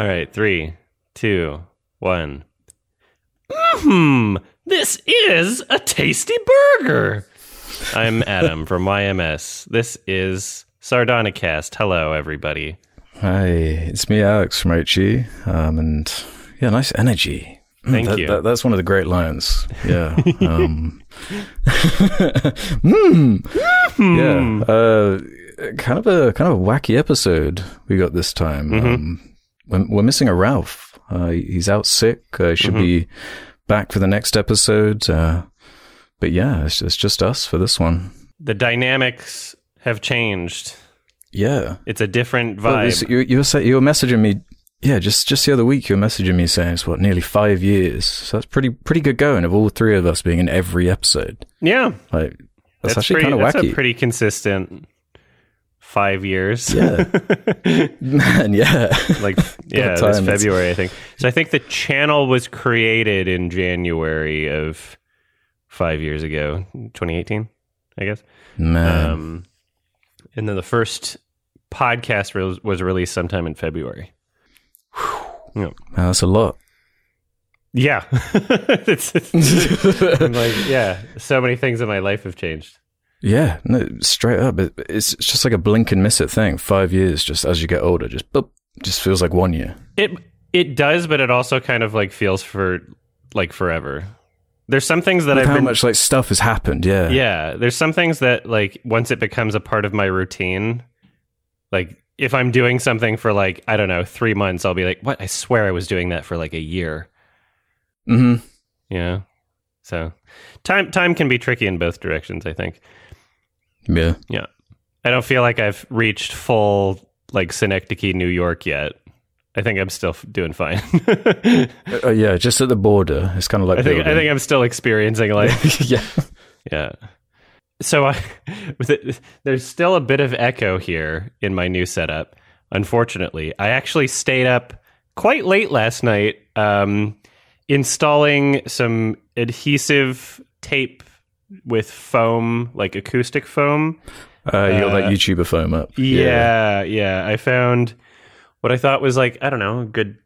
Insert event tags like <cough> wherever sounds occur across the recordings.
All right, three, two, one. Hmm, this is a tasty burger. I'm Adam from YMS. This is Sardonicast. Hello, everybody. Hi, it's me, Alex from IHE. Um, and yeah, nice energy. Mm, Thank that, you. that- that's one of the great lines. Yeah. <laughs> Um, <laughs> mm, yeah. Uh, kind of a kind of a wacky episode we got this time. Mm-hmm. Um, we're, we're missing a Ralph. Uh, he's out sick. Uh, should Mm-hmm. be back for the next episode. Uh, but yeah, it's, it's just us for this one. The dynamics have changed. Yeah. It's a different vibe. this- you, you, were say, you were messaging me, yeah, just just the other week. You were messaging me saying it's what nearly five years. So that's pretty pretty good going of all three of us being in every episode. yeah, Like that's, actually kind of that's wacky, a pretty consistent five years. Yeah. <laughs> man. Yeah, like <laughs> yeah, this. February, I think. So I think the channel was created in January of five years ago, 2018, I guess. man. Um, and then the first podcast re- was released sometime in February. Yeah, man, that's a lot. yeah. <laughs> it's, it's- I'm like, yeah. So many things in my life have changed. Yeah, no, straight up. It, it's it's just like a blink and miss it thing. Five years, just as you get older, just boop, just feels like one year. It it does, but it also kind of like feels for like forever. There's some things that With I've how been much like stuff has happened. Yeah, Yeah, there's some things that like once it becomes a part of my routine, like if I'm doing something for like I don't know, 3 months, I'll be like, "What? I swear I was doing that for like a year." hmm Yeah. So, time time can be tricky in both directions, I think. Yeah. Yeah. I don't feel like I've reached full like Synecdoche, New York yet. I think I'm still doing fine. <laughs> Uh, yeah, just at the border. It's kind of like think I think I'm still experiencing life. <laughs> yeah. Yeah. So I, <laughs> with it, there's still a bit of echo here in my new setup. Unfortunately, I actually stayed up quite late last night, um, installing some adhesive tape with foam, like acoustic foam. Uh, you got that Uh, YouTuber foam up. Yeah, yeah. I found what I thought was like, I don't know, a good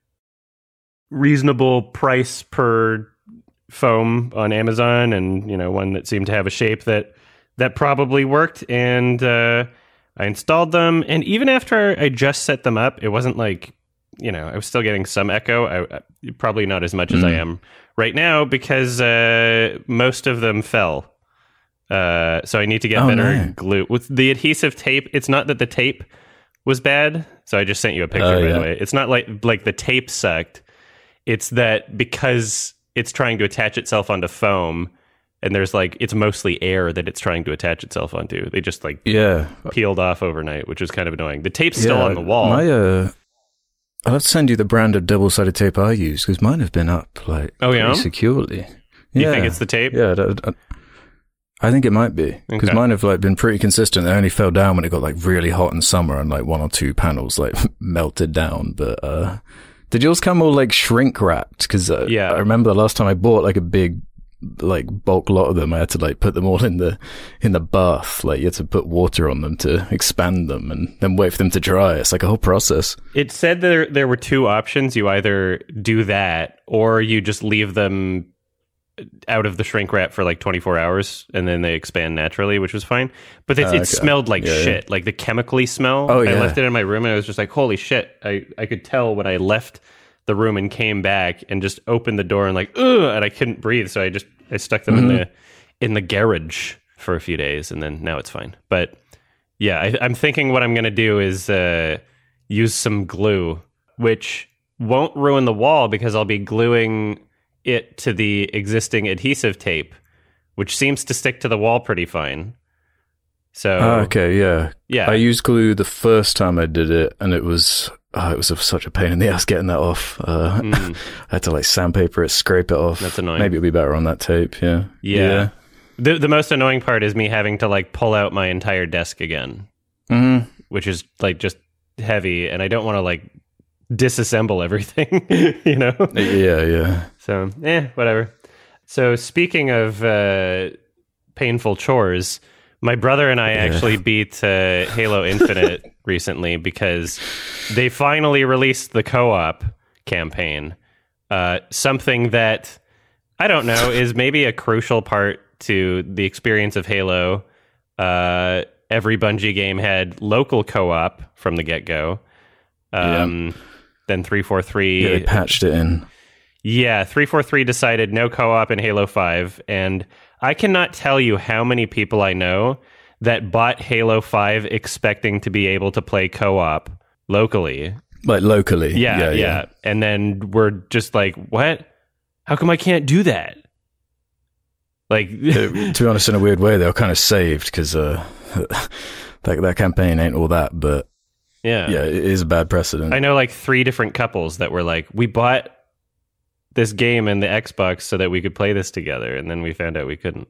reasonable price per foam on Amazon and, you know, one that seemed to have a shape that that probably worked and uh I installed them and even after I just set them up, it wasn't like, you know, I was still getting some echo. I, I probably not as much as I Mm. am right now because uh most of them fell. Uh, so I need to get Oh, better no. glue with the adhesive tape. It's not that the tape was bad. So I just sent you a picture Oh, by yeah. the way. It's not like like the tape sucked. It's that because it's trying to attach itself onto foam, and there's like it's mostly air that it's trying to attach itself onto. They just like Yeah. peeled off overnight, which was kind of annoying. The tape's still Yeah, on the wall. My, uh, I'll have to send you the brand of double sided tape I use because mine have been up like Oh, yeah? securely. you yeah. think it's the tape? Yeah, I, I- I think it might be because Okay. mine have like been pretty consistent. They only fell down when it got like really hot in summer and like one or two panels like <laughs> melted down. But uh did yours come all like shrink wrapped? Because uh, Yeah. I remember the last time I bought like a big like bulk lot of them, I had to like put them all in the in the bath. Like you had to put water on them to expand them and then wait for them to dry. It's like a whole process. It said there there were two options. You either do that or you just leave them out of the shrink wrap for like 24 hours and then they expand naturally, which was fine. But it, Oh, it okay. smelled like Yeah, yeah. shit, like the chemically smell. Oh, I left it in my room and I was just like, holy shit. I, I could tell when I left the room and came back and just opened the door and like, ugh, and I couldn't breathe. So I just, I stuck them Mm-hmm. in the, in the garage for a few days and then now it's fine. But yeah, I, I'm thinking what I'm going to do is uh, use some glue, which won't ruin the wall because I'll be gluing it to the existing adhesive tape, which seems to stick to the wall pretty fine. So Ah, okay, yeah. yeah, I used glue the first time I did it, and it was oh, it was such a pain in the <laughs> ass getting that off. Uh, Mm. <laughs> I had to like sandpaper it, scrape it off. That's annoying. Maybe it'll be better on that tape. Yeah. Yeah. the the most annoying part is me having to like pull out my entire desk again, hmm which is like just heavy, and I don't want to like disassemble <laughs> everything, you know. Yeah, yeah. So, eh, whatever. So, speaking of uh, painful chores, my brother and I actually beat uh, Halo Infinite <laughs> recently because they finally released the co-op campaign. Uh, something that I don't know is maybe a crucial part to the experience of Halo. Uh, every Bungie game had local co-op from the get-go. Um, Yeah. Then three four three. Yeah, they patched it in. Yeah, 343 decided no co op in Halo 5. And I cannot tell you how many people I know that bought Halo 5 expecting to be able to play co op locally. Like locally. Yeah, yeah, yeah And then we're just like, what? How come I can't do that? Like, to <laughs> be honest, in a weird way, they were kind of saved because uh, <laughs> that that campaign ain't all that. But yeah. yeah, it is a bad precedent. I know like three different couples that were like, we bought this game and the Xbox so that we could play this together. And then we found out we couldn't.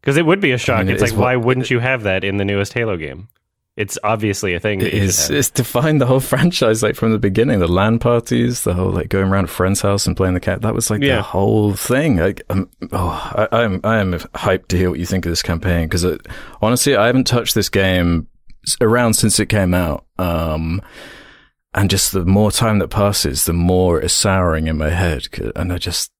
Because it would be a shock. mean, it's it's like, why wouldn't you have that in the newest Halo game? It's obviously a thing that It you is should have. it's defined the whole <laughs> franchise like from the beginning. The LAN parties, the whole like going around a friend's house and playing the cat. That was like Yeah. the whole thing. Like, um, oh, I, I'm I am hyped to hear what you think of this campaign because honestly, I haven't touched this game around since it came out. Um, and just the more time that passes, the more it's souring in my head. And I just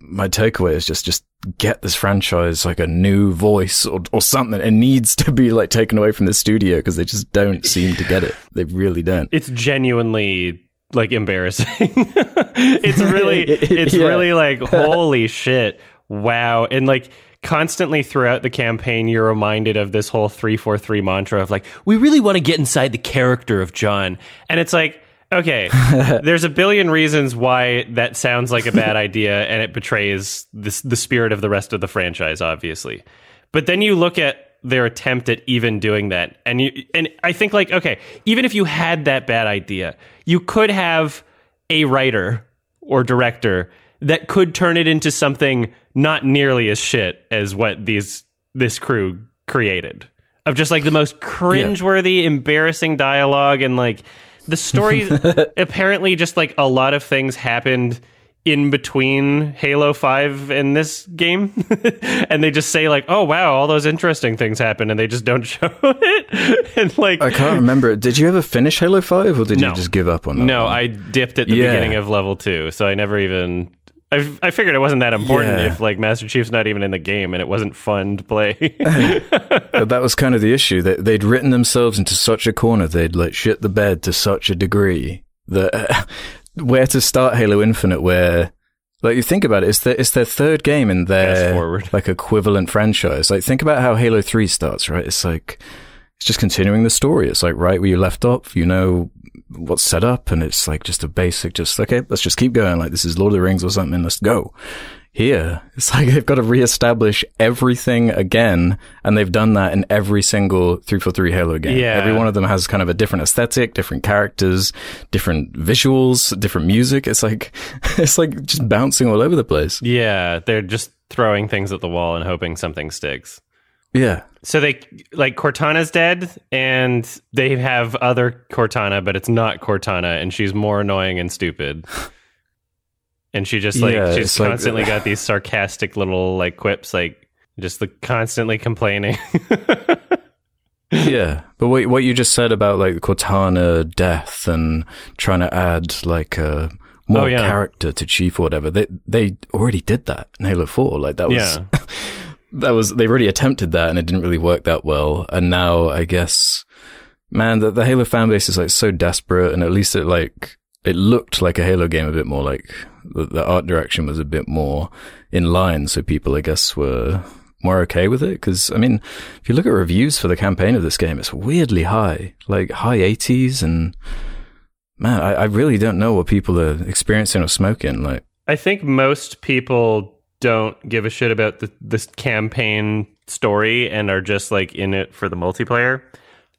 my takeaway is just just get this franchise like a new voice or, or something. It needs to be like taken away from the studio because they just don't seem to get it. They really don't. It's genuinely like embarrassing. <laughs> it's really, <laughs> it's Yeah. really like, holy shit. Wow. And like, Constantly throughout the campaign, you're reminded of this whole 343 mantra of like, we really want to get inside the character of John. And it's like, okay, <laughs> there's a billion reasons why that sounds like a bad <laughs> idea and it betrays this, the spirit of the rest of the franchise, obviously. But then you look at their attempt at even doing that, and you and I think like, okay, even if you had that bad idea, you could have a writer or director that could turn it into something not nearly as shit as what these this crew created of just like the most cringeworthy, embarrassing dialogue and like the story. <laughs> apparently, just like a lot of things happened in between Halo 5 and this game. <laughs> and they just say like, "Oh wow, all those interesting things happened," and they just don't <laughs> show it. and like I can't remember. Did you ever finish Halo Five, or did No. you just give up on that? No, one? I dipped at the Yeah. beginning of level 2, so I never even I, I figured it wasn't that important Yeah. if like Master Chief's not even in the game and it wasn't fun to play. <laughs> But that was kind of the issue. that they'd written themselves into such a corner. They'd like shit the bed to such a degree that <laughs> where to start Halo Infinite, where like you think about it, it's their it's their third game in their like equivalent franchise. Like think about how Halo Three starts, right? It's like it's just continuing the story. It's like right where you left off. You know what's set up, and it's like just a basic, just okay, let's just keep going. Like this is Lord of the Rings or something. Let's go. Here, it's <laughs> like they've got to reestablish everything again, and they've done that in every single 343 Halo game. Yeah. Every one of them has kind of a different aesthetic, different characters, different visuals, different music. It's like, <laughs> it's like just bouncing all over the place. yeah, they're just throwing things at the wall and hoping something sticks. Yeah. So they like Cortana's dead, and they have other Cortana, but it's not Cortana, and she's more annoying and stupid. <laughs> And she just like Yeah, she's it's like- constantly <laughs> got these sarcastic little like quips, like just the constantly complaining. <laughs> yeah, but what what you just said about like Cortana death and trying to add like uh, more Oh, yeah. character to Chief or whatever, they they already did that in Halo Four. Like that was yeah, that was they already attempted that and it didn't really work that well. And now I guess, man, the, the Halo fan base is like so desperate, and at least it like it looked like a Halo game a bit more. Like the, the art direction was a bit more in line, so people I guess were more okay with it. Because I mean, if you look at reviews for the campaign of this game, it's weirdly high, like high eighties, and man, I, I really don't know what people are experiencing or smoking. Like, I think most people don't give a shit about the, this campaign story and are just like in it for the multiplayer.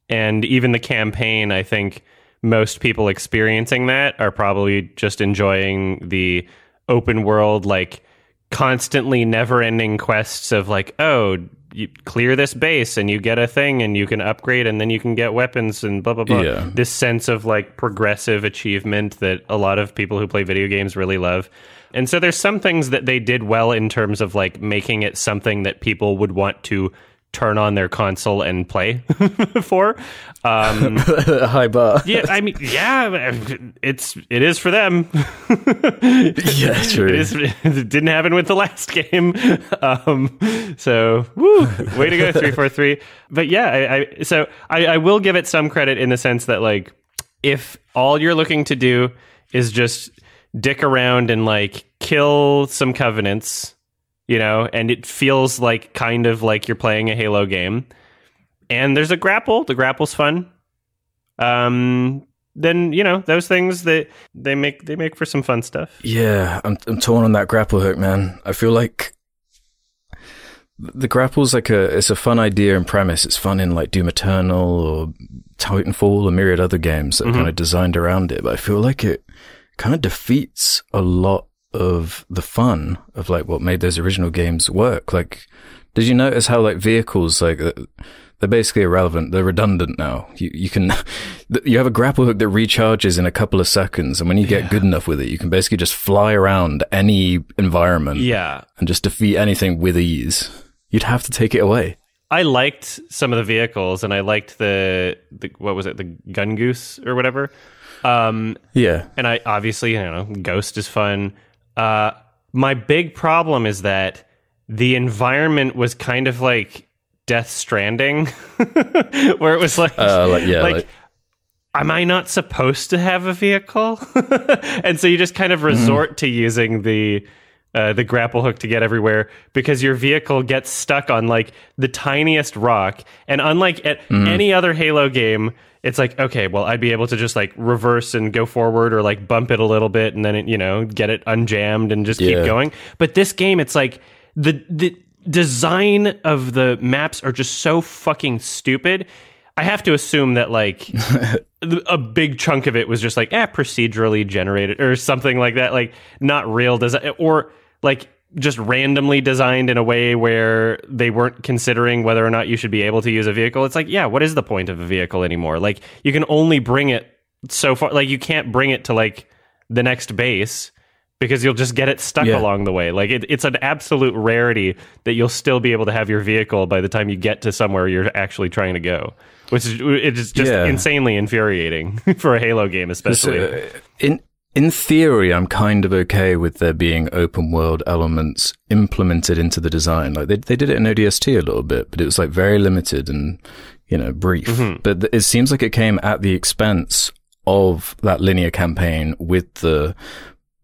And even the campaign, I think most people experiencing that are probably just enjoying the open world, like constantly never ending quests of like, oh, you clear this base and you get a thing and you can upgrade and then you can get weapons and blah, blah, blah. Yeah. This sense of like progressive achievement that a lot of people who play video games really love. And so there's some things that they did well in terms of like making it something that people would want to turn on their console and play <laughs> for. Um, <laughs> High bar. yeah, I mean, yeah, it's it is for them. <laughs> Yeah, true. It, is, it didn't happen with the last game. Um, so, woo, way to go, three four three. But yeah, I, I so I, I will give it some credit in the sense that like if all you're looking to do is just dick around and like kill some covenants, you know, and it feels like kind of like you're playing a Halo game, and there's a grapple. The grapple's fun. Um, then you know those things that they make they make for some fun stuff. Yeah, I'm I'm torn on that grapple hook, man. I feel like the grapple's like a it's a fun idea and premise. It's fun in like Doom Eternal or Titanfall or myriad other games that are kind of designed around it. But I feel like it kind of defeats a lot of the fun of like what made those original games work. Like, did you notice how like vehicles like uh, they're basically irrelevant. They're redundant now. You you can <laughs> you have a grapple hook that recharges in a couple of seconds, and when you get good enough with it, you can basically just fly around any environment Yeah, and just defeat anything with ease. You'd have to take it away. I liked some of the vehicles, and I liked the, the what was it, the gun goose or whatever. Um, Yeah, and I obviously, you know, Ghost is fun. Uh, my big problem is that the environment was kind of like Death Stranding, <laughs> where it was like, uh, like yeah, like, like, am I not supposed to have a vehicle? <laughs> and so you just kind of resort to using the uh, the grapple hook to get everywhere because your vehicle gets stuck on like the tiniest rock. And unlike at any other Halo game, it's like okay, well, I'd be able to just like reverse and go forward or like bump it a little bit and then it, you know get it unjammed and just keep going. But this game, it's like the the design of the maps are just so fucking stupid. I have to assume that like <laughs> a big chunk of it was just like eh, procedurally generated or something like that, like not real design or like just randomly designed in a way where they weren't considering whether or not you should be able to use a vehicle. It's like, yeah, what is the point of a vehicle anymore? Like you can only bring it so far like you can't bring it to like the next base because you'll just get it stuck Yeah. along the way. Like it, it's an absolute rarity that you'll still be able to have your vehicle by the time you get to somewhere you're actually trying to go, which is it is just Yeah. insanely infuriating <laughs> for a Halo game, especially. Uh, in in theory, I'm kind of okay with there being open world elements implemented into the design. Like they they did it in ODST a little bit, but it was like very limited and you know brief. Mm-hmm. But th- it seems like it came at the expense of that linear campaign with the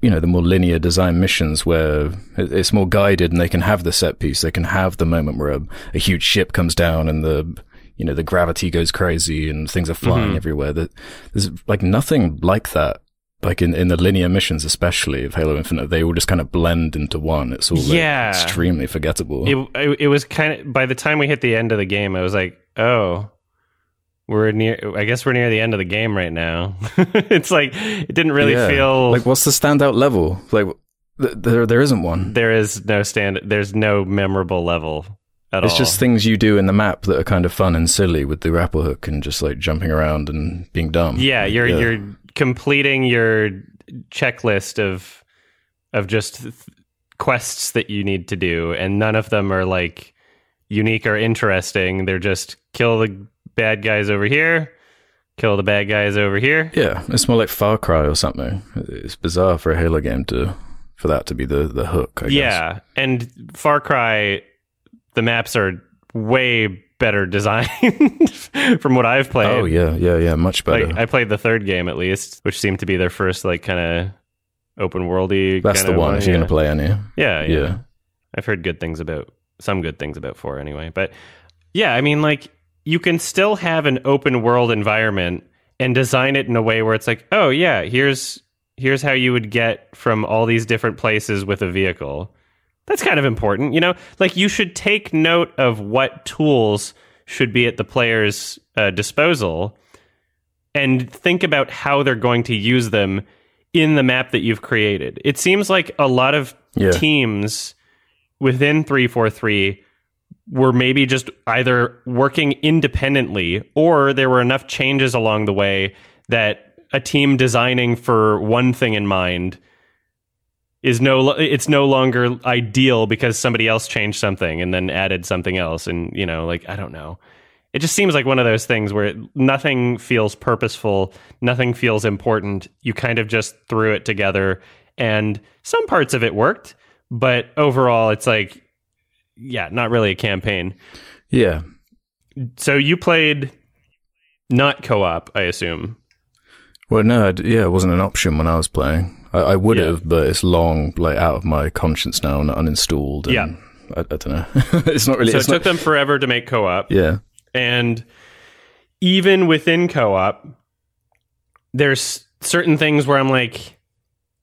you know the more linear design missions where it's more guided and they can have the set piece. They can have the moment where a, a huge ship comes down and the you know the gravity goes crazy and things are flying mm-hmm. everywhere. That there's like nothing like that. Like in, in the linear missions, especially of Halo Infinite, they all just kind of blend into one. It's all like, Yeah. extremely forgettable. it, it it was kind of by the time we hit the end of the game, I was like, oh, we're near. I guess we're near the end of the game right now. <laughs> it's like it didn't really Yeah. feel like what's the standout level? Like th- there there isn't one. there is no stand. There's no memorable level at all. It's all. just things you do in the map that are kind of fun and silly with the grapple hook and just like jumping around and being dumb. yeah, you're you're completing your checklist of of just th- quests that you need to do, and none of them are like unique or interesting. They're just kill the bad guys over here, kill the bad guys over here. Yeah, it's more like Far Cry or something. It's bizarre for a Halo game to for that to be the the hook. I guess. Yeah, and Far Cry, the maps are way better designed <laughs> from what I've played. Oh yeah, yeah, yeah. Much better. Like I played the third game at least, which seemed to be their first like kind of open worldy. That's the one if you're yeah. gonna play any. Yeah, yeah, Yeah. I've heard good things about some good things about four anyway. But yeah, I mean, like you can still have an open world environment and design it in a way where it's like, oh yeah, here's here's how you would get from all these different places with a vehicle. That's kind of important, you know. Like you should take note of what tools should be at the player's uh, disposal, and think about how they're going to use them in the map that you've created. It seems like a lot of Yeah. teams within 343 were maybe just either working independently or there were enough changes along the way that a team designing for one thing in mind is no it's no longer ideal because somebody else changed something and then added something else and you know like I don't know. It just seems like one of those things where nothing feels purposeful, nothing feels important. You kind of just threw it together and some parts of it worked, but overall it's like yeah, not really a campaign. Yeah. So you played not co-op, I assume. Well, no, yeah, it wasn't an option when I was playing. I, I would Yeah. have, but it's long, like out of my conscience now and uninstalled. And Yeah. I, I don't know. <laughs> it's not really. So it took not, them forever to make co-op. yeah. And even within co-op, there's certain things where I'm like,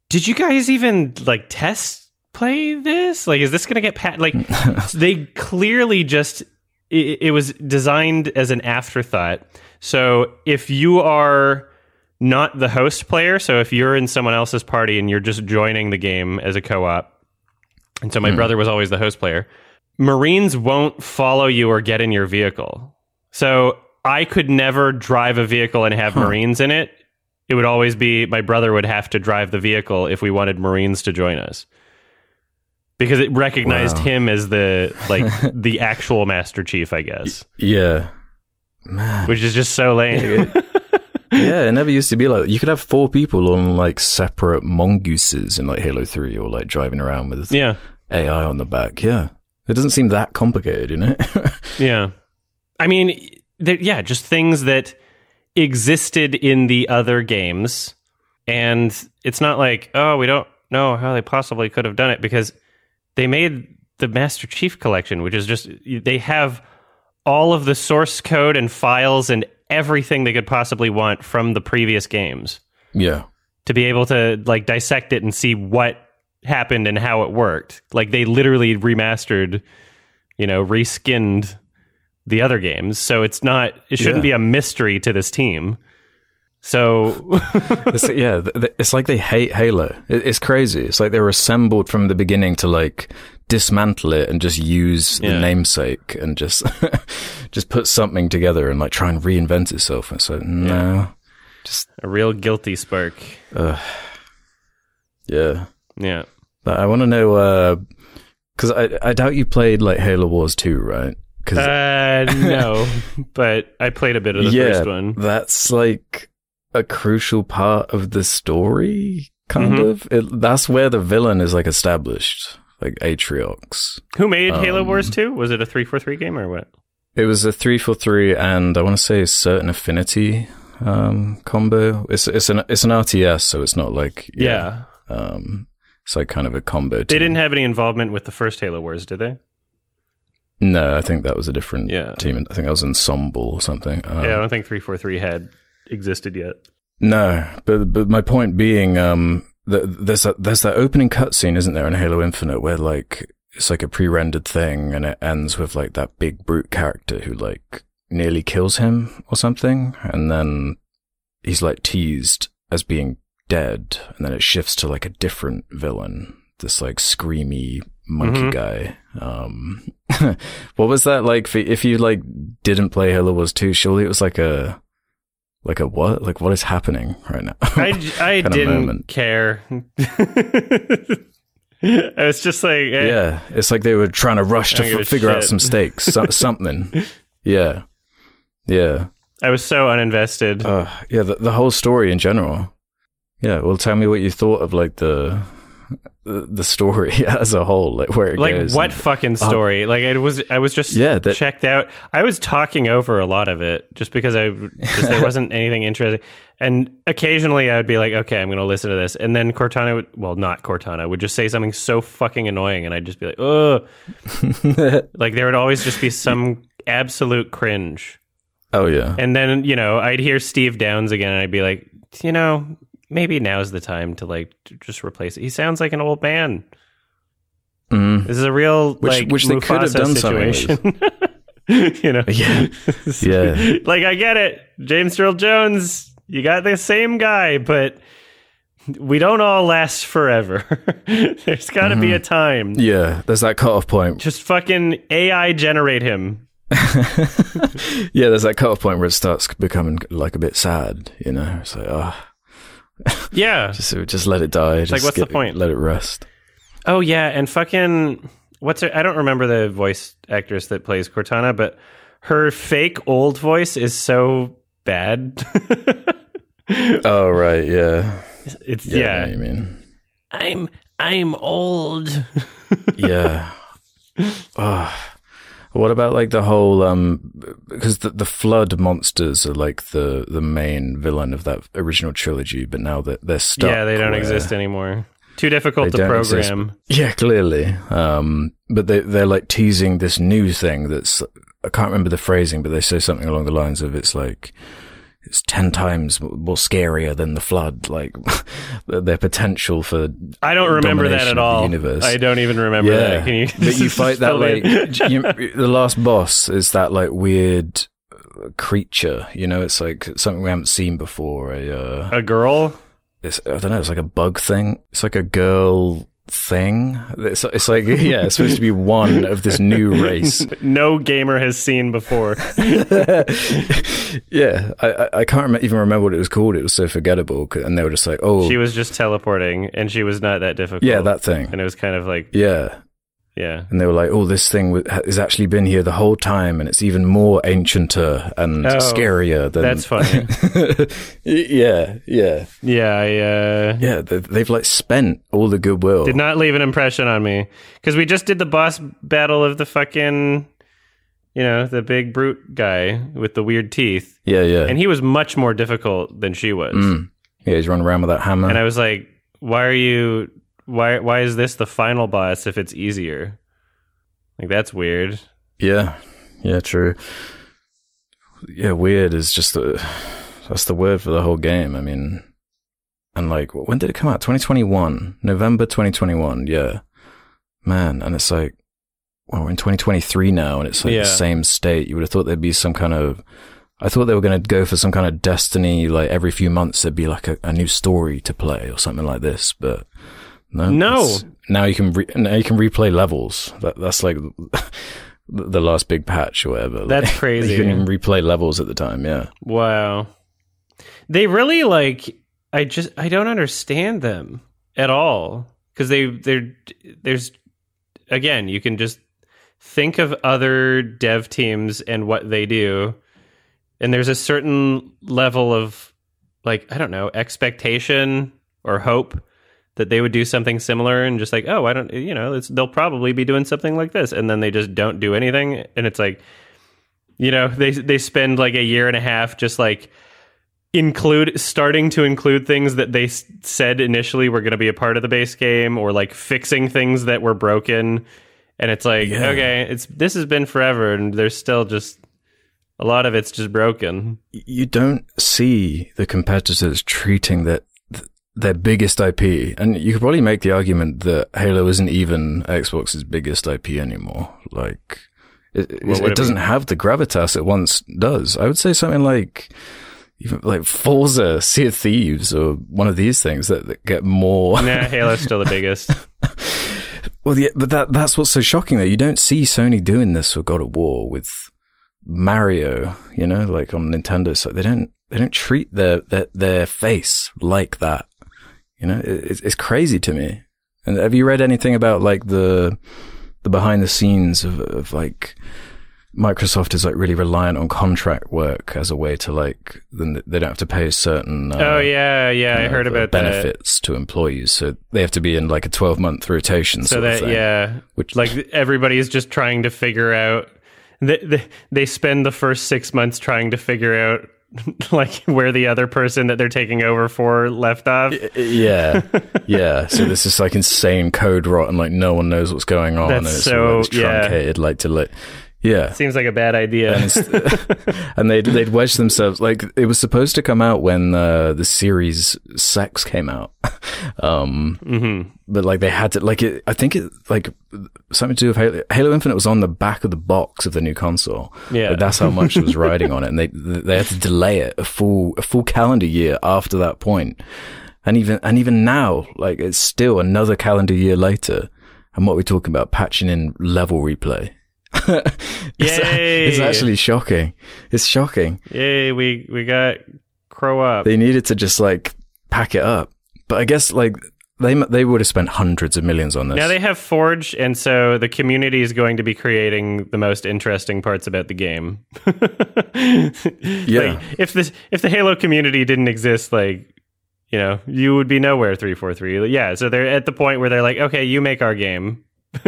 did you guys even like test play this? Like, is this going to get pat? Like, <laughs> they clearly just it, it was designed as an afterthought. So if you are not the host player, so if you're in someone else's party and you're just joining the game as a co-op, and so my hmm. brother was always the host player, Marines won't follow you or get in your vehicle. So I could never drive a vehicle and have Marines in it. It would always be my brother would have to drive the vehicle if we wanted Marines to join us. Because it recognized Wow. him as the like <laughs> the actual Master Chief, I guess. Yeah. Man. Which is just so lame. Yeah, it never used to be like you could have four people on like separate mongooses in like Halo 3 or like driving around with yeah. AI on the back. Yeah. It doesn't seem that complicated, you know? <laughs> Yeah. I mean, yeah, just things that existed in the other games. And it's not like, oh, we don't know how they possibly could have done it because they made the Master Chief collection, which is just, they have all of the source code and files and everything they could possibly want from the previous games yeah. to be able to like dissect it and see what happened and how it worked. Like they literally remastered, you know, reskinned the other games. So it's not it shouldn't Yeah. be a mystery to this team. So <laughs> It's, yeah, it's like they hate Halo. It, it's crazy. It's like they were assembled from the beginning to like dismantle it and just use Yeah. the namesake and just <laughs> just put something together and like try and reinvent itself. And so no, just a real guilty spark. yeah. Yeah. But I want to know because I I doubt you played like Halo Wars two, right? Because Uh no, <laughs> but I played a bit of the yeah, first one. that's like a crucial part of the story. Kind Mhm. of. It, that's where the villain is like established, like Atriox. Who made Halo Um, Wars 2? Was it a 343 game or what? It was a three for three, and I want to say a certain affinity um, combo. It's it's an it's an RTS, so it's not like Yeah. Um, it's like kind of a combo. They didn't have any involvement with the first Halo Wars, did they? No, I think that was a different Yeah. team. I think that was Ensemble or something. Um, yeah, I don't think 343 had existed yet. No, but but my point being, um, th there's that there's that opening cutscene, isn't there, in Halo Infinite, where like it's like a pre-rendered thing, and it ends with like that big brute character who like nearly kills him or something, and then he's like teased as being dead, and then it shifts to like a different villain, this like screamy monkey Mhm. guy. Um, <laughs> what was that like? For, if you like didn't play Halo Wars two, surely it was like a like a what? Like what is happening right now? I, <laughs> I didn't care. <laughs> I was just like, eh, yeah, it's like they were trying to rush to I don't give f- figure out some stakes, so- <laughs> something. Yeah, yeah, I was so uninvested. uh, yeah. The, the whole story in general. Yeah, well, tell me what you thought of like the the, story <laughs> as a whole, like where it like goes. what fucking um, story? like it was, I was just Yeah, that- checked out. I was talking over a lot of it just because I just, there <laughs> wasn't anything interesting. And occasionally I would be like, okay, I'm going to listen to this, and then Cortana would, well, not Cortana, would just say something so fucking annoying, and I'd just be like, oh, <laughs> like there would always just be some absolute cringe. oh yeah, And then, you know, I'd hear Steve Downes again and I'd be like, you know, maybe now's the time to like to just replace it. He sounds like an old man. mm. This is a real Which- like which they could have done something situation. <laughs> you know. Yeah. <laughs> Yeah. like I get it. James Earl Jones, you got the same guy, but we don't all last forever. <laughs> There's got to be a time. yeah. There's that cutoff point. Just fucking AI generate him. yeah, there's that cutoff point where it starts becoming like a bit sad. You know, it's like, oh, Yeah. <laughs> just just let it die. Just like, what's the point? Let it rest. Oh yeah, and fucking what's her? I don't remember the voice actress that plays Cortana, but her fake old voice is so bad. <laughs> Oh right, yeah, it's yeah. I yeah. you mean, I'm I'm old. <laughs> yeah. Ah. What about like the whole um because the the flood monsters are like the the main villain of that original trilogy, but now that they're stuck. yeah, they don't exist anymore. Too difficult to don't exist. program. Yeah, clearly. Um, but they they're like teasing this new thing that's I can't remember the phrasing, but they say something along the lines of it's like it's ten times more scarier than the flood. Like <laughs> their potential for I don't remember that at all. universe. I don't even remember that. Can you? but you fight that like you, the last boss is that like weird uh, creature. You know, it's like something we haven't seen before. A uh, a girl. it's I don't know. It's like a bug thing. It's like a girl thing. It's it's like yeah, it's supposed to be one of this new <laughs> race. no gamer has seen before. <laughs> yeah, I I, can't rem- even remember what it was called. It was so forgettable. and they were just like, oh She was just teleporting, and she was not that difficult. yeah, that thing. and it was kind of like Yeah, yeah. and they were like, oh, this thing has actually been here the whole time, and it's even more ancienter and Oh, scarier than. that's funny. <laughs> yeah, yeah, Yeah, I uh, yeah. They, they've like spent all the goodwill. did not leave an impression on me because we just did the boss battle of the fucking, you know, the big brute guy with the weird teeth, yeah, yeah. and he was much more difficult than she was. Mm. Yeah, he's running around with that hammer. And I was like, why are you? Why why is this the final boss if it's easier? Like that's weird. Yeah, yeah, true. Yeah, weird is just the that's the word for the whole game. I mean, and like, when did it come out? Twenty twenty one, November twenty twenty one. Yeah, man, and it's like, well, we're in twenty twenty three now, and it's like Yeah. the same state. You would have thought there'd be some kind of. I thought they were going to go for some kind of destiny. Like every few months, there'd be like a, a new story to play or something like this. But no, No. Now you can re- now you can replay levels. That that's like <laughs> the last big patch or whatever. That's Like, <laughs> crazy. You can replay levels at the time. Yeah. Wow. They really like I just I don't understand them at all cuz they they're there's again, you can just think of other dev teams and what they do and there's a certain level of like I don't know, expectation or hope that they would do something similar and just like, oh, I don't, you know, it's, they'll probably be doing something like this, and then they just don't do anything, and it's like, you know, they they spend like a year and a half just like include starting to include things that they s- said initially were going to be a part of the base game, or like fixing things that were broken, and it's like, Yeah. okay, it's this has been forever, and there's still just a lot of it's just broken. You don't see the competitors treating that their biggest IP, and you could probably make the argument that Halo isn't even Xbox's biggest IP anymore. Like, it, it, doesn't have the gravitas it once does. I would say something like. Even like Forza, Sea of Thieves, or one of these things that, that get more. Nah, <laughs> Halo's still the biggest. <laughs> Well, yeah, but that that's what's so shocking though. You don't see Sony doing this for God of War with Mario, you know, like on Nintendo. So they don't they don't treat their their, their face like that. You know, it, it's, it's crazy to me. And have you read anything about like the the behind the scenes of, of like Microsoft is like really reliant on contract work as a way to like then they don't have to pay certain. Uh, oh yeah, yeah, I you know, heard about that. benefits to employees, so they have to be in like a twelve month rotation. So that thing. yeah, Which- like everybody's just trying to figure out. They, they they spend the first six months trying to figure out <laughs> like where the other person that they're taking over for left off. yeah, <laughs> yeah. So this is like insane code rot, and like no one knows what's going on, That's and it's so- all like, this yeah. truncated, like to like, yeah. Seems like a bad idea. And, <laughs> <laughs> and they'd they'd wedge themselves like it was supposed to come out when uh, the Series X came out, <laughs> um, hmm but like they had to like it. I think it like something to do with Halo, Halo Infinite was on the back of the box of the new console. Yeah. Like, that's how much it was riding on it, and they they had to delay it a full a full calendar year after that point. And even and even now, like it's still another calendar year later. And what we're talking about, patching in level replay. <laughs> Uh, it's, Yay. it's actually shocking. It's shocking. Yay, we we got co-op. They needed to just like pack it up. But I guess like they they would have spent hundreds of millions on this. Now they have Forge, and so the community is going to be creating the most interesting parts about the game. <laughs> Yeah. Like, if this if the Halo community didn't exist, like you know, you would be nowhere. Three four three. Yeah. So they're at the point where they're like, okay, you make our game. <laughs>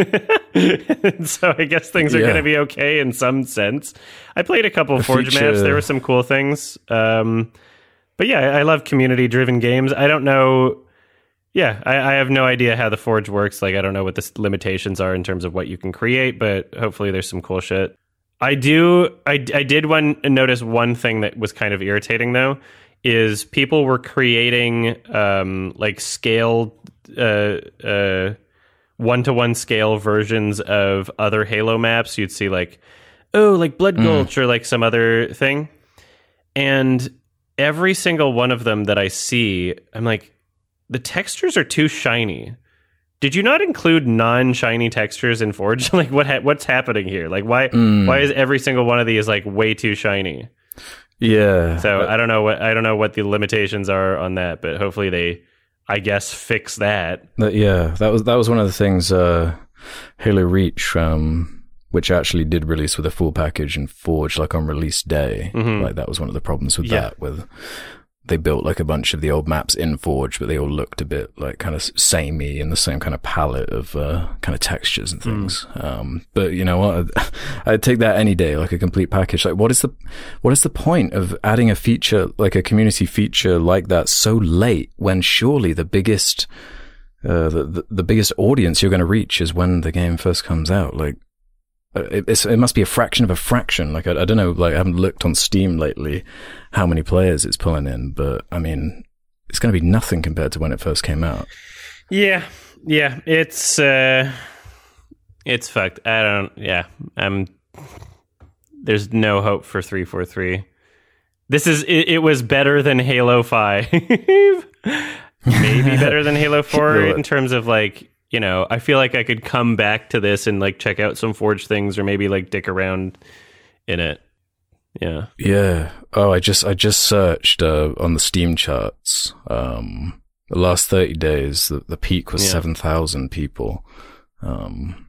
so I guess things are Yeah. going to be okay in some sense. I played a couple of Forge feature- maps. There were some cool things. Um, but yeah, I I love community driven games. I don't know. Yeah, I, I have no idea how the Forge works. Like, I don't know what the limitations are in terms of what you can create, but hopefully there's some cool shit. I do. I, I did one notice one thing that was kind of irritating though, is people were creating um, like scaled uh, uh, one to one scale versions of other Halo maps. You'd see like, oh, like Blood Gulch or like some other thing, and every single one of them that I see, I'm like, the textures are too shiny. Did you not include non-shiny textures in Forge? <laughs> like what ha- what's happening here? Like why Mm. why is every single one of these like way too shiny? yeah. So I don't know what I don't know what the limitations are on that, but hopefully they I guess fix that. That- yeah, that was that was one of the things uh, Halo Reach, um, which actually did release with a full package and Forge like on release day. Mhm. Like that was one of the problems with Yeah. that. With they built like a bunch of the old maps in Forge, but they all looked a bit like kind of samey in the same kind of palette of uh, kind of textures and things. Um, but you know what? <laughs> I'd take that any day, like a complete package. Like, what is the what is the point of adding a feature like a community feature like that so late when surely the biggest uh, the, the the biggest audience you're going to reach is when the game first comes out. Like, it, it's, it must be a fraction of a fraction. Like, I, I don't know. Like, I haven't looked on Steam lately how many players it's pulling in, but I mean, it's going to be nothing compared to when it first came out. Yeah. Yeah, it's uh it's fucked. I don't yeah. I'm there's no hope for 343. This is it, it was better than Halo 5. <laughs> Maybe better than Halo 4 <laughs> in terms of like, you know, I feel like I could come back to this and like check out some Forge things or maybe like dick around in it. Yeah. Yeah. Oh, I just I just searched uh, on the Steam charts. Um, the last thirty days, the, the peak was Yeah. seven thousand people. Um,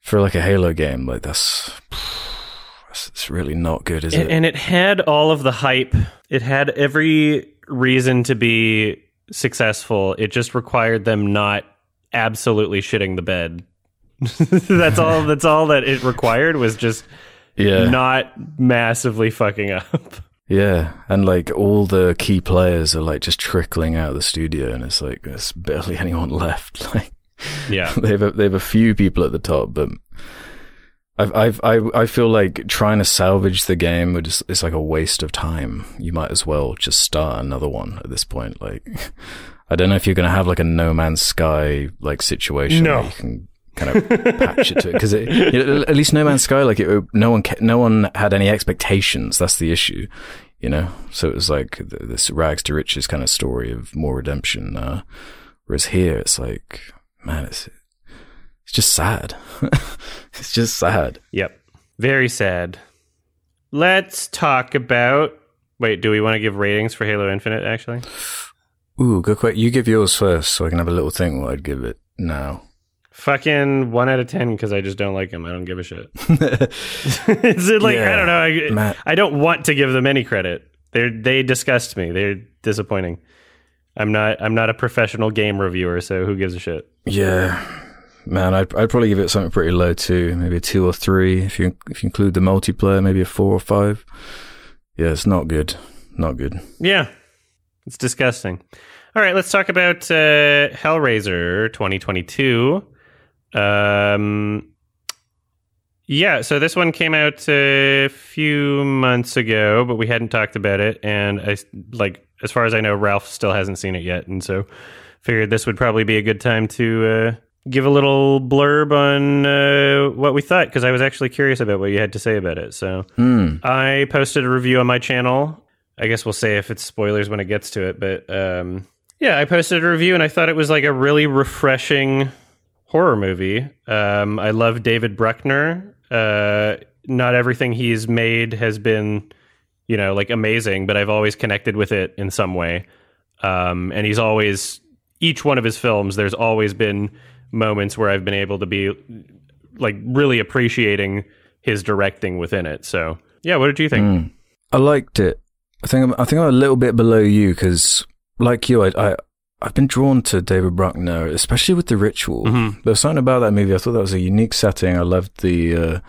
for like a Halo game, like that's that's- it's really not good, is And, it? and it had all of the hype. It had every reason to be successful. It just required them not absolutely shitting the bed. <laughs> that's all. That's all that it required was just yeah, not massively fucking up. yeah, and like all the key players are like just trickling out of the studio, and it's like there's barely anyone <laughs> left. Like. Yeah. <laughs> they have a, they have a few people at the top, but I've, I've, I, I feel like trying to salvage the game would just, it's like a waste of time. You might as well just start another one at this point. Like, I don't know if you're going to have like a No Man's Sky like situation No. where you can kind of patch it to it because you know, at least No Man's Sky, like it, no one, no one had any expectations. That's the issue, you know? So it was like this rags to riches kind of story of more redemption. Uh, whereas here it's like, man, it's, it's just sad. <laughs> it's just sad. Yep. Very sad. Let's talk about. Wait, do we want to give ratings for Halo Infinite? Actually, Ooh, good question. You give yours first, so I can have a little think what I'd give it now. fucking one out of ten because I just don't like them. I don't give a shit. <laughs> <laughs> Is it like I don't know? I, Matt. I don't want to give them any credit. They they disgust me. They're disappointing. I'm not I'm not a professional game reviewer, so who gives a shit? yeah, man, I'd, I'd probably give it something pretty low too. Maybe a two or three if you if you include the multiplayer. Maybe a four or five. Yeah, it's not good. Not good. Yeah, it's disgusting. All right, let's talk about uh, Hellraiser 2022. Um, yeah, so this one came out a few months ago, but we hadn't talked about it, and I like as far as I know, Ralph still hasn't seen it yet, and so figured this would probably be a good time to uh, give a little blurb on uh, what we thought because I was actually curious about what you had to say about it. So Hmm. I posted a review on my channel. I guess we'll say if it's spoilers when it gets to it, but um, yeah, I posted a review and I thought it was like a really refreshing horror movie. Um, I love David Bruckner. Uh, not everything he's made has been, you know, like amazing, but I've always connected with it in some way. Um, and he's always each one of his films. There's always been moments where I've been able to be like really appreciating his directing within it. So yeah, what did you think? Mm. I liked it. I think I'm, I think I'm a little bit below you because, like you, I, I I've been drawn to David Bruckner, especially with The Ritual. Mhm. There was something about that movie. I thought that was a unique setting. I loved the uh,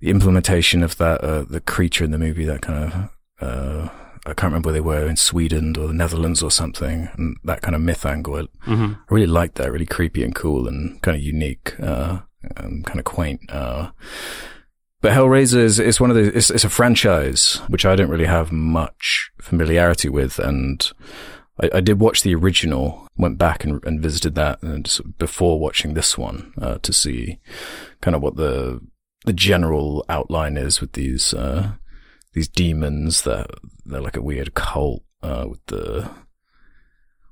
the implementation of that uh, the creature in the movie. That kind of uh, I can't remember where they were in Sweden or the Netherlands or something, and that kind of myth angle. I, Mm-hmm. I really liked that. Really creepy and cool and kind of unique, uh, and kind of quaint. But Hellraiser is, is one of the, it's, it's a franchise, which I don't really have much familiarity with. And I, I did watch the original, went back and, and visited that and before watching this one, uh, to see kind of what the, the general outline is with these, uh, these demons that they're like a weird cult, uh, with the,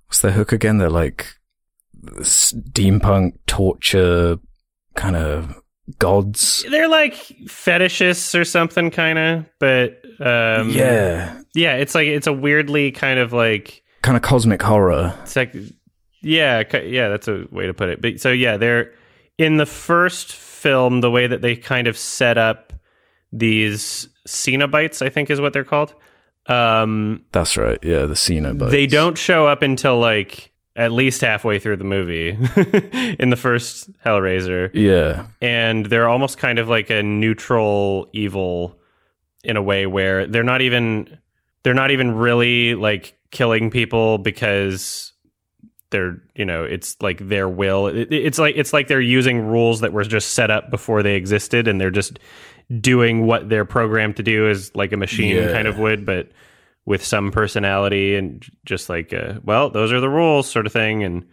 what's their hook again? They're like steampunk torture kind of gods. They're like fetishists or something, kind of. But um, yeah. yeah, it's like it's a weirdly kind of like Kind of cosmic horror. it's like yeah, yeah, that's a way to put it. But so yeah, they're in the first film. The way that they kind of set up these Cenobites, I think, is what they're called. Um, That's right. Yeah, the Cenobites. They don't show up until like at least halfway through the movie <laughs> in the first Hellraiser. Yeah. And they're almost kind of like a neutral evil in a way where they're not even they're not even really like killing people because they're you know it's like their will it, it's like it's like they're using rules that were just set up before they existed and they're just doing what they're programmed to do as like a machine Yeah. kind of would but with some personality and just like uh, well those are the rules sort of thing and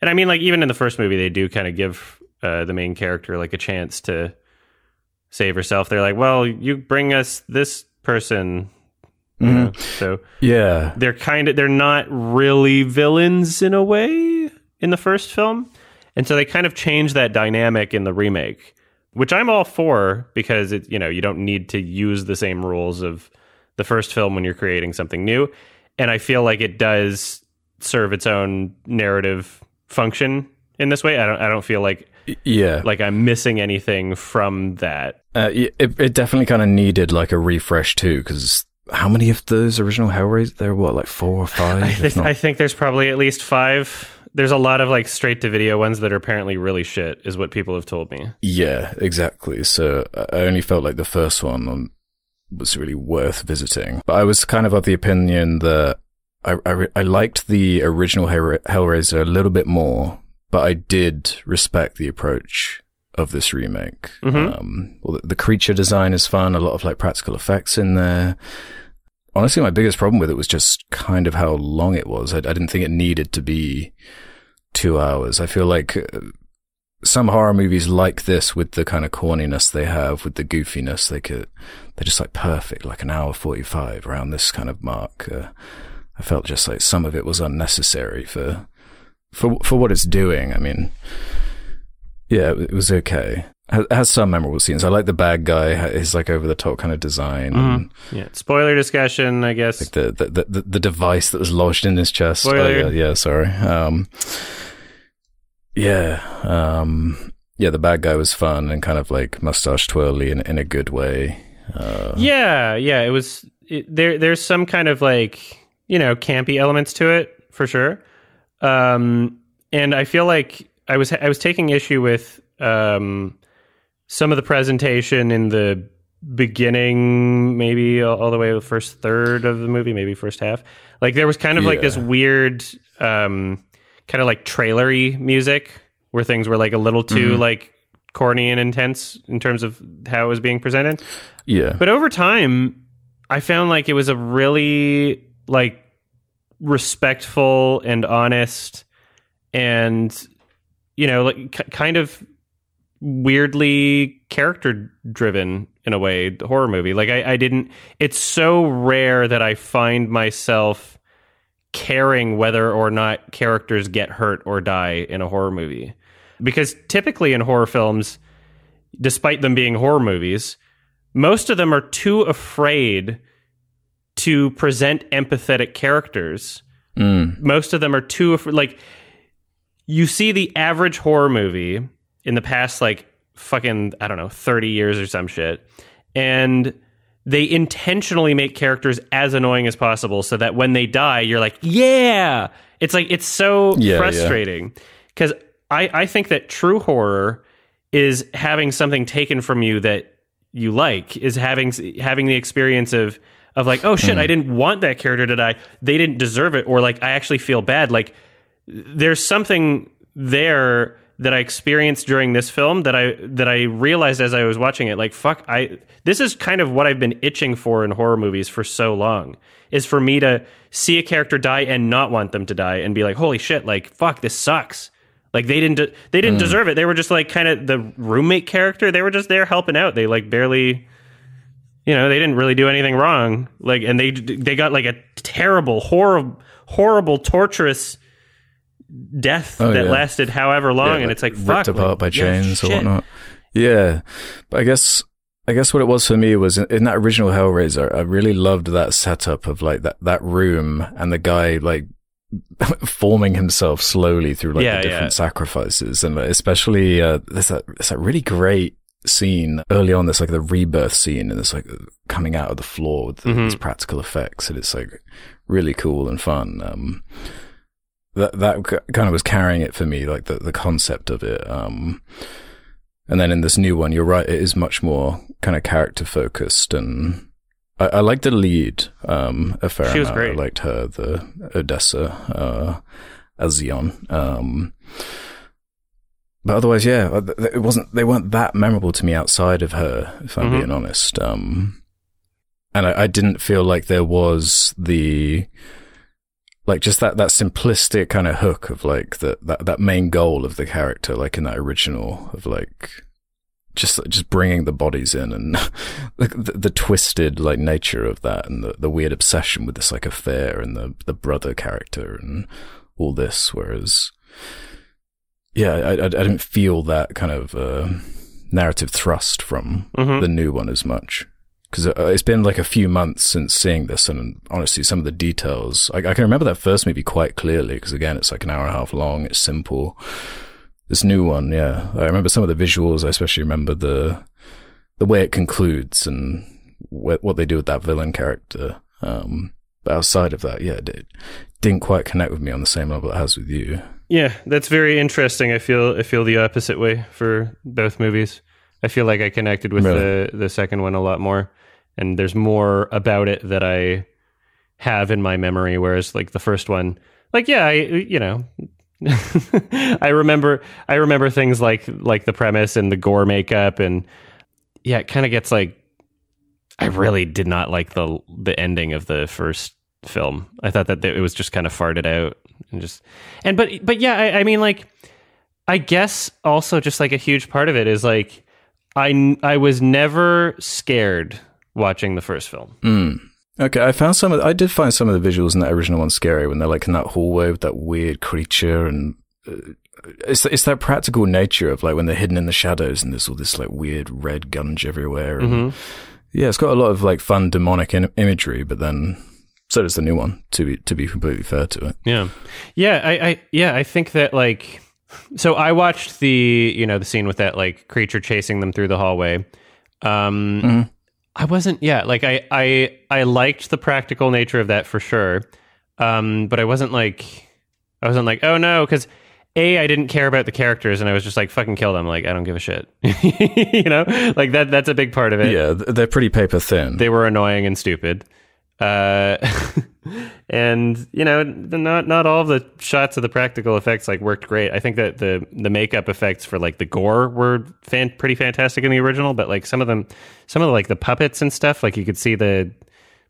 and i mean like even in the first movie they do kind of give uh, the main character like a chance to save herself they're like well you bring us this person you know? so Yeah. they're kind of they're not really villains in a way in the first film and so they kind of change that dynamic in the remake which i'm all for because it you know you don't need to use the same rules of the first film when you're creating something new and i feel like it does serve its own narrative function in this way i don't i don't feel like Yeah. like i'm missing anything from that Uh, it, it definitely kind of needed like a refresh too, because how many of those original Hellraiser? There were what, like four or five? I think, not- I think there's probably at least five. There's a lot of like straight to video ones that are apparently really shit, is what people have told me. yeah, exactly. So I only felt like the first one was really worth visiting. But I was kind of of the opinion that I, I, I liked the original Hellra- Hellraiser a little bit more, but I did respect the approach of this remake. Mhm. Um, well, the, the creature design is fun, a lot of like practical effects in there. Honestly, my biggest problem with it was just kind of how long it was. I, I didn't think it needed to be two hours. I feel like uh, some horror movies like this with the kind of corniness they have, with the goofiness, they could, they're just like perfect, like an hour 45 around this kind of mark. Uh, I felt just like some of it was unnecessary for, for, for what it's doing. I mean, yeah, it was okay. It has some memorable scenes. I like the bad guy, his like over the top kind of design. and Yeah. Spoiler discussion, I guess. like the, the, the, the device that was lodged in his chest. Spoiler. Oh, yeah, yeah, sorry. Um, yeah, um, yeah, the bad guy was fun and kind of like mustache twirly in, in a good way. Uh, yeah, yeah. It was it, there. There's some kind of like you know campy elements to it for sure. Um, and I feel like I was I was taking issue with um some of the presentation in the beginning, maybe all, all the way to the first third of the movie, maybe first half. Like there was kind of like this weird, um, kind of like trailery music where things were like a little too mm-hmm. like corny and intense in terms of how it was being presented. yeah, But over time, I found like it was a really like respectful and honest and you know like kind of weirdly character driven in a way horror movie. Like I, I didn't it's so rare that i find myself caring whether or not characters get hurt or die in a horror movie because typically in horror films despite them being horror movies most of them are too afraid to present empathetic characters Mm. most of them are too af- like you see the average horror movie in the past like fucking I don't know 30 years or some shit and they intentionally make characters as annoying as possible so that when they die you're like yeah! It's like it's so Yeah, yeah. frustrating. Cuz I I think that true horror is having something taken from you that you like is having having the experience of of like oh shit mm. I didn't want that character to die. They didn't deserve it. Or like I actually feel bad. Like there's something there that I experienced during this film that I that I realized as I was watching it like fuck I this is kind of what I've been itching for in horror movies for so long is for me to see a character die and not want them to die and be like holy shit like fuck this sucks. Like they didn't de- they didn't mm. deserve it. They were just like kind of the roommate character. They were just there helping out. They like barely you know they didn't really do anything wrong. Like and they they got like a terrible horrible horrible torturous death Oh, that yeah. lasted however long Yeah, and it's like ripped fuck apart like, by yeah, chains or whatnot. Yeah, but I guess I guess what it was for me was in, in that original Hellraiser, I really loved that setup of like that that room and the guy like <laughs> forming himself slowly through like Yeah, the different yeah. sacrifices, and like, especially uh, there's that there's that really great scene early on. There's like the rebirth scene, and it's like coming out of the floor with Mhm. these practical effects, and it's like really cool and fun. Um, that that kind of was carrying it for me, like the the concept of it. Um, and then in this new one, you're right; it is much more kind of character focused, and I, I liked the lead um, a fair She was amount. great. I liked her, the Odessa uh, A'zion. Um, but otherwise, yeah, uh, it wasn't. They weren't that memorable to me outside of her, if I'm Mhm. being honest. Um, and I, I didn't feel like there was the like just that that simplistic kind of hook of like the that that main goal of the character, like in that original of like just just bringing the bodies in and <laughs> the, the, the twisted like nature of that and the, the weird obsession with this like affair and the the brother character and all this whereas yeah I I, I didn't feel that kind of uh, narrative thrust from Mhm. the new one as much because it's been like a few months since seeing this and honestly some of the details I, I can remember that first movie quite clearly because again it's like an hour and a half long it's simple this new one, yeah. I remember some of the visuals. I especially remember the the way it concludes and wh- what they do with that villain character. Um, but outside of that, yeah, it, it didn't quite connect with me on the same level it has with you. Yeah, that's very interesting. I feel I feel the opposite way for both movies. I feel like I connected with Really? the the second one a lot more, and there's more about it that I have in my memory. Whereas like the first one, like yeah, I you know. <laughs> I remember I remember things like like the premise and the gore makeup and yeah, it kind of gets like I really did not like the the ending of the first film. I thought that it was just kind of farted out and just and but but yeah, I, I mean like I guess also just like a huge part of it is like I I was never scared watching the first film. Mm. Okay, I found some. Of, I did find some of the visuals in that original one scary when they're like in that hallway with that weird creature, and uh, it's it's that practical nature of like when they're hidden in the shadows and there's all this like weird red gunge everywhere. And Mhm. Yeah, it's got a lot of like fun demonic in- imagery, but then so does the new one. To be to be completely fair to it. Yeah, yeah, I, I yeah, I think that like so I watched the you know the scene with that like creature chasing them through the hallway. Um, Mhm. I wasn't yeah like I I I liked the practical nature of that for sure, um, but I wasn't like I wasn't like oh no because. A, I didn't care about the characters, and I was just like, "Fucking kill them!" Like, I don't give a shit, <laughs> you know. Like that—that's a big part of it. Yeah, they're pretty paper thin. they were annoying and stupid. Uh, <laughs> and you know, not not all the shots of the practical effects like worked great. I think that the the makeup effects for like the gore were fan, pretty fantastic in the original, but like some of them, some of the, like the puppets and stuff, like you could see the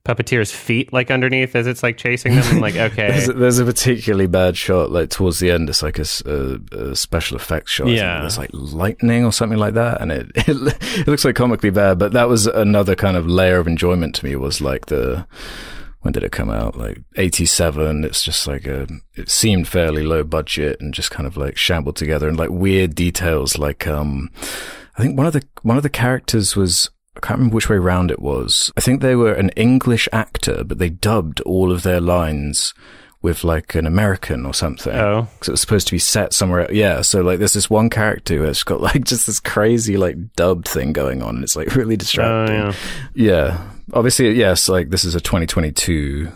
puppeteer's feet like underneath as it's like chasing them. I'm like, <laughs> okay, There's a, there's a particularly bad shot, like towards the end. It's like a special effects shot. Yeah. there's like lightning or something like that, and it, <laughs> it it looks like comically bad. But that was another kind of layer of enjoyment to me. Was like the when did it come out? Like '87. It's just like a. It seemed fairly low budget and just kind of like shambled together and like weird details. Like um, I think one of the one of the characters was. I can't remember which way round it was. I think they were an English actor, but they dubbed all of their lines with like an American or something. Oh, because it was supposed to be set somewhere. Yeah, so like there's this one character who's got like just this crazy like dubbed thing going on, and it's like really oh distracting. yeah. yeah, obviously, yes, like this is a 2022.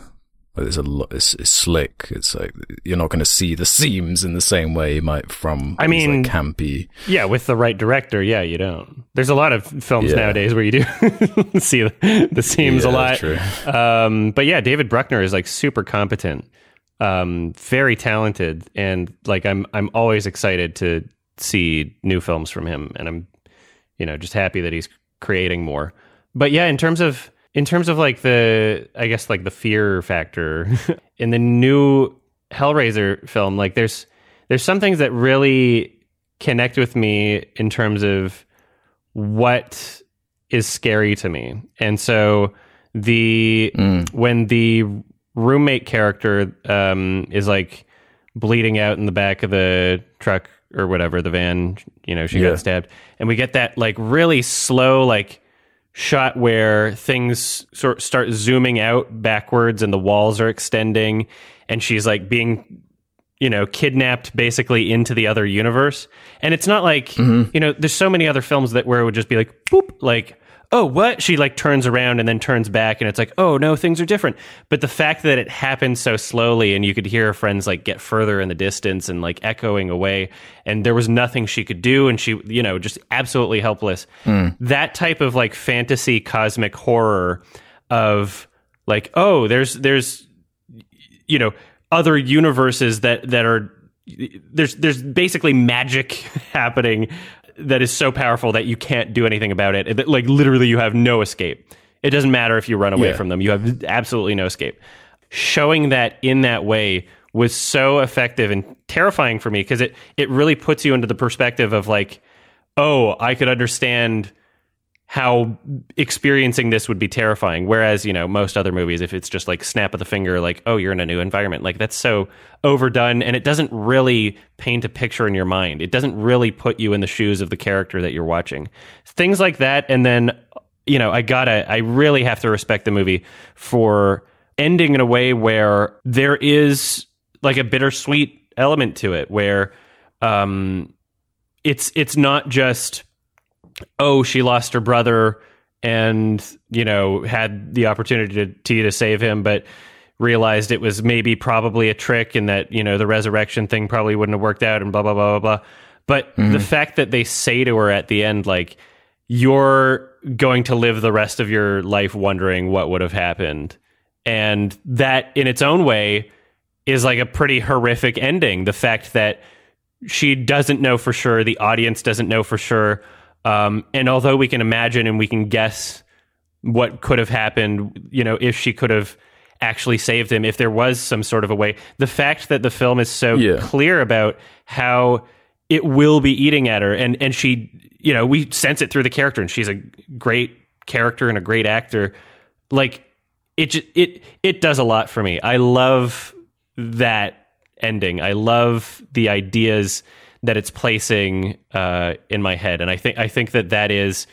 But it's a lot. It's, it's slick. It's like you're not going to see the seams in the same way you might from. I mean- like, campy. Yeah, with the right director, yeah, you don't. There's a lot of films Yeah. nowadays where you do <laughs> see the, the seams a lot. Um, but yeah, David Bruckner is like super competent, um, very talented, and like I'm I'm always excited to see new films from him, and I'm you know just happy that he's creating more. But yeah, in terms of in terms of like the I guess like the fear factor <laughs> in the new Hellraiser film, like there's there's some things that really connect with me in terms of what is scary to me. And so the Mm. when the roommate character um, is like bleeding out in the back of the truck or whatever the van, you know, she Yeah. got stabbed, and we get that like really slow like shot where things sort start zooming out backwards and the walls are extending and she's like being you know kidnapped basically into the other universe. And it's not like mm-hmm. you know there's so many other films that where it would just be like boop like oh what? She like turns around and then turns back and it's like oh no things are different. But the fact that it happened so slowly and you could hear her friends like get further in the distance and like echoing away and there was nothing she could do and she you know just absolutely helpless. Hmm. That type of like fantasy cosmic horror of like oh there's there's you know other universes that that are there's there's basically magic <laughs> happening that is so powerful that you can't do anything about it. Like literally, you have no escape. It doesn't matter if you run away Yeah. from them; you have absolutely no escape. Showing that in that way was so effective and terrifying for me because it it really puts you into the perspective of like, oh, I could understand how experiencing this would be terrifying. Whereas, you know, most other movies, if it's just like snap of the finger, like, oh, you're in a new environment, like that's so overdone and it doesn't really paint a picture in your mind. It doesn't really put you in the shoes of the character that you're watching. Things like that. And then, you know, I gotta, I really have to respect the movie for ending in a way where there is like a bittersweet element to it where, um, it's, it's not just, oh, she lost her brother and, you know, had the opportunity to, to, to save him, but realized it was maybe probably a trick and that, you know, the resurrection thing probably wouldn't have worked out and blah, blah, blah, blah, blah. But mm-hmm. the fact that they say to her at the end, like, you're going to live the rest of your life wondering what would have happened. And that in its own way is like a pretty horrific ending. The fact that she doesn't know for sure, the audience doesn't know for sure. Um, and although we can imagine and we can guess what could have happened, you know, if she could have actually saved him, if there was some sort of a way, the fact that the film is so Yeah. clear about how it will be eating at her, and and she, you know, we sense it through the character, and she's a great character and a great actor. Like it, it, it does a lot for me. I love that ending. I love the ideas that it's placing uh, in my head, and I think I think that that is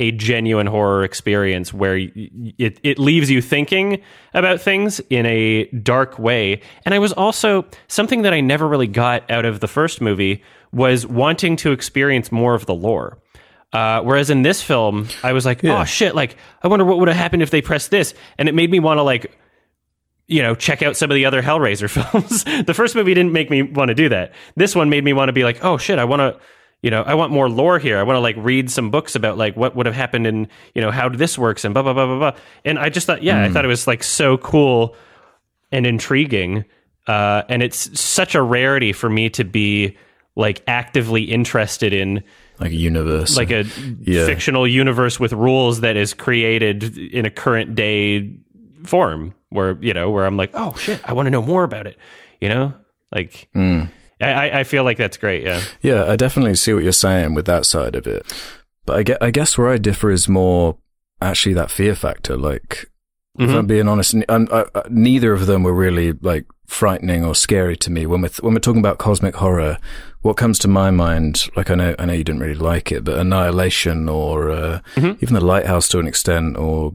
a genuine horror experience where it it leaves you thinking about things in a dark way. And I was also something that I never really got out of the first movie was wanting to experience more of the lore. Uh, whereas in this film, I was like, oh shit, like I wonder what would have happened if they pressed this, and it made me want to like you know, check out some of the other Hellraiser <laughs> films. the first movie didn't make me want to do that. This one made me want to be like, oh shit, I want to, you know, I want more lore here. I want to like read some books about like what would have happened and, you know, how this works and blah, blah, blah, blah, blah. And I just thought, yeah, I thought it was like so cool and intriguing. Uh, and it's such a rarity for me to be like actively interested in like a universe, like a Yeah. fictional universe with rules that is created in a current day form where you know where i'm like oh shit i want to know more about it you know like Mm. I, I- I feel like that's great yeah Yeah, I definitely see what you're saying with that side of it. But I, get, I guess where I differ is more actually that fear factor. Like, if Mhm. I'm being honest, um, uh, uh, neither of them were really like frightening or scary to me. When we're th- when we're talking about cosmic horror, what comes to my mind, like I know I know you didn't really like it, but Annihilation or uh, Mhm. even The Lighthouse to an extent, or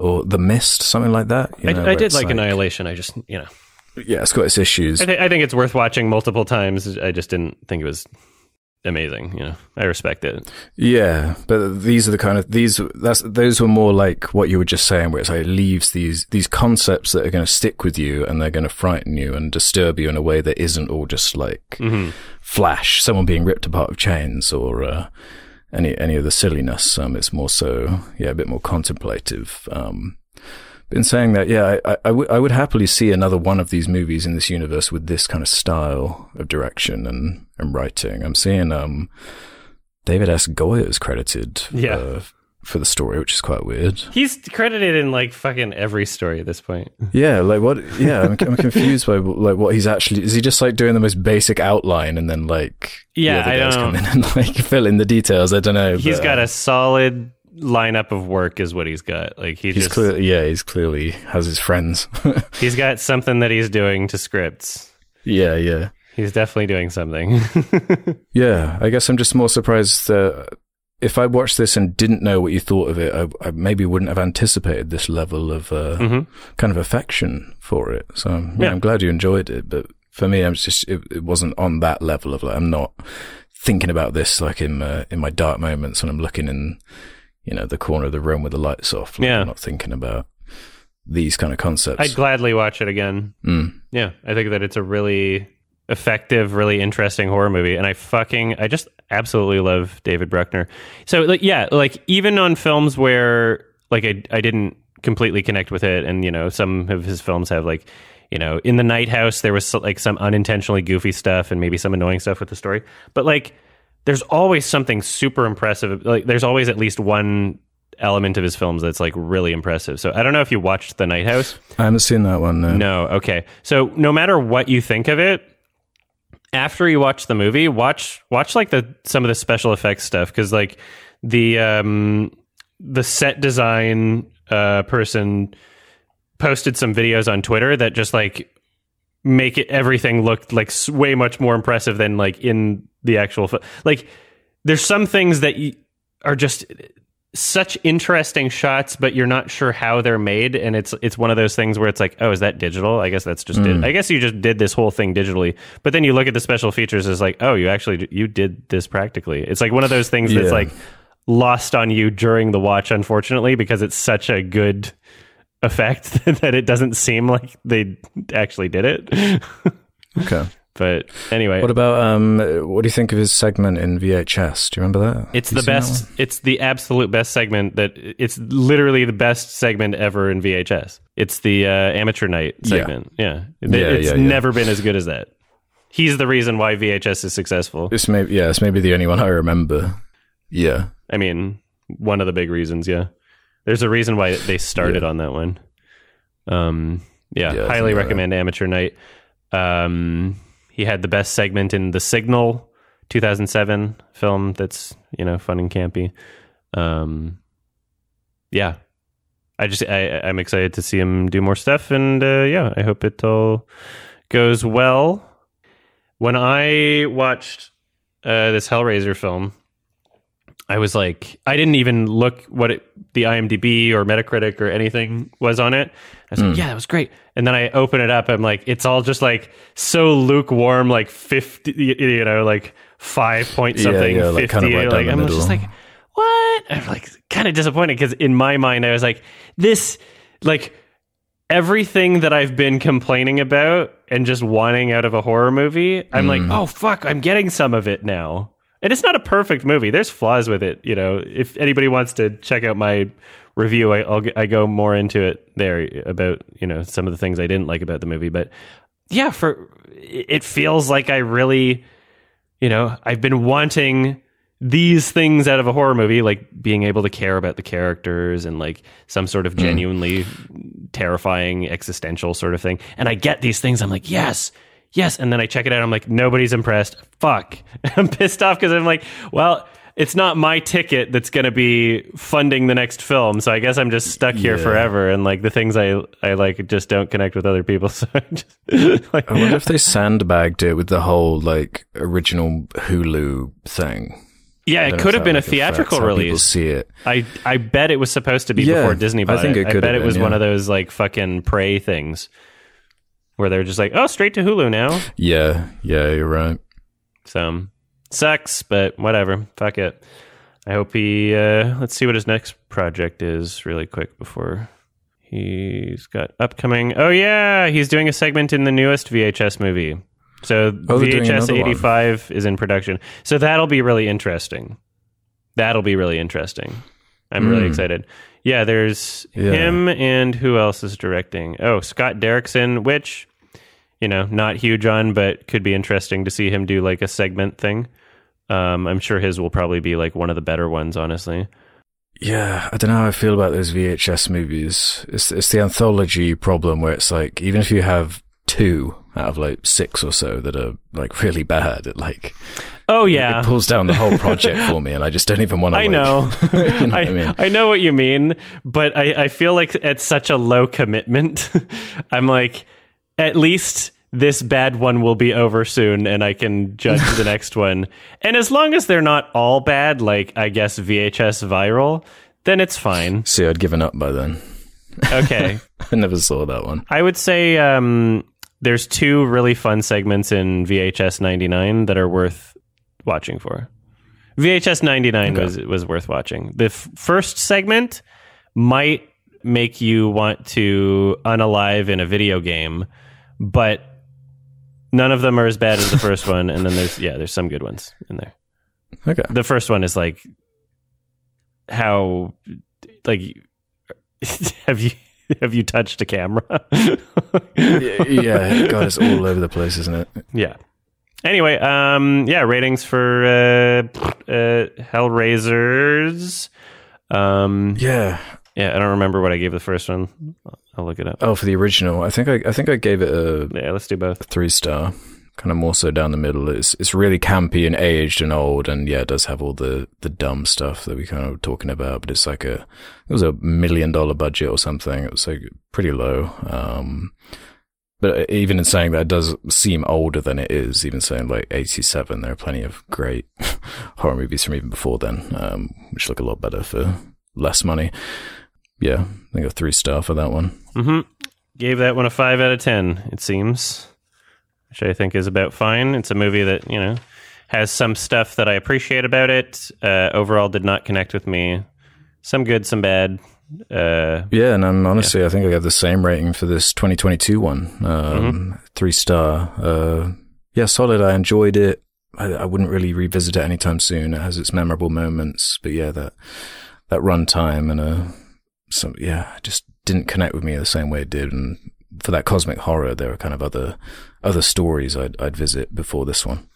or The Mist, something like that. you know, I, I did it's like, annihilation i just you know yeah, it's got its issues. I, th- I think it's worth watching multiple times. I just didn't think it was amazing. You know, I respect it. Yeah, but these are the kind of these that's those were more like what you were just saying, where it's like it leaves these these concepts that are going to stick with you and they're going to frighten you and disturb you in a way that isn't all just like Mm-hmm. flash, someone being ripped apart of chains or uh, any any of the silliness. Um, it's more so yeah, a bit more contemplative. Um, been saying that, yeah, I, I, I, w- I would happily see another one of these movies in this universe with this kind of style of direction and, and writing. I'm seeing um, David S. Goyer is credited Yeah. uh, for the story, which is quite weird. He's credited in like fucking every story at this point. Yeah, like what? Yeah, I'm, I'm confused by like what he's actually. Is he just like doing the most basic outline and then like Yeah, the I guys don't- come in and like <laughs> fill in the details? I don't know. He's but, got uh, a solid lineup of work, is what he's got. Like he He's just clearly, yeah, he's clearly has his friends. <laughs> he's got something that he's doing to scripts. yeah, yeah. He's definitely doing something. <laughs> Yeah, I guess I'm just more surprised that if I watched this and didn't know what you thought of it, I, I maybe wouldn't have anticipated this level of uh, Mhm. kind of affection for it. So yeah, Yeah. I'm glad you enjoyed it, but for me, I'm just it, it wasn't on that level of like I'm not thinking about this like in uh, in my dark moments when I'm looking in you know the corner of the room with the lights off. Like, Yeah. I'm not thinking about these kind of concepts. I'd gladly watch it again. Mm. Yeah, I think that it's a really effective, really interesting horror movie, and I fucking, I just absolutely love David Bruckner. So, like, yeah, like even on films where like I, I didn't completely connect with it, and you know, some of his films have like, you know, in the Night House there was like some unintentionally goofy stuff and maybe some annoying stuff with the story, but like, there's always something super impressive. Like, there's always at least one element of his films that's like really impressive. So I don't know if you watched The Night House. I haven't seen that one. No. No, okay. So no matter what you think of it, after you watch the movie, watch watch like the some of the special effects stuff because like the um the set design uh person posted some videos on Twitter that just like make it everything look like way much more impressive than like in the actual like there's some things that are just such interesting shots but you're not sure how they're made and it's it's one of those things where it's like oh is that digital i guess that's just Mm. it. i guess you just did this whole thing digitally but then you look at the special features it's like oh you actually you did this practically it's like one of those things that's like lost on you during the watch unfortunately because it's such a good effect <laughs> that it doesn't seem like they actually did it <laughs> Okay. But anyway What about um? What do you think of his segment in VHS? Do you remember that? It's the best. It's the absolute best segment. That it's literally the best segment ever in VHS. It's the uh, amateur night segment. Yeah, Yeah, it's yeah, yeah. never been as good as that. He's the reason why VHS is successful. It's maybe yeah. It's maybe the only one I remember. Yeah. I mean, one of the big reasons. Yeah, there's a reason why they started on that one. Um, yeah, Yeah, highly think, recommend amateur night. Um, he had the best segment in The Signal, 2007 film. That's you know fun and campy. Um, yeah, I just I, I'm excited to see him do more stuff, and uh, yeah, I hope it all goes well. When I watched uh, this Hellraiser film, I was like, I didn't even look what it, the IMDb or Metacritic or anything was on it. I was like, yeah, that was great. And then I open it up. I'm like, it's all just like so lukewarm, like 50, you know, like five point something, yeah, like 50. kind of right like, I'm just like, what? I'm like kind of disappointed because in my mind, I was like, this, like, everything that I've been complaining about and just wanting out of a horror movie, I'm like, Mm. oh fuck, I'm getting some of it now. And it's not a perfect movie. There's flaws with it. You know, if anybody wants to check out my review, I, I'll I go more into it there about you know some of the things I didn't like about the movie. But yeah, for it feels like I really, you know, I've been wanting these things out of a horror movie, like being able to care about the characters and like some sort of hmm. genuinely terrifying existential sort of thing. And I get these things. I'm like, yes, yes. And then I check it out. I'm like, nobody's impressed. Fuck. <laughs> I'm pissed off because I'm like, well, it's not my ticket that's going to be funding the next film. So I guess I'm just stuck here Yeah. forever. And like the things I, I like just don't connect with other people. <laughs> So I just <laughs> like, I wonder if they sandbagged it with the whole like original Hulu thing. yeah, it could have been a like, affects theatrical release. see it. I I bet it was supposed to be Yeah, before Disney I think it. it I bet it was been, one of those like fucking prey things. Where they're just like, oh, straight to Hulu now. Yeah, yeah, you're right. So sucks, but whatever. Fuck it. I hope he. Uh, let's see what his next project is really quick before he's got upcoming. Oh yeah, he's doing a segment in the newest VHS movie. So Oh, VHS eighty five is in production. So that'll be really interesting. That'll be really interesting. I'm really Mm. excited. Yeah, there's Yeah. him and who else is directing? Oh, Scott Derrickson, which you know, not huge on, but could be interesting to see him do like a segment thing. Um, I'm sure his will probably be like one of the better ones, honestly. Yeah, I don't know how I feel about those VHS movies. It's it's the anthology problem where it's like even if you have two out of like six or so that are like <laughs> really bad, it like Oh yeah, it pulls down the whole project for me, and I just don't even want to. <laughs> I know. <laughs> you know what I, I mean? I know what you mean, but I, I feel like it's such a low commitment. <laughs> I'm like, at least this bad one will be over soon and I can judge the next one. And as long as they're not all bad, like I guess VHS viral, then it's fine. See, I'd given up by then. Okay. I never saw that one. I would say um, there's two really fun segments in VHS 99 that are worth watching for. VHS 99 Okay. was was worth watching. The f- first segment might make you want to unalive in a video game, but none of them are as bad as the <laughs> first one. And then there's yeah, there's some good ones in there. Okay. The first one is like how like <laughs> have you have you touched a camera? yeah, yeah, God, it's all over the place, isn't it? Yeah. Anyway, um, yeah, ratings for uh, uh, Hellraisers. Um, Yeah. yeah, I don't remember what I gave the first one. I'll look it up. Oh, for the original, I think I, I think I gave it a Yeah, let's do both. three star, kind of more so down the middle. It's it's really campy and aged and old, and yeah, it does have all the the dumb stuff that we kind of were talking about. But it's like a it was a million dollar budget or something. It was like pretty low. Um, but even in saying that, it does seem older than it is. Even saying like eighty seven, there are plenty of great <laughs> horror movies from even before then, um, which look a lot better for less money. Yeah, I think a three star for that one. hmm Gave that one a five out of ten. It seems, which I think is about fine. It's a movie that you know has some stuff that I appreciate about it. Uh, overall, did not connect with me. Some good, some bad. Uh, Yeah, and um, honestly, I think I have the same rating for this 2022 one. Um, Three star. Uh, yeah, solid. I enjoyed it. I, I wouldn't really revisit it anytime soon. It has its memorable moments, but yeah, that that run time and uh, some yeah, just didn't connect with me the same way it did. And for that cosmic horror, there are kind of other other stories I'd I'd visit before this one.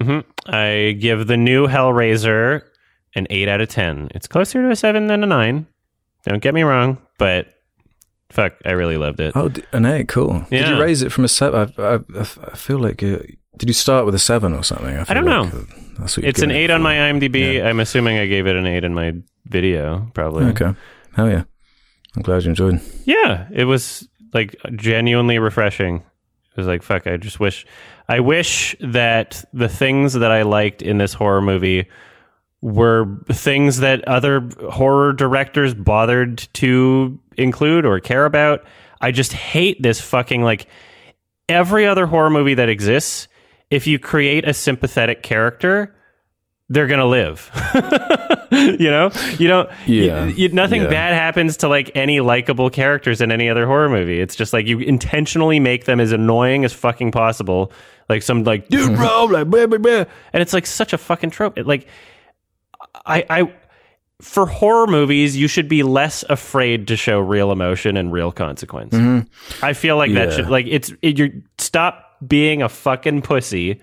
hmm I give the new Hellraiser an eight out of ten. It's closer to a seven than a nine. Don't get me wrong, but fuck, I really loved it. Oh, d- an eight, cool. Did you raise it from a seven? I, I, I I feel like uh, did you start with a seven or something? I don't like, know. uh, That's what It's an giving it eight on my IMDb. I'm assuming I gave it an eight in my video, probably. Okay. Hell yeah. I'm glad you enjoyed. Yeah, it was like genuinely refreshing. It was like fuck. I just wish, I wish that the things that I liked in this horror movie were things that other horror directors bothered to include or care about. I just hate this fucking like every other horror movie that exists. If you create a sympathetic character, they're gonna live. <laughs> you know, you don't. Yeah. you- you- nothing Yeah. bad happens to like any likable characters in any other horror movie. It's just like you intentionally make them as annoying as fucking possible. Like some like dude, bro, like blah, blah, blah. and it's like such a fucking trope. It, like, I, I, for horror movies, you should be less afraid to show real emotion and real consequence. Mm-hmm. I feel like that should like it's it, you stop being a fucking pussy.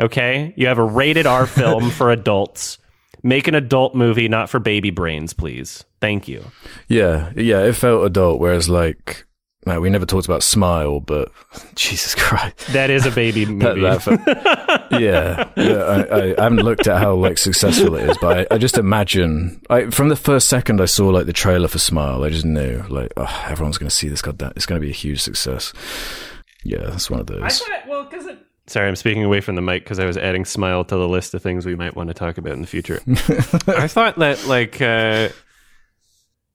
Okay, you have a rated R <laughs> film for adults. Make an adult movie, not for baby brains, please. Thank you. Yeah. Yeah. It felt adult, whereas like, man, we never talked about Smile, but <laughs> Jesus Christ. That is a baby movie. that <laughs> felt- yeah. yeah I, I, I haven't looked at how like successful it is, but I, I just imagine I, from the first second I saw like the trailer for Smile, I just knew like, oh, everyone's going to see this. Goddamn, it's going to be a huge success. Yeah. That's one of those. well, because it. Sorry, I'm speaking away from the mic because I was adding smile to the list of things we might want to talk about in the future. <laughs> I thought that like uh,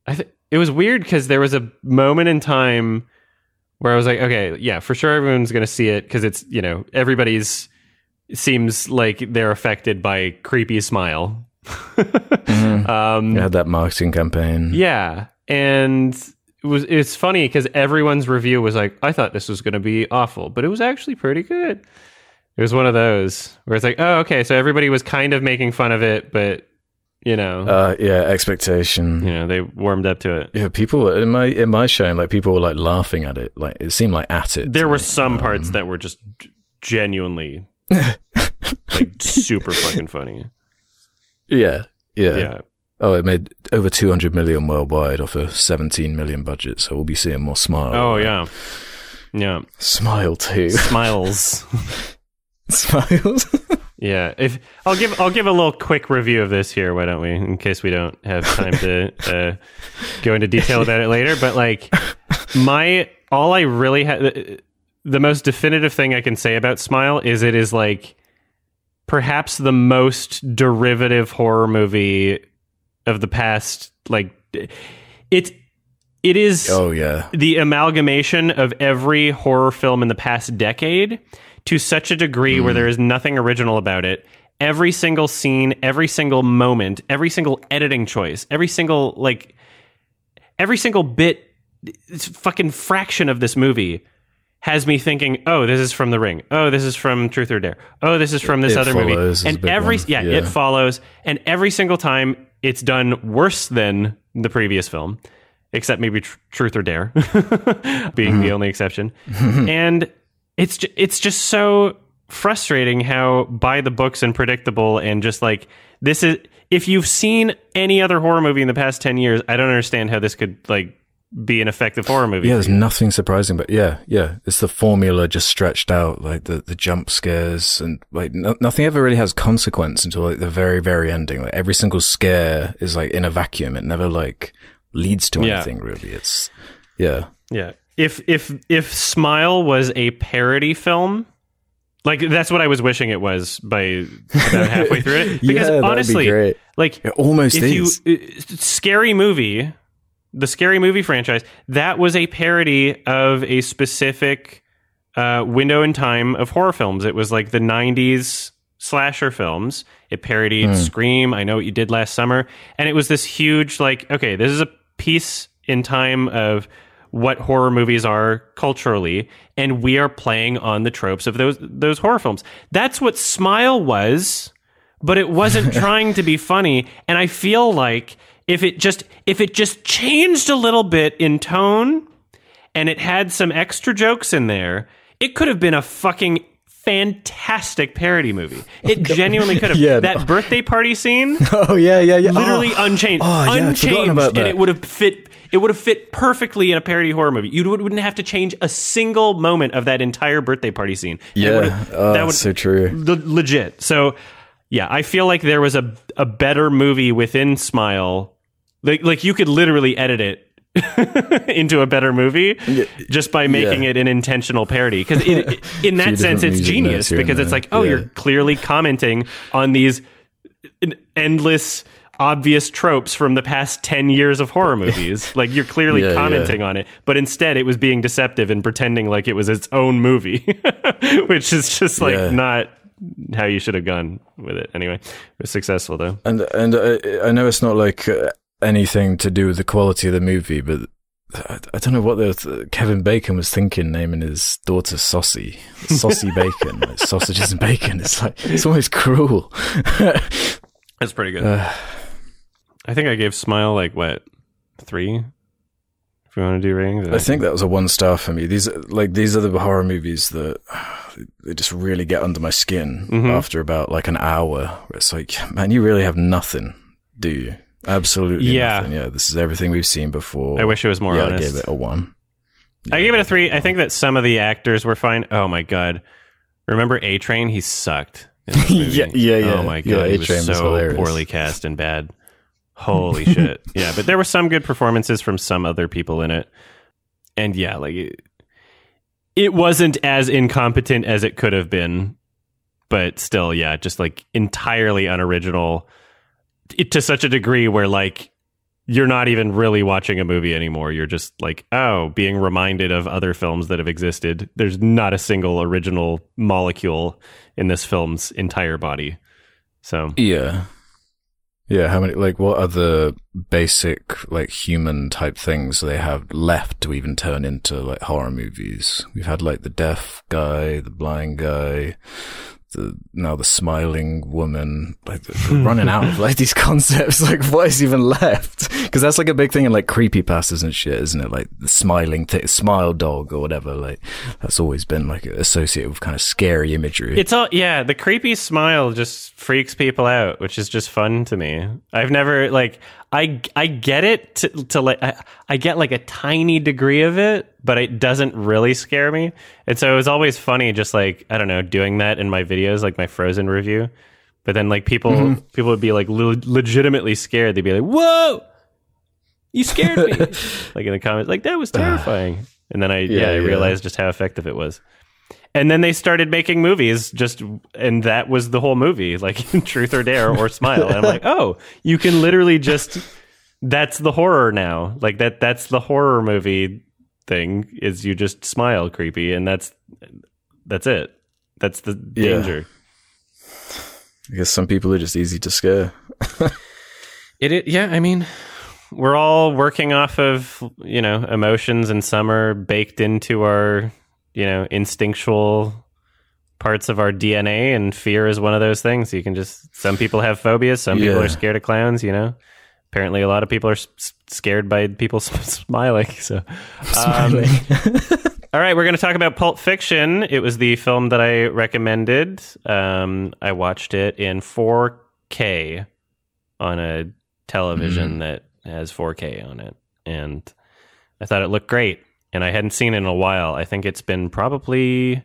I th- it was weird because there was a moment in time where I was like, okay, yeah, for sure everyone's going to see it because it's, you know, everybody's seems like they're affected by creepy smile. mm-hmm. <laughs> um, had that marketing campaign. Yeah. And it was it's funny because everyone's review was like, I thought this was going to be awful, but it was actually pretty good. It was one of those where it's like, oh, okay, so everybody was kind of making fun of it, but you know, uh, yeah, expectation. You know, they warmed up to it. Yeah, people in my in my showing, like people were like laughing at it. Like it seemed like at it. There were me. some um, parts that were just genuinely <laughs> like super fucking funny. Yeah, yeah, yeah. Oh, it made over 200 million worldwide off a 17 million budget, so we'll be seeing more smile. Oh right? yeah, yeah. Smile too. Smiles. <laughs> Smiles. <laughs> yeah. If I'll give I'll give a little quick review of this here. Why don't we? In case we don't have time to <laughs> uh, go into detail about it later. But like my all I really had the most definitive thing I can say about Smile is it is like perhaps the most derivative horror movie of the past like it it is oh yeah the amalgamation of every horror film in the past decade to such a degree mm. where there is nothing original about it every single scene every single moment every single editing choice every single like every single bit fucking fraction of this movie has me thinking, oh, this is from The Ring. Oh, this is from Truth or Dare. Oh, this is from this it other movie. And every yeah, yeah, it follows. And every single time, it's done worse than the previous film, except maybe tr- Truth or Dare <laughs> being mm-hmm. the only exception. <laughs> and it's ju- it's just so frustrating how by the books and predictable and just like this is if you've seen any other horror movie in the past 10 years, I don't understand how this could like be an effective horror movie. Yeah, there's nothing surprising, but yeah, yeah, it's the formula just stretched out, like the the jump scares and like no, nothing ever really has consequence until like the very very ending. Like every single scare is like in a vacuum. It never like leads to yeah. anything really. It's yeah, yeah. If if if Smile was a parody film, like that's what I was wishing it was by about halfway through it. <laughs> Because yeah, honestly, be like it almost if is. you uh, scary movie the scary movie franchise that was a parody of a specific uh, window in time of horror films it was like the 90s slasher films it parodied mm. scream i know what you did last summer and it was this huge like okay this is a piece in time of what horror movies are culturally and we are playing on the tropes of those those horror films that's what smile was but it wasn't <laughs> trying to be funny and i feel like if it just if it just changed a little bit in tone and it had some extra jokes in there, it could have been a fucking fantastic parody movie. It <laughs> genuinely could have. yeah, that no. birthday party scene. <laughs> Oh yeah, yeah, yeah. Literally oh. unchanged, oh, yeah, unchanged, and it would have fit. It would have fit perfectly in a parody horror movie. You wouldn't have to change a single moment of that entire birthday party scene. Yeah, oh, that would so true. legit. So, yeah, I feel like there was a a better movie within Smile like like you could literally edit it <laughs> into a better movie just by making yeah. it an intentional parody because <laughs> in that sense it's genius because it's like oh yeah. you're clearly commenting on these endless obvious tropes from the past 10 years of horror <laughs> movies. Like you're clearly yeah, commenting on it but instead it was being deceptive and pretending like it was its own movie <laughs> which is just like not how you should have gone with it. Anyway it was successful though. And and uh, i know it's not like anything to do with the quality of the movie, but I, I don't know what the, Kevin Bacon was thinking naming his daughter Sosie, <laughs> Sosie Bacon, like sausages and bacon. It's like it's almost cruel. That's pretty good. Uh, I think I gave Smile like what three. If we want to do ratings, I think that was a one star for me. These like these are the horror movies that <sighs> they just really get under my skin mm-hmm. after about like an hour. It's like, man, you really have nothing, do you? Absolutely. Yeah. Nothing. Yeah. This is everything we've seen before. I wish it was more yeah, honest. I gave it a one. Yeah. I gave it a three. I think that some of the actors were fine. Oh my god! Remember A Train? He sucked. <laughs> yeah, yeah, yeah. Oh my god, yeah, he was so was poorly cast and bad. Holy <laughs> shit! Yeah, but there were some good performances from some other people in it, and yeah, like it, it wasn't as incompetent as it could have been, but still, yeah, just like entirely unoriginal to such a degree where like you're not even really watching a movie anymore. You're just like, oh, being reminded of other films that have existed. There's not a single original molecule in this film's entire body. So Yeah. Yeah, how many like what other basic like human type things they have left to even turn into like horror movies? We've had like the deaf guy, the blind guy, the now the smiling woman. Like <laughs> running out of like these <laughs> concepts. Like what is even left? Because that's like a big thing in like creepy pastas and shit, isn't it? Like the smiling th- smile dog or whatever. Like that's always been like associated with kind of scary imagery. It's all yeah. The creepy smile just freaks people out, which is just fun to me. I've never like I I get it to to like I, I get like a tiny degree of it, but it doesn't really scare me. And so it was always funny, just like I don't know, doing that in my videos, like my Frozen review. But then like people mm-hmm. people would be like le- legitimately scared. They'd be like, "Whoa, you scared me!" <laughs> like in the comments, like that was uh-huh. terrifying. And then I yeah, Yeah, I yeah. realized just how effective it was. And then they started making movies just and that was the whole movie, like <laughs> Truth or Dare or Smile. And I'm like, "Oh, you can literally just that's the horror now. Like that that's the horror movie thing is you just smile creepy and that's that's it. That's the Yeah. danger. I guess some people are just easy to scare. It, it yeah, I mean, we're all working off of, you know, emotions and some are baked into our, you know, instinctual parts of our DNA and fear is one of those things. You can just some people have phobias, some people are scared of clowns, you know. Apparently a lot of people are s- scared by people <laughs> smiling. So um, <laughs> All right, we're going to talk about Pulp Fiction. It was the film that I recommended. Um, I watched it in 4K on a television that has 4K on it, and I thought it looked great. And I hadn't seen it in a while. I think it's been probably,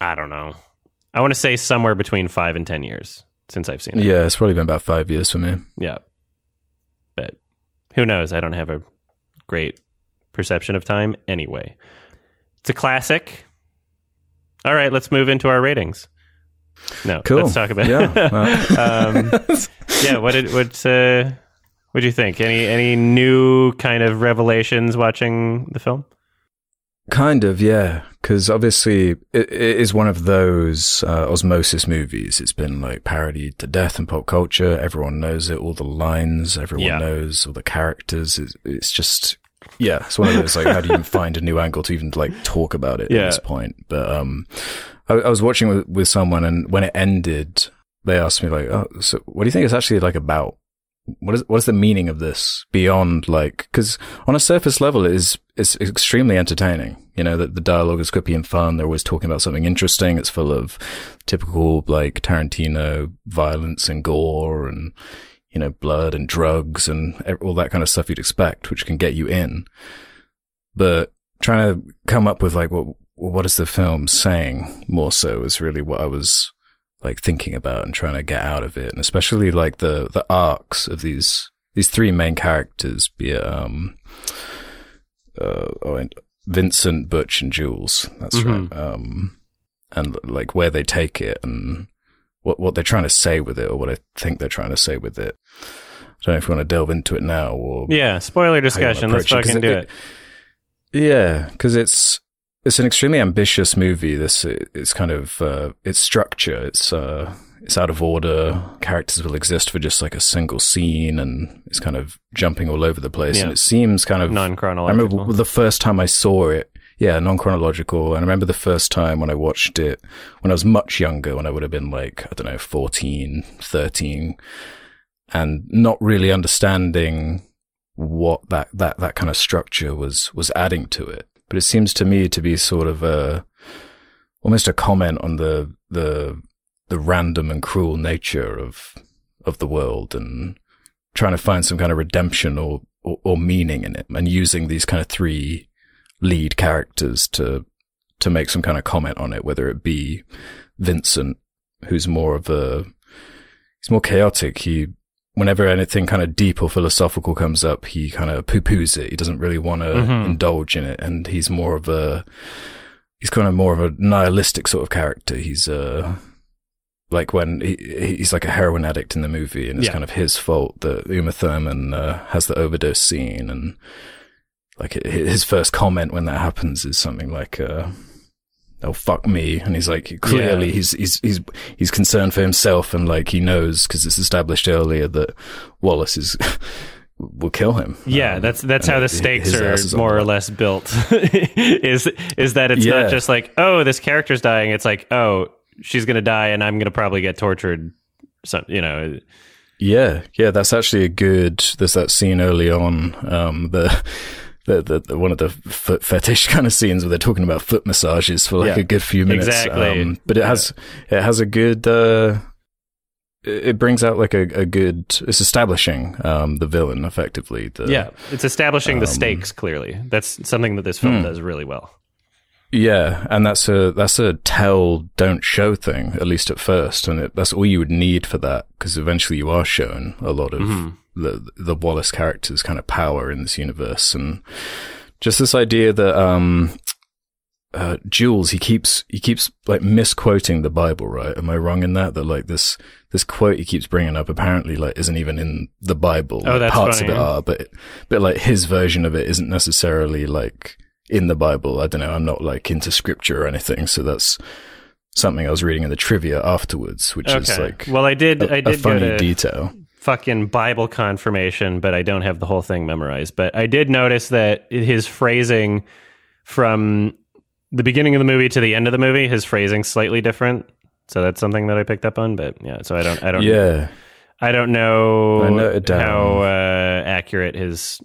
I don't know, I want to say somewhere between five and ten years since I've seen it. yeah, it's probably been about five years for me. Yeah. But who knows? I don't have a great perception of time anyway. It's a classic. All right, let's move into our ratings. No, Cool. let's talk about Yeah, <laughs> um, yeah, what did what uh what do you think? Any any new kind of revelations watching the film? Kind of, yeah. Because obviously, it, it is one of those uh, osmosis movies. It's been like parodied to death in pop culture. Everyone knows it. All the lines, everyone Yeah. knows all the characters. It's, it's just, yeah. It's one of those like, how do you even find a new angle to even like talk about it Yeah. at this point? But um, I, I was watching with, with someone, and when it ended, they asked me like, "Oh, so what do you think it's actually like about?" What is what is the meaning of this beyond like because on a surface level it is it's extremely entertaining. You know that the dialogue is quippy and fun. They're always talking about something interesting. It's full of typical like tarantino violence and gore and you know blood and drugs and all that kind of stuff you'd expect which can get you in. But trying to come up with like what what is the film saying more so is really what i was like thinking about and trying to get out of it, and especially like the the arcs of these these three main characters, be it um, uh, oh, Vincent, Butch, and Jules. That's Mhm. right. Um, and like where they take it and what what they're trying to say with it, or what I think they're trying to say with it. I don't know if you want to delve into it now or Yeah, spoiler discussion. Let's approach it, fucking do it- it. yeah, because it's it's an extremely ambitious movie. This it's kind of uh, its structure. It's uh, it's out of order. Characters will exist for just like a single scene, and it's kind of jumping all over the place. Yeah. And it seems kind of Non chronological. I remember the first time I saw it. Yeah, non chronological. And I remember the first time when I watched it when I was much younger, when I would have been like, I don't know, 14, 13, and not really understanding what that, that, that kind of structure was, was adding to it. But it seems to me to be sort of a, almost a comment on the, the, the random and cruel nature of, of the world and trying to find some kind of redemption or, or, or meaning in it and using these kind of three lead characters to, to make some kind of comment on it, whether it be Vincent, who's more of a, he's more chaotic. He, whenever anything kind of deep or philosophical comes up, he kind of poo-poos it. He doesn't really want to Mhm. indulge in it. And he's more of a, he's kind of more of a nihilistic sort of character. He's, uh, like when he, he's like a heroin addict in the movie, and it's Yeah. kind of his fault that Uma Thurman uh, has the overdose scene, and like his first comment when that happens is something like, uh, "Oh fuck me," and he's like, clearly Yeah. he's he's he's he's concerned for himself, and like he knows because it's established earlier that Wallace is <laughs> will kill him. Yeah, Um, that's that's how the stakes are more or less built. <laughs> is is that it's Yeah. not just like oh this character's dying. It's like oh she's gonna die and I'm gonna probably get tortured. Some you know Yeah, yeah, that's actually a good. There's that scene early on, um, the, the, the, the one of the foot fetish <laughs> kind of scenes where they're talking about foot massages for like Yeah, a good few minutes. exactly. Um, but it has it has a good. Uh, it brings out like a, a good. It's establishing um, the villain effectively. The, yeah it's establishing the um, stakes clearly. That's something that this film Hmm. does really well. Yeah, and that's a that's a tell don't show thing at least at first, and it, that's all you would need for that because eventually you are shown a lot of Mhm. The the Wallace character's kind of power in this universe, and just this idea that um, uh, Jules he keeps he keeps like misquoting the Bible, right? Am I wrong in that? That like this this quote he keeps bringing up apparently like isn't even in the Bible. Oh, that's parts funny. of it are, but but like his version of it isn't necessarily like in the Bible. I don't know. I'm not like into scripture or anything, so that's something I was reading in the trivia afterwards, which is like well, I did. a, I a did go funny to detail. Fucking Bible confirmation, but I don't have the whole thing memorized. But I did notice that his phrasing from the beginning of the movie to the end of the movie, his phrasing slightly different. So that's something that I picked up on. But yeah, so I don't, I don't, Yeah, I don't know I how uh, accurate his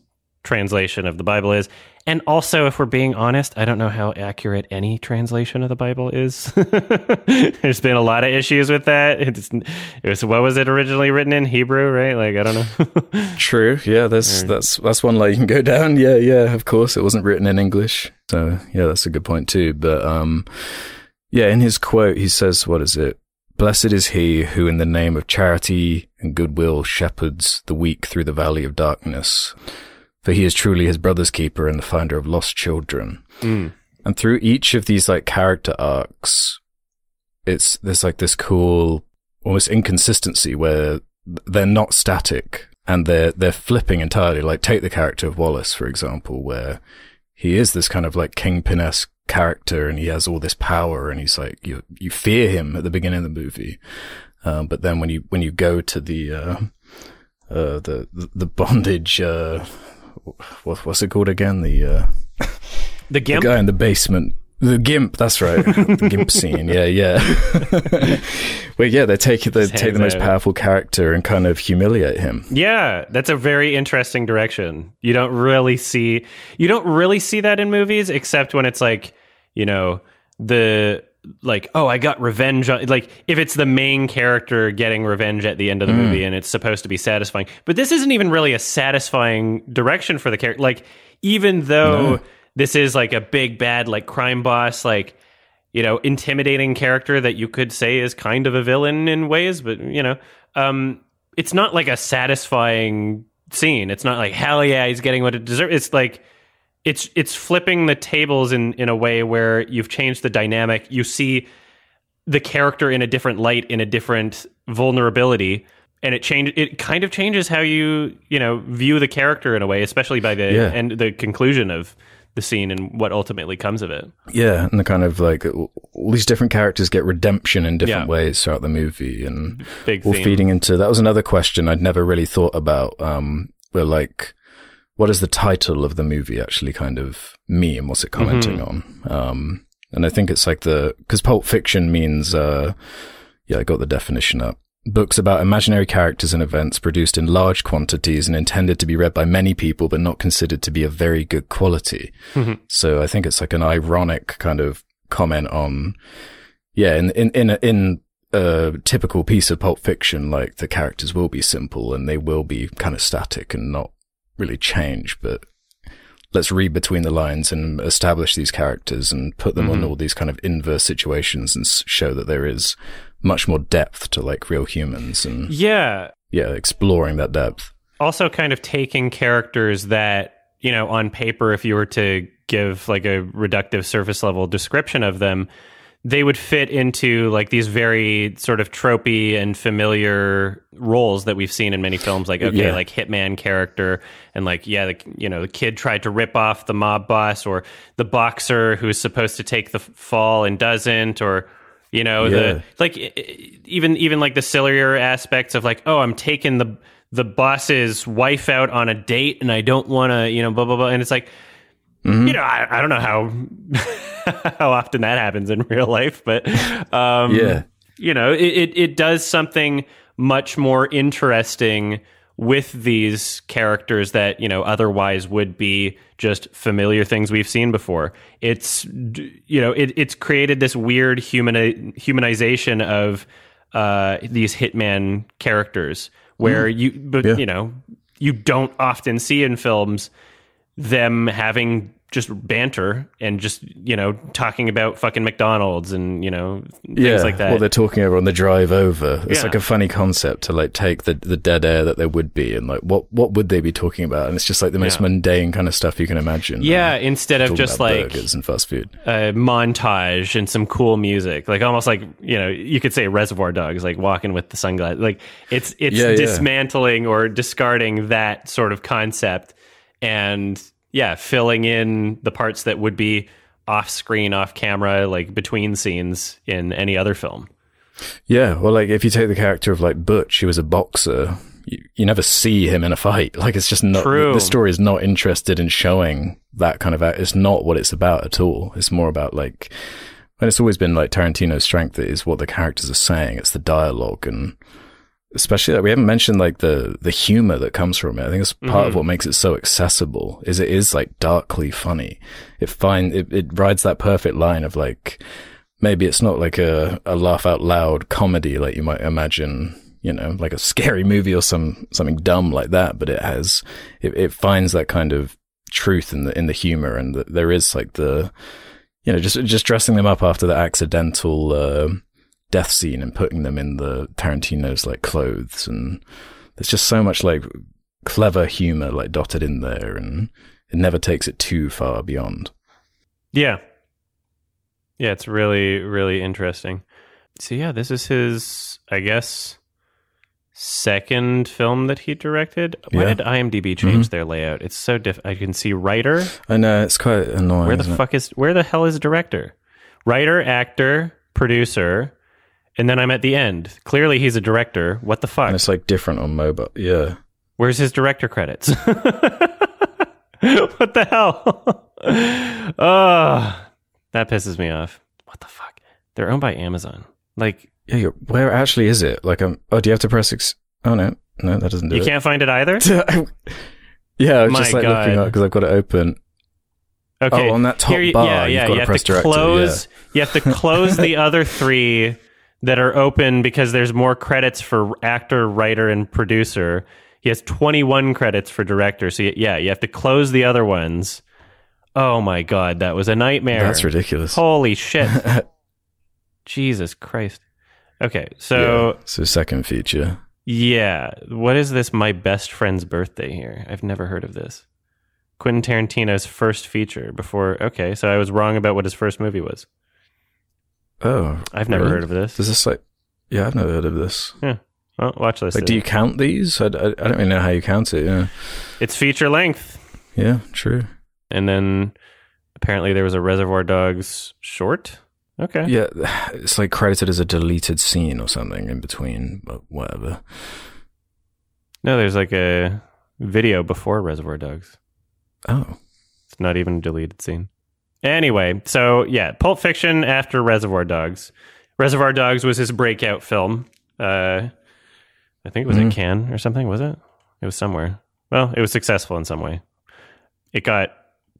translation of the Bible is. And also, if we're being honest, I don't know how accurate any translation of the Bible is. <laughs> There's been a lot of issues with that. It's, it was what was it originally written in Hebrew, right? Like I don't know. <laughs> true. Yeah, that's that's that's one line you can go down. Yeah, yeah. Of course, it wasn't written in English, so yeah, that's a good point too. But um, yeah, in his quote, he says, "What is it? Blessed is he who, in the name of charity and goodwill, shepherds the weak through the valley of darkness." For he is truly his brother's keeper and the finder of lost children. Mm. And through each of these like character arcs, it's there's like this cool almost inconsistency where they're not static and they're they're flipping entirely. Like take the character of Wallace, for example, where he is this kind of like kingpin esque character and he has all this power and he's like you you fear him at the beginning of the movie. Um, but then when you when you go to the uh, uh, the the bondage uh, what, what's it called again? The uh, <laughs> The the guy in the basement. The gimp, that's right. <laughs> the gimp scene. Yeah, yeah. <laughs> well, yeah, they take they take the most powerful character and kind of humiliate him. Yeah, that's a very interesting direction. You don't really see you don't really see that in movies except when it's like, you know, the like, oh, I got revenge on like if it's the main character getting revenge at the end of the movie and it's supposed to be satisfying. But this isn't even really a satisfying direction for the character. Like even though No. this is like a big bad like crime boss like you know, intimidating character that you could say is kind of a villain in ways, but you know, um, it's not like a satisfying scene. It's not like hell yeah, he's getting what it deserves. It's like it's it's flipping the tables in in a way where you've changed the dynamic. You see the character in a different light, in a different vulnerability. And it change it kind of changes how you you know view the character in a way, especially by the Yeah. end the conclusion of the scene and what ultimately comes of it. Yeah, and the kind of like all these different characters get redemption in different Yeah. ways throughout the movie, and Big all theme. feeding into that was another question I'd never really thought about. Um, where like, what does the title of the movie actually kind of mean? What's it commenting on? Um, and I think it's like the because Pulp Fiction means, uh, yeah, I got the definition up. Books about imaginary characters and events produced in large quantities and intended to be read by many people, but not considered to be of very good quality. Mhm. So I think it's like an ironic kind of comment on, yeah, in in in a, in a typical piece of Pulp Fiction, like the characters will be simple and they will be kind of static and not really change, but let's read between the lines and establish these characters and put them on Mhm. all these kind of inverse situations and show that there is much more depth to like real humans and Yeah. yeah, exploring that depth. Also, kind of taking characters that, you know, on paper, if you were to give like a reductive surface level description of them, they would fit into like these very sort of tropey and familiar roles that we've seen in many films like okay Yeah. like hitman character and like yeah the, you know the kid tried to rip off the mob boss or the boxer who's supposed to take the fall and doesn't or you know Yeah. the like even even like the sillier aspects of like oh i'm taking the the boss's wife out on a date and i don't want to you know blah blah blah and it's like Mm-hmm. you know I, I don't know how <laughs> how often that happens in real life but um Yeah. you know it, it, it does something much more interesting with these characters that you know otherwise would be just familiar things we've seen before it's you know it, it's created this weird humani- humanization of uh, these hitman characters where you but Yeah. you know you don't often see in films them having just banter and just you know talking about fucking McDonald's and you know things yeah, like that. What they're talking over on the drive over. It's Yeah. like a funny concept to like take the, the dead air that there would be and like what what would they be talking about? And it's just like the most Yeah. mundane kind of stuff you can imagine. yeah, Um, instead of just like burgers and fast food. a montage and some cool music, like almost like you know you could say Reservoir Dogs, like walking with the sunglasses. Like it's it's dismantling or discarding that sort of concept and yeah, filling in the parts that would be off screen, off camera, like between scenes in any other film. Yeah, well, like if you take the character of like Butch, he was a boxer. You, you never see him in a fight. <laughs> Like it's just not. True. The story is not interested in showing that kind of. act- It's not what it's about at all. It's more about like, and it's always been like Tarantino's strength is what the characters are saying. It's the dialogue and especially that we haven't mentioned like the the humor that comes from it. I think it's part of what makes it so accessible. Is it is like darkly funny. It find it, it rides that perfect line of like maybe it's not like a, a laugh out loud comedy like you might imagine, you know, like a scary movie or some something dumb like that, but it has it, it finds that kind of truth in the in the humor and the, there is like the you know just just dressing them up after the accidental uh, death scene and putting them in the Tarantino's like clothes and there's just so much like clever humor like dotted in there and it never takes it too far beyond. Yeah. Yeah, it's really, really interesting. So yeah, this is his, I guess, second film that he directed. Why Yeah. did IMDb change mm-hmm. their layout? It's so diff. I can see writer. I know it's quite annoying. Where the fuck is? Where the hell is director? Writer, actor, producer, and then I'm at the end. Clearly, he's a director. What the fuck? And it's like different on mobile. Yeah. Where's his director credits? <laughs> what the hell? oh, that pisses me off. What the fuck? They're owned by Amazon. Like Yeah. You're, where actually is it? Like, um, oh, do you have to press ex- Oh, no. No, that doesn't do you it. You can't find it either. <laughs> yeah. I was My just like God. looking up because I've got it open. Okay, Oh, on that top Here bar, yeah, you've got you to press to director, close. You have to close the <laughs> other three that are open because there's more credits for actor, writer, and producer. He has 21 credits for director. So yeah, you have to close the other ones. Oh my god, that was a nightmare. That's ridiculous. Holy shit. <laughs> Jesus Christ. Okay, so yeah. So second feature. yeah. What is this? My best friend's birthday here. I've never heard of this. Quentin Tarantino's first feature before. Okay, so I was wrong about what his first movie was. Oh, I've never really? heard of this. Does this like? Yeah, I've never heard of this. Yeah. Well, watch this. Like, do you count these? I, I, I don't really know how you count it. Yeah. It's feature length, Yeah. True. and then apparently there was a Reservoir Dogs short. Okay. Yeah, <sighs> it's like credited as a deleted scene or something in between, but whatever. No, there's like a video before Reservoir Dogs. Oh, It's not even a deleted scene. Anyway, so yeah, Pulp Fiction after Reservoir Dogs. Reservoir Dogs was his breakout film. Uh, I think it was Mhm. at Cannes or something. Was it? It was somewhere. Well, it was successful in some way. It got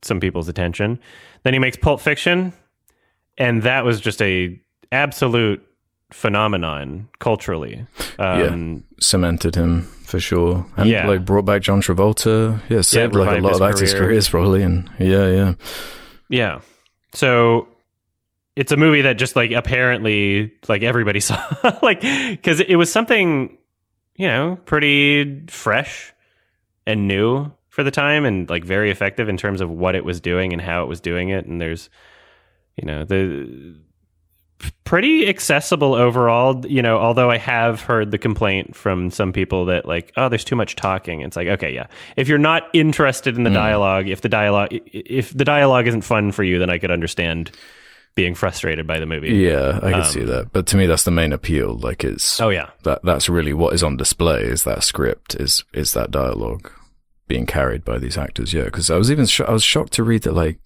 some people's attention. Then he makes Pulp Fiction, and that was just a absolute phenomenon culturally. Um, cemented him for sure, and Yeah. like brought back John Travolta. Yeah, saved like a lot of actors' careers probably, and yeah, yeah, Yeah. So it's a movie that just like apparently like everybody <laughs> saw like cuz it was something you know pretty fresh and new for the time and like very effective in terms of what it was doing and how it was doing it and there's you know the pretty accessible overall. You know, although I have heard the complaint from some people that like, oh, there's too much talking. It's like, okay, yeah. If you're not interested in the dialogue, if the dialogue if the dialogue isn't fun for you, then I could understand being frustrated by the movie. Yeah, I can see that. But to me, that's the main appeal. Like it's Um, Oh yeah. that that's really what is on display is that script is is that dialogue being carried by these actors yeah because i was even sho- i was shocked to read that like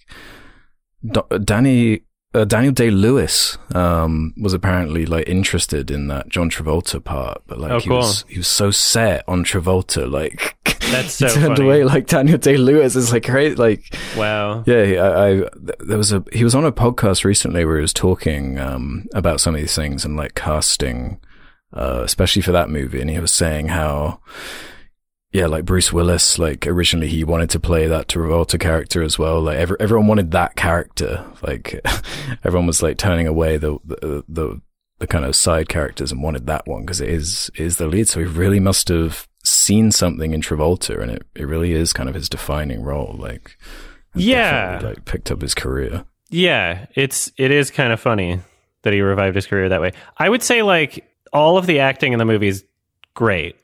Do- danny uh, daniel day lewis um was apparently like interested in that john travolta part but like Oh, he cool. was he was so set on travolta like <laughs> That's he so turned funny. away like daniel day lewis is like great like Wow. yeah, he- I, I there was a he was on a podcast recently where he was talking um, about some of these things and like casting, uh, especially for that movie, and he was saying how, yeah, like Bruce Willis, like originally he wanted to play that Travolta character as well. Like every, everyone wanted that character. Like <laughs> everyone was like turning away the the the, the kind of side characters and wanted that one because it is is the lead. So he really must have seen something in Travolta, and it it really is kind of his defining role. Like Yeah. like picked up his career. Yeah, it's it is kind of funny that he revived his career that way. I would say like all of the acting in the movie is great,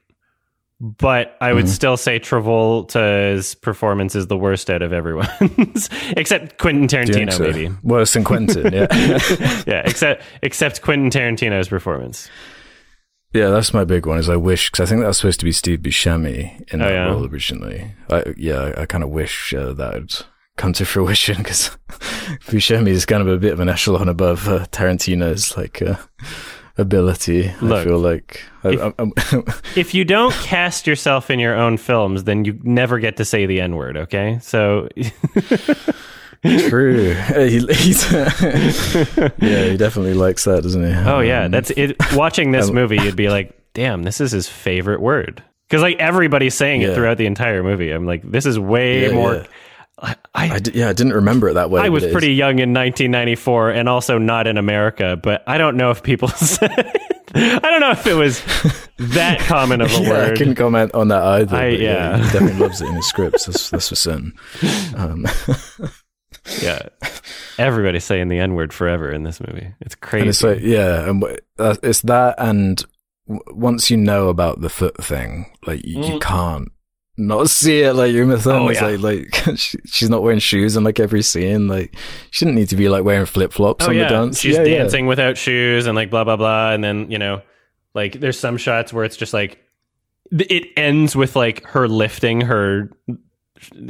but I would Mhm. still say Travolta's performance is the worst out of everyone's, <laughs> except Quentin Do you think Tarantino, so? maybe. worse than Quentin. Yeah, <laughs> yeah, except except Quentin Tarantino's performance. yeah, that's my big one. Is I wish because I think that was supposed to be Steve Buscemi in Oh, that yeah? role originally. I, yeah, I kind of wish uh, that would come to <laughs> fruition because Buscemi is kind of a bit of an echelon above uh, Tarantino's like uh, ability. I Look, feel like I, if- I'm, I'm <laughs> If you don't cast yourself in your own films, then you never get to say the N word. Okay, so true. <laughs> He, <laughs> yeah, he definitely likes that, doesn't he? Oh yeah, Um, that's it. Watching this Um, movie, you'd be like, "Damn, this is his favorite word." Because like everybody's saying it throughout the entire movie. I'm like, this is way Yeah, more. yeah. I I, I yeah, I didn't remember it that way. I was it is. pretty young in 1994, and also not in America. But I don't know if people <laughs> said. I don't know if it was that <laughs> common of a yeah, I word. couldn't comment on that either. I- but yeah. he definitely loves it in his scripts. <laughs> That's, that's for certain. Um, Yeah, everybody's saying the N word forever in this movie. It's crazy. and it's like, yeah, and uh, it's that, and w- once you know about the foot thing, like you, you Mm. can't not see it. Like Uma Thurman's yeah. like, like <laughs> she, she's not wearing shoes in like every scene. Like she didn't need to be like wearing flip flops oh on yeah, the dance. she's Yeah, yeah. dancing without shoes and like blah blah blah, and then you know, like there's some shots where it's just like it ends with like her lifting her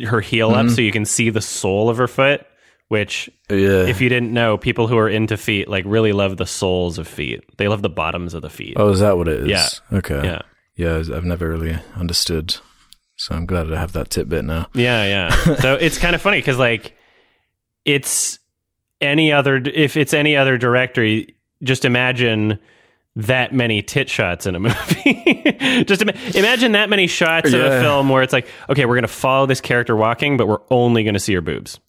her heel up Mhm. so you can see the sole of her foot. Which, Yeah. if you didn't know, people who are into feet like really love the soles of feet. They love the bottoms of the feet. oh, is that what it is? Yeah. Okay. Yeah, Yeah, I've never really understood. So I'm glad I have that tidbit now. yeah, yeah. <laughs> so it's kind of funny because like it's any other if it's any other director, you- just imagine that many tit shots in a <laughs> movie. just ima- imagine that many shots in a film where it's like, okay, we're going to follow this character walking, but we're only going to see her boobs.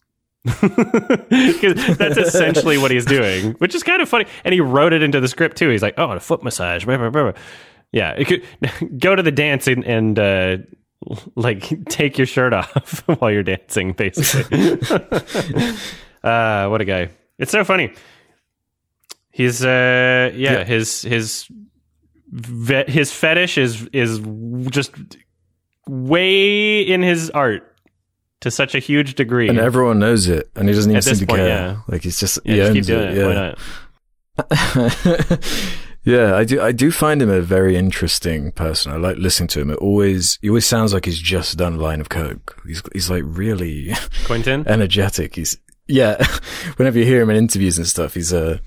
<laughs> Because that's essentially what he's doing, which is kind of funny. And he wrote it into the script too. He's like, "Oh, a foot massage." Blah, blah, blah. Yeah, it could, go to the dance and, and uh, <laughs> like take your shirt off <laughs> while you're dancing, basically. <laughs> uh, what a guy! It's so funny. He's uh, yeah, Yeah. his his his fetish is is just way in his art to such a huge degree. And everyone knows it, and he doesn't even seem to point, care. yeah. Like he's just yeah, he just owns doing it. yeah. Why not? Yeah, I do. I do find him a very interesting person. I like listening to him. It always, he always sounds like he's just done a line of coke. He's he's like really <laughs> Quentin. energetic. He's yeah. <laughs> Whenever you hear him in interviews and stuff, he's uh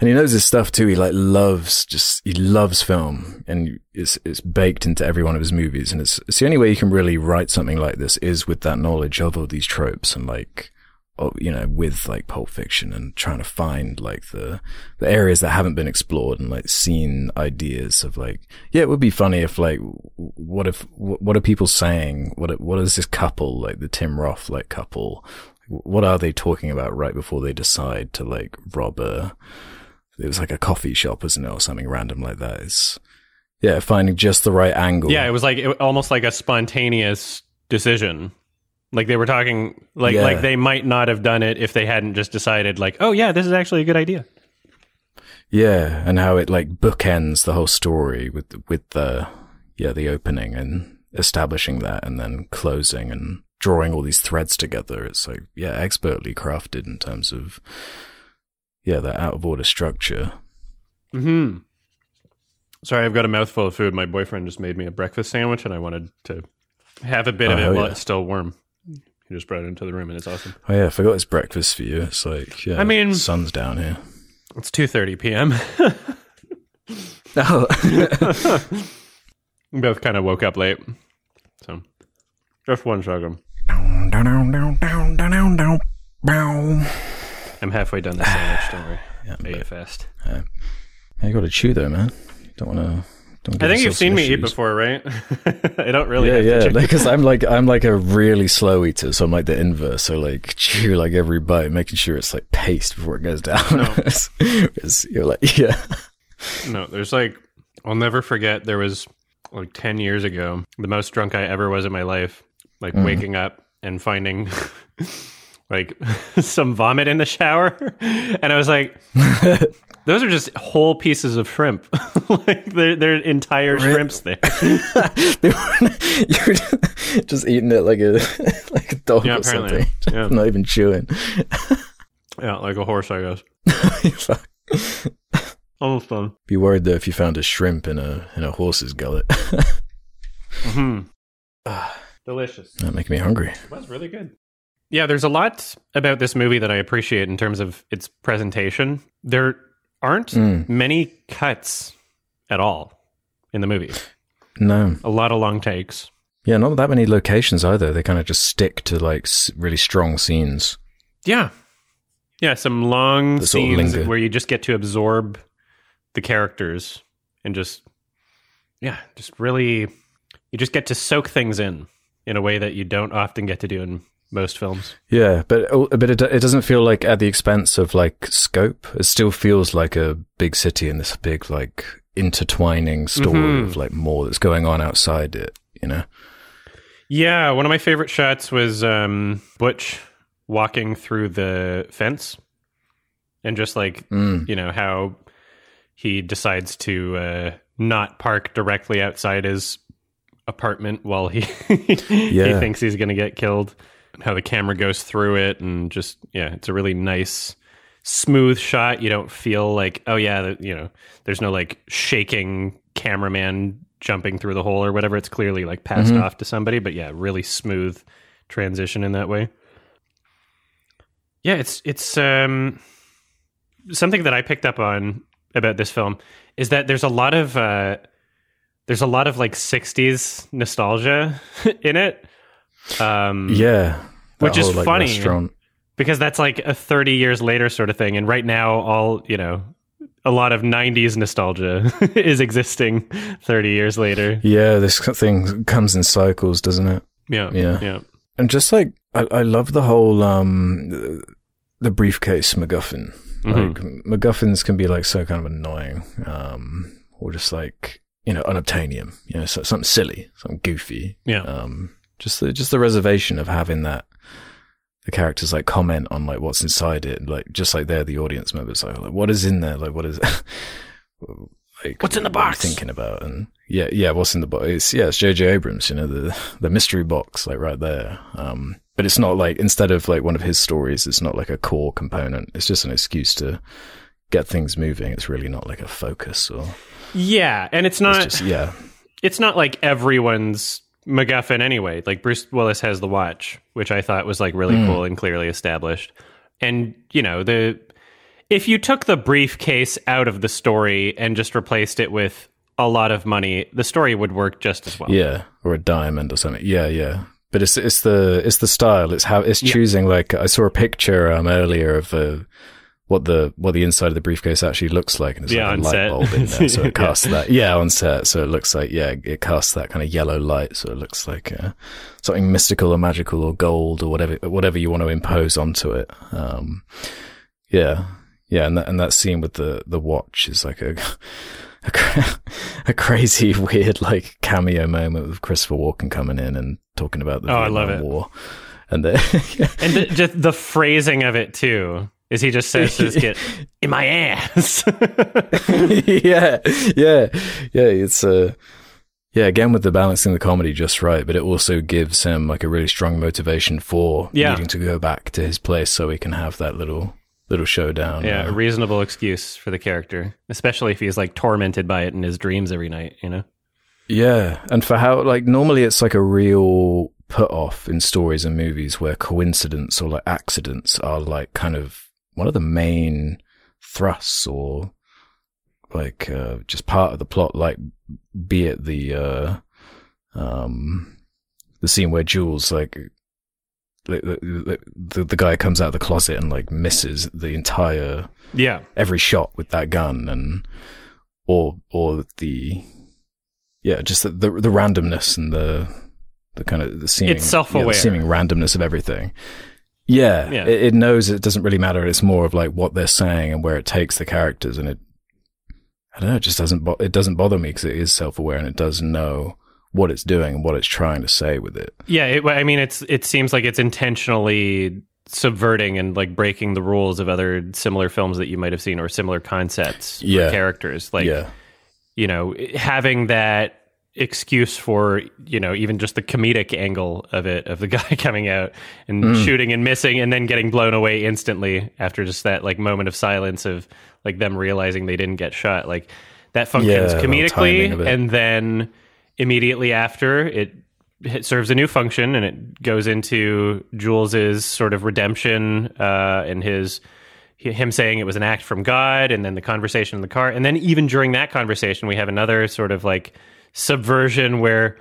and he knows his stuff too. He like loves just he loves film, and it's it's baked into every one of his movies. And it's it's the only way you can really write something like this is with that knowledge of all these tropes and like. Oh, you know, with like Pulp Fiction and trying to find like the the areas that haven't been explored and like seen ideas of like, yeah, it would be funny if like, what if, what are people saying? What, what is this couple, like the Tim Roth like couple? What are they talking about right before they decide to like rob a, it was like a coffee shop, isn't it? Or something random like that. It's, yeah, finding just the right angle. Yeah, it was like it, almost like a spontaneous decision. Like they were talking, like Yeah. like they might not have done it if they hadn't just decided, like, oh yeah, this is actually a good idea. Yeah, and how it like bookends the whole story with with the yeah the opening and establishing that, and then closing and drawing all these threads together. It's like yeah, expertly crafted in terms of yeah that out of order structure. Hmm. Sorry, I've got a mouthful of food. My boyfriend just made me a breakfast sandwich, and I wanted to have a bit of Oh, it while yeah. it's still warm. He just brought it into the room, and it's awesome. Oh yeah, I forgot it's breakfast for you. It's like yeah, I mean- sun's down here. It's two thirty p.m. <laughs> Oh, <laughs> we both kind of woke up late, so just one second. I'm halfway done the sandwich. Don't worry. <sighs> Yeah, ate fast. you got to chew though, man. You don't want to. Don't I think you've seen me eat before, right? <laughs> I don't really. yeah, yeah. Because I'm like I'm like a really slow eater, so I'm like the inverse. So like <laughs> chew like every bite, making sure it's like paste before it goes down. No. <laughs> It's- it's- you're like yeah, No, there's like I'll never forget there was like 10 years ago, the most drunk I ever was in my life, like Mm. waking up and finding like some vomit in the shower and I was like those are just whole pieces of shrimp. <laughs> like they're, they're entire shrimps there. <laughs> They were- <laughs> you were just eating it like a like a dog Yeah, or apparently. something. Yeah. Not even chewing. Yeah, like a horse, I guess. Almost done. Be worried though if you found a shrimp in a in a horse's gullet. hmm Delicious. that make me hungry. It was really good. Yeah, there's a lot about this movie that I appreciate in terms of its presentation. There aren't Mm. many cuts at all in the movie. No, A lot of long takes. yeah, not that many locations either. They kind of just stick to like really strong scenes. Yeah. Yeah, some long That sort of scenes where you just get to absorb the characters and just yeah, just really you just get to soak things in in a way that you don't often get to do in most films. Yeah, but but it it doesn't feel like at the expense of like scope. It still feels like a big city and this big like intertwining story Mhm. of like more that's going on outside it. You know? Yeah, one of my favorite shots was um, Butch walking through the fence, and just like Mm. you know how he decides to uh, not park directly outside his apartment while he <laughs> he thinks he's going to get killed. How the camera goes through it, and just yeah, it's a really nice, smooth shot. You don't feel like oh yeah, you know, there's no like shaking cameraman jumping through the hole or whatever. It's clearly like passed Mhm. off to somebody, but yeah, really smooth transition in that way. Yeah, it's it's um something that I picked up on about this film is that there's a lot of uh there's a lot of like 60s nostalgia <laughs> in it. Um Yeah, Which is like, funny. restaurant. because that's like a 30 years later sort of thing and right now all, you know, a lot of 90s nostalgia <laughs> is existing 30 years later. Yeah, this thing comes in cycles, doesn't it? Yeah. Yeah. Yeah. And just like I, I love the whole um the briefcase MacGuffin. Mhm. Like MacGuffins can be like so kind of annoying, um, or just like you know unobtainium, you know, so, something silly, something goofy. Yeah. Um, just the just the reservation of having that the characters like comment on like what's inside it, like just like they're the audience members, like, like what is in there, like what is <laughs> like What's in the box? thinking about and yeah, yeah, what's in the box? It's, yeah, it's J.J. Abrams, you know, the the mystery box, like right there. Um, but it's not like instead of like one of his stories, it's not like a core component. It's just an excuse to get things moving. It's really not like a focus or Yeah, and it's it's not just yeah, it's not like everyone's MacGuffin anyway. Like Bruce Willis has the watch, which I thought was like really Mm. cool and clearly established. And you know the if you took the briefcase out of the story and just replaced it with a lot of money, the story would work just as well. yeah, or a diamond or something. Yeah, yeah. But it's it's the it's the style. It's how it's Yeah. choosing. Like I saw a picture um earlier of uh, what the what the inside of the briefcase actually looks like, and there's Yeah, like a on light set. bulb in there, so <laughs> it casts that. Yeah, on set, so it looks like yeah, it casts that kind of yellow light, so it looks like uh, something mystical or magical or gold or whatever whatever you want to impose onto it. Um, yeah, yeah, and that and that scene with the the watch is like a. <laughs> A, cra- a crazy, <laughs> weird, like cameo moment with Christopher Walken coming in and talking about the Oh, I love Vietnam it. War, and the, And the, just the phrasing of it too. Is he just says to this kid, <laughs> "In my ass"? <laughs> <laughs> yeah, yeah, yeah. It's uh, yeah. Again, with the balancing the comedy just right, but it also gives him like a really strong motivation for Yeah. needing to go back to his place so he can have that little little showdown. yeah, a uh, reasonable excuse for the character, especially if he's like tormented by it in his dreams every night. You know? Yeah, and for how like normally it's like a real put off in stories and movies where coincidence or like accidents are like kind of one of the main thrusts or like uh, just part of the plot. Like be it the uh, um the scene where Jules like. The, the, the, guy comes out of the closet and like misses the entire Yeah, every shot with that gun and or or the yeah just the the, the randomness and the the kind of the seeming It's self-aware. yeah, the seeming randomness of everything yeah, Yeah. It, it knows it doesn't really matter it's more of like what they're saying and where it takes the characters and it i don't know it just doesn't bo- it doesn't bother me because it is self-aware and it does know what it's doing and what it's trying to say with it yeah. It, I mean, it's it seems like it's intentionally subverting and like breaking the rules of other similar films that you might have seen or similar concepts or Yeah. characters. Like yeah you know, having that excuse for, you know, even just the comedic angle of it, of the <laughs> guy coming out and Mm. shooting and missing and then getting blown away instantly after just that like moment of silence of like them realizing they didn't get shot. Like that functions Yeah, comedically and then immediately after it it serves a new function and it goes into Jules's sort of redemption uh, and his him saying it was an act from God, and then the conversation in the car, and then even during that conversation, we have another sort of like subversion where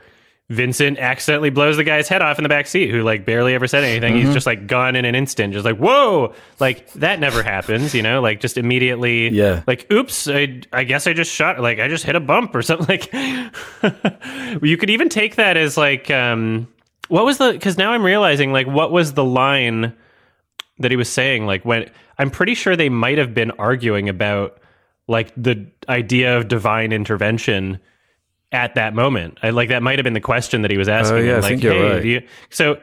Vincent accidentally blows the guy's head off in the back seat, who like barely ever said anything. Mm-hmm. He's just like gone in an instant, just like whoa, like that never happens, you know, like just immediately, Yeah. like oops, I I guess I just shot, like I just hit a bump or something. <laughs> Like you could even take that as like um what was the because now I'm realizing like what was the line that he was saying like when I'm pretty sure they might have been arguing about like the idea of divine intervention at that moment. I like that might have been the question that he was asking. Oh, yeah, him, I like, think you're hey, right. you, so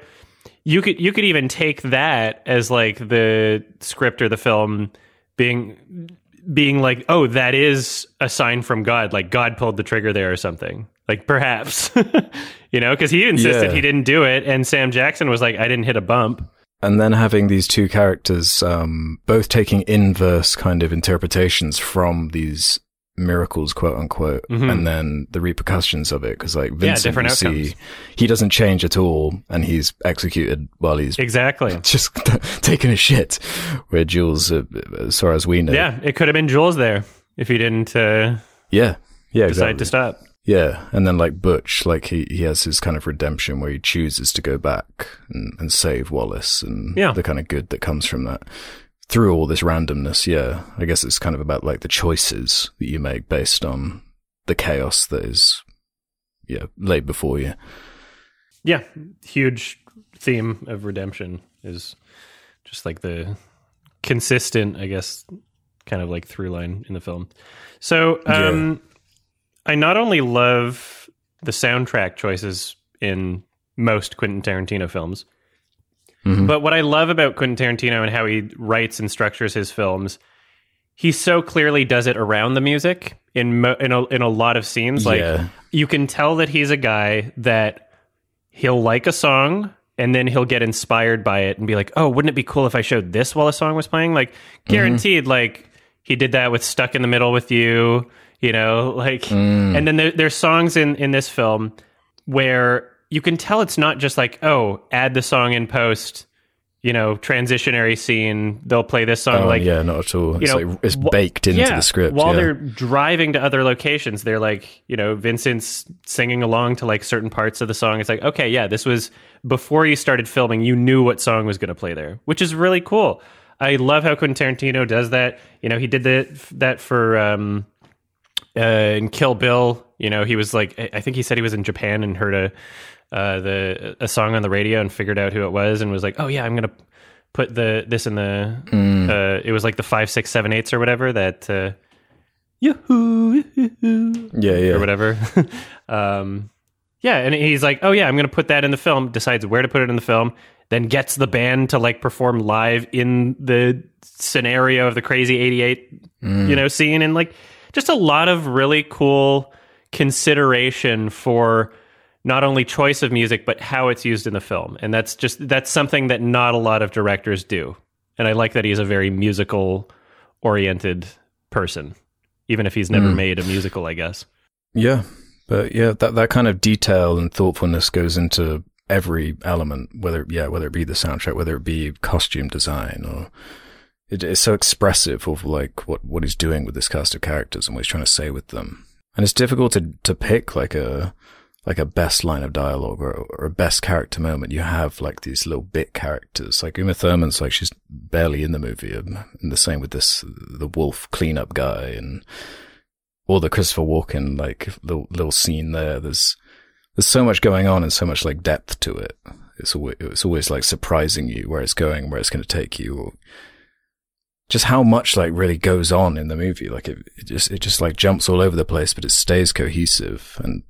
you could you could even take that as like the script or the film being being like, oh, that is a sign from God, like God pulled the trigger there or something. Like perhaps, <laughs> you know, because he insisted Yeah. he didn't do it, and Sam Jackson was like, I didn't hit a bump. and then having these two characters um, both taking inverse kind of interpretations from these miracles, quote unquote, and then the repercussions of it. Because like Vincent, different see, he doesn't change at all, and he's executed while he's Exactly. <laughs> just <laughs> taking a shit. Where Jules, uh, as far as we know, Yeah, it could have been Jules there if he didn't uh, yeah, yeah, decide exactly. to stop. Yeah, and then like Butch, like he, he has his kind of redemption where he chooses to go back and, and save Wallace and Yeah. the kind of good that comes from that. Through all this randomness, yeah. I guess it's kind of about like the choices that you make based on the chaos that is yeah, laid before you. Yeah, huge theme of redemption is just like the consistent, I guess, kind of like through line in the film. So, um, I not only love the soundtrack choices in most Quentin Tarantino films, Mhm. but what I love about Quentin Tarantino and how he writes and structures his films, he so clearly does it around the music in mo- in a, in a lot of scenes. Like Yeah. you can tell that he's a guy that he'll like a song and then he'll get inspired by it and be like, "Oh, wouldn't it be cool if I showed this while a song was playing?" Like guaranteed like he did that with Stuck in the Middle with You, you know, like and then there, there's songs in in this film where you can tell it's not just like, "Oh, add the song in post." You know, transitionary scene. They'll play this song Oh, like yeah, not at all. It's know, like it's wh- baked into yeah, the script. While yeah. they're driving to other locations, they're like, you know, Vincent's singing along to like certain parts of the song. It's like, okay, yeah, this was before you started filming, you knew what song was going to play there, which is really cool. I love how Quentin Tarantino does that. You know, he did that that for um, uh, in Kill Bill. You know, he was like, I I think he said he was in Japan and heard a uh, the a song on the radio and figured out who it was and was like, oh yeah, I'm gonna put the this in the uh, it was like the five six seven eights or whatever that uh, yoo-hoo, yoo-hoo, yeah, yeah. or whatever. <laughs> um, yeah, and he's like, oh yeah, I'm gonna put that in the film. Decides where to put it in the film. then gets the band to like perform live in the scenario of the crazy 88 you know scene and like just a lot of really cool consideration for not only choice of music but how it's used in the film and that's just that's something that not a lot of directors do and i like that he's a very musical oriented person even if he's never hmm. made a musical i guess Yeah, but yeah, that that kind of detail and thoughtfulness goes into every element. Whether yeah, whether it be the soundtrack, whether it be costume design, or it, it's so expressive of like what what he's doing with this cast of characters and what he's trying to say with them. And it's difficult to to pick like a like a best line of dialogue or, or a best character moment. You have like these little bit characters. Like Uma Thurman's like she's barely in the movie, um, and the same with this the wolf cleanup guy and or the Christopher Walken like little little scene there. There's there's so much going on and so much like depth to it. It's always it's always like surprising you where it's going, where it's going to take you, or just how much like really goes on in the movie. Like it, it just it just like jumps all over the place, but it stays cohesive and.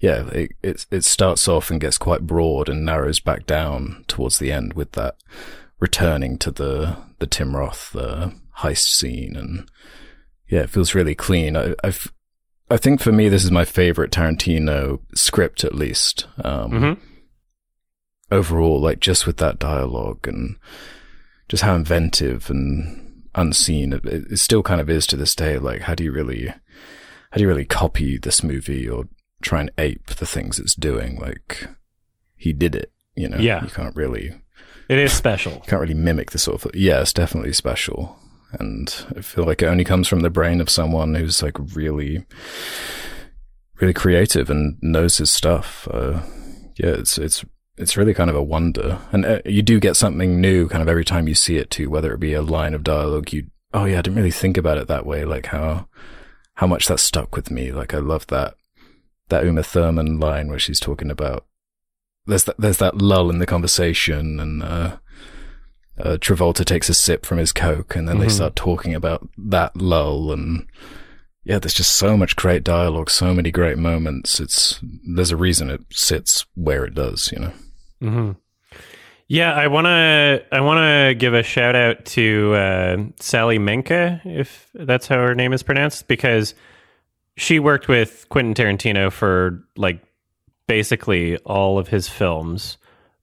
Yeah, it, it it starts off and gets quite broad and narrows back down towards the end with that returning to the the Tim Roth uh, heist scene and yeah, it feels really clean. I, I've, I think for me, this is my favorite Tarantino script, at least. Um, Mhm. Overall, like just with that dialogue and just how inventive and unseen it, it still kind of is to this day. Like, how do you really, how do you really copy this movie or try and ape the things it's doing? Like, he did it, you know? Yeah. You can't really, it is special <laughs> can't really mimic the sort of yeah it's definitely special and i feel like it only comes from the brain of someone who's like really really creative and knows his stuff uh, yeah it's it's it's really kind of a wonder and uh, you do get something new kind of every time you see it too whether it be a line of dialogue you oh yeah i didn't really think about it that way like how how much that stuck with me like i love that that uma thurman line where she's talking about there's that there's that lull in the conversation and uh uh, Travolta takes a sip from his Coke and then they Mhm. start talking about that lull and yeah, there's just so much great dialogue, so many great moments. It's, there's a reason it sits where it does, you know? hmm Yeah, I want to. I want to give a shout out to uh, Sally Menke, if that's how her name is pronounced, because she worked with Quentin Tarantino for like basically all of his films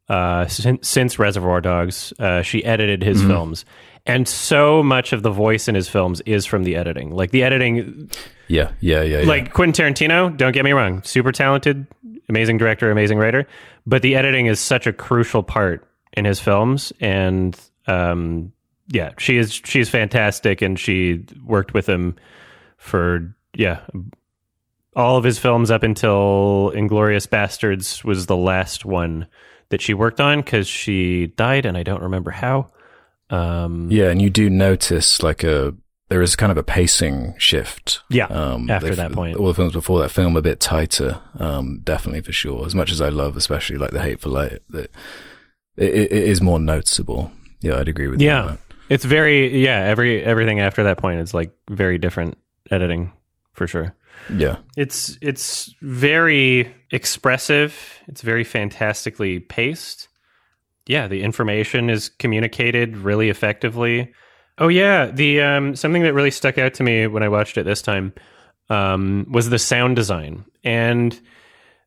uh, since, since Reservoir Dogs. Uh, she edited his Mhm. films, and so much of the voice in his films is from the editing. Like the editing, Yeah, yeah, yeah. yeah. like Quentin Tarantino, don't get me wrong, super talented, amazing director, amazing writer, but the editing is such a crucial part in his films and um yeah, she is she's fantastic and she worked with him for yeah, all of his films up until Inglourious Basterds was the last one that she worked on cuz she died and I don't remember how. Um yeah, and you do notice like a, there is kind of a pacing shift. yeah. Um, After that point. all the films before that film a bit tighter. Um, definitely for sure. As much as I love, especially like the Hateful Eight, that it, it, it is more noticeable. Yeah, I'd agree with you. Yeah. It's very yeah, every everything after that point is like very different editing for sure. Yeah. It's it's very expressive. It's very fantastically paced. Yeah, the information is communicated really effectively. Oh yeah, the um something that really stuck out to me when I watched it this time um was the sound design. And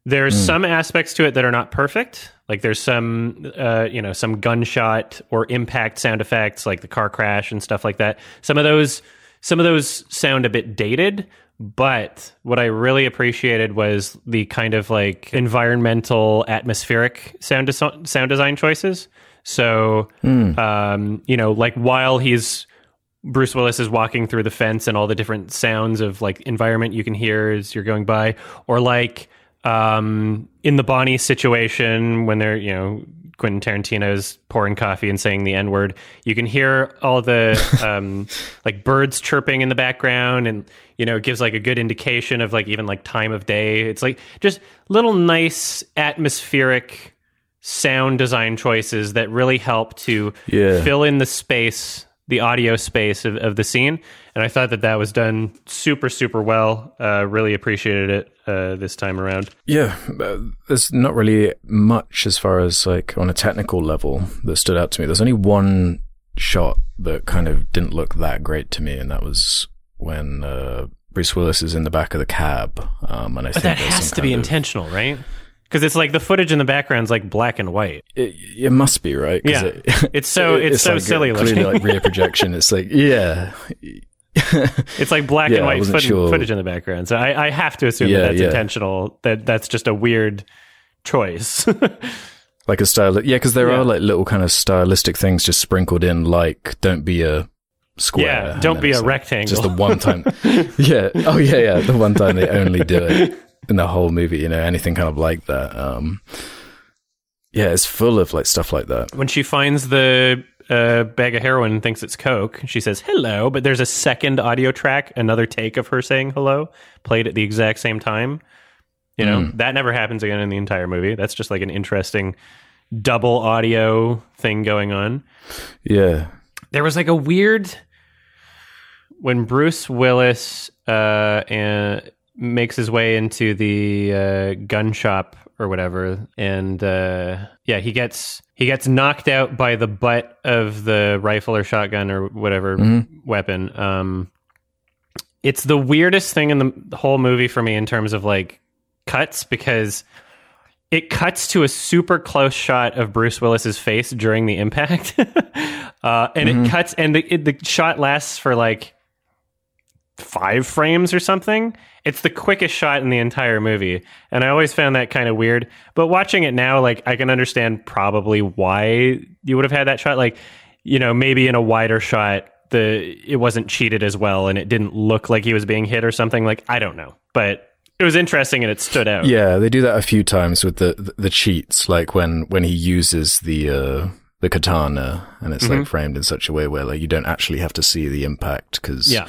there's Mm. some aspects to it that are not perfect. Like there's some uh you know, some gunshot or impact sound effects like the car crash and stuff like that. Some of those some of those sound a bit dated, but what I really appreciated was the kind of like environmental, atmospheric sound des- sound design choices. So, um, you know, like while he's Bruce Willis is walking through the fence and all the different sounds of like environment you can hear as you're going by, or like um, in the Bonnie situation when they're you know Quentin Tarantino's pouring coffee and saying the N word, you can hear all the <laughs> um, like birds chirping in the background, and you know it gives like a good indication of like even like time of day. It's like just little nice atmospheric sound design choices that really help to Yeah. fill in the space, the audio space of, of the scene. And I thought that that was done super, super well. Uh, really appreciated it. Uh, this time around. Yeah, uh, there's not really much as far as like on a technical level that stood out to me. There's only one shot that kind of didn't look that great to me, and that was when uh, Bruce Willis is in the back of the cab. Um, and I But think that has to be of- intentional, right? Because it's like the footage in the background's like black and white. It, it must be right. 'cause Yeah. it- <laughs> It's so it's, so like a- silly Clearly, like rear projection. It's like yeah. <laughs> It's like black Yeah, and white foot- sure. footage in the background. So I, I have to assume Yeah, that that's yeah. intentional. That that's just a weird choice. <laughs> like a style. Yeah, because there are like little kind of stylistic things just sprinkled in, like don't be a square. yeah, don't be a like, rectangle. Just the one time. <laughs> yeah. Oh yeah, yeah. The one time they only do it in the whole movie. You know, anything kind of like that. Um, yeah, it's full of like stuff like that. when she finds the uh, bag of heroin and thinks it's coke, she says hello. But there's a second audio track, another take of her saying hello, played at the exact same time. You know Mm. that never happens again in the entire movie. That's just like an interesting double audio thing going on. Yeah. there was like a weird when Bruce Willis uh, and makes his way into the uh, gun shop or whatever, and uh, yeah, he gets he gets knocked out by the butt of the rifle or shotgun or whatever weapon. Um, it's the weirdest thing in the whole movie for me in terms of like cuts because it cuts to a super close shot of Bruce Willis's face during the impact, <laughs> uh, and it cuts, and the it, the shot lasts for like five frames or something. It's the quickest shot in the entire movie, and I always found that kind of weird. But watching it now, like I can understand probably why you would have had that shot. Like, you know, maybe in a wider shot, the it wasn't cheated as well, and it didn't look like he was being hit or something. Like I don't know, but it was interesting and it stood out. Yeah, they do that a few times with the the, the cheats, like when when he uses the uh, the katana, and it's Mm-hmm. like framed in such a way where like you don't actually have to see the impact because Yeah.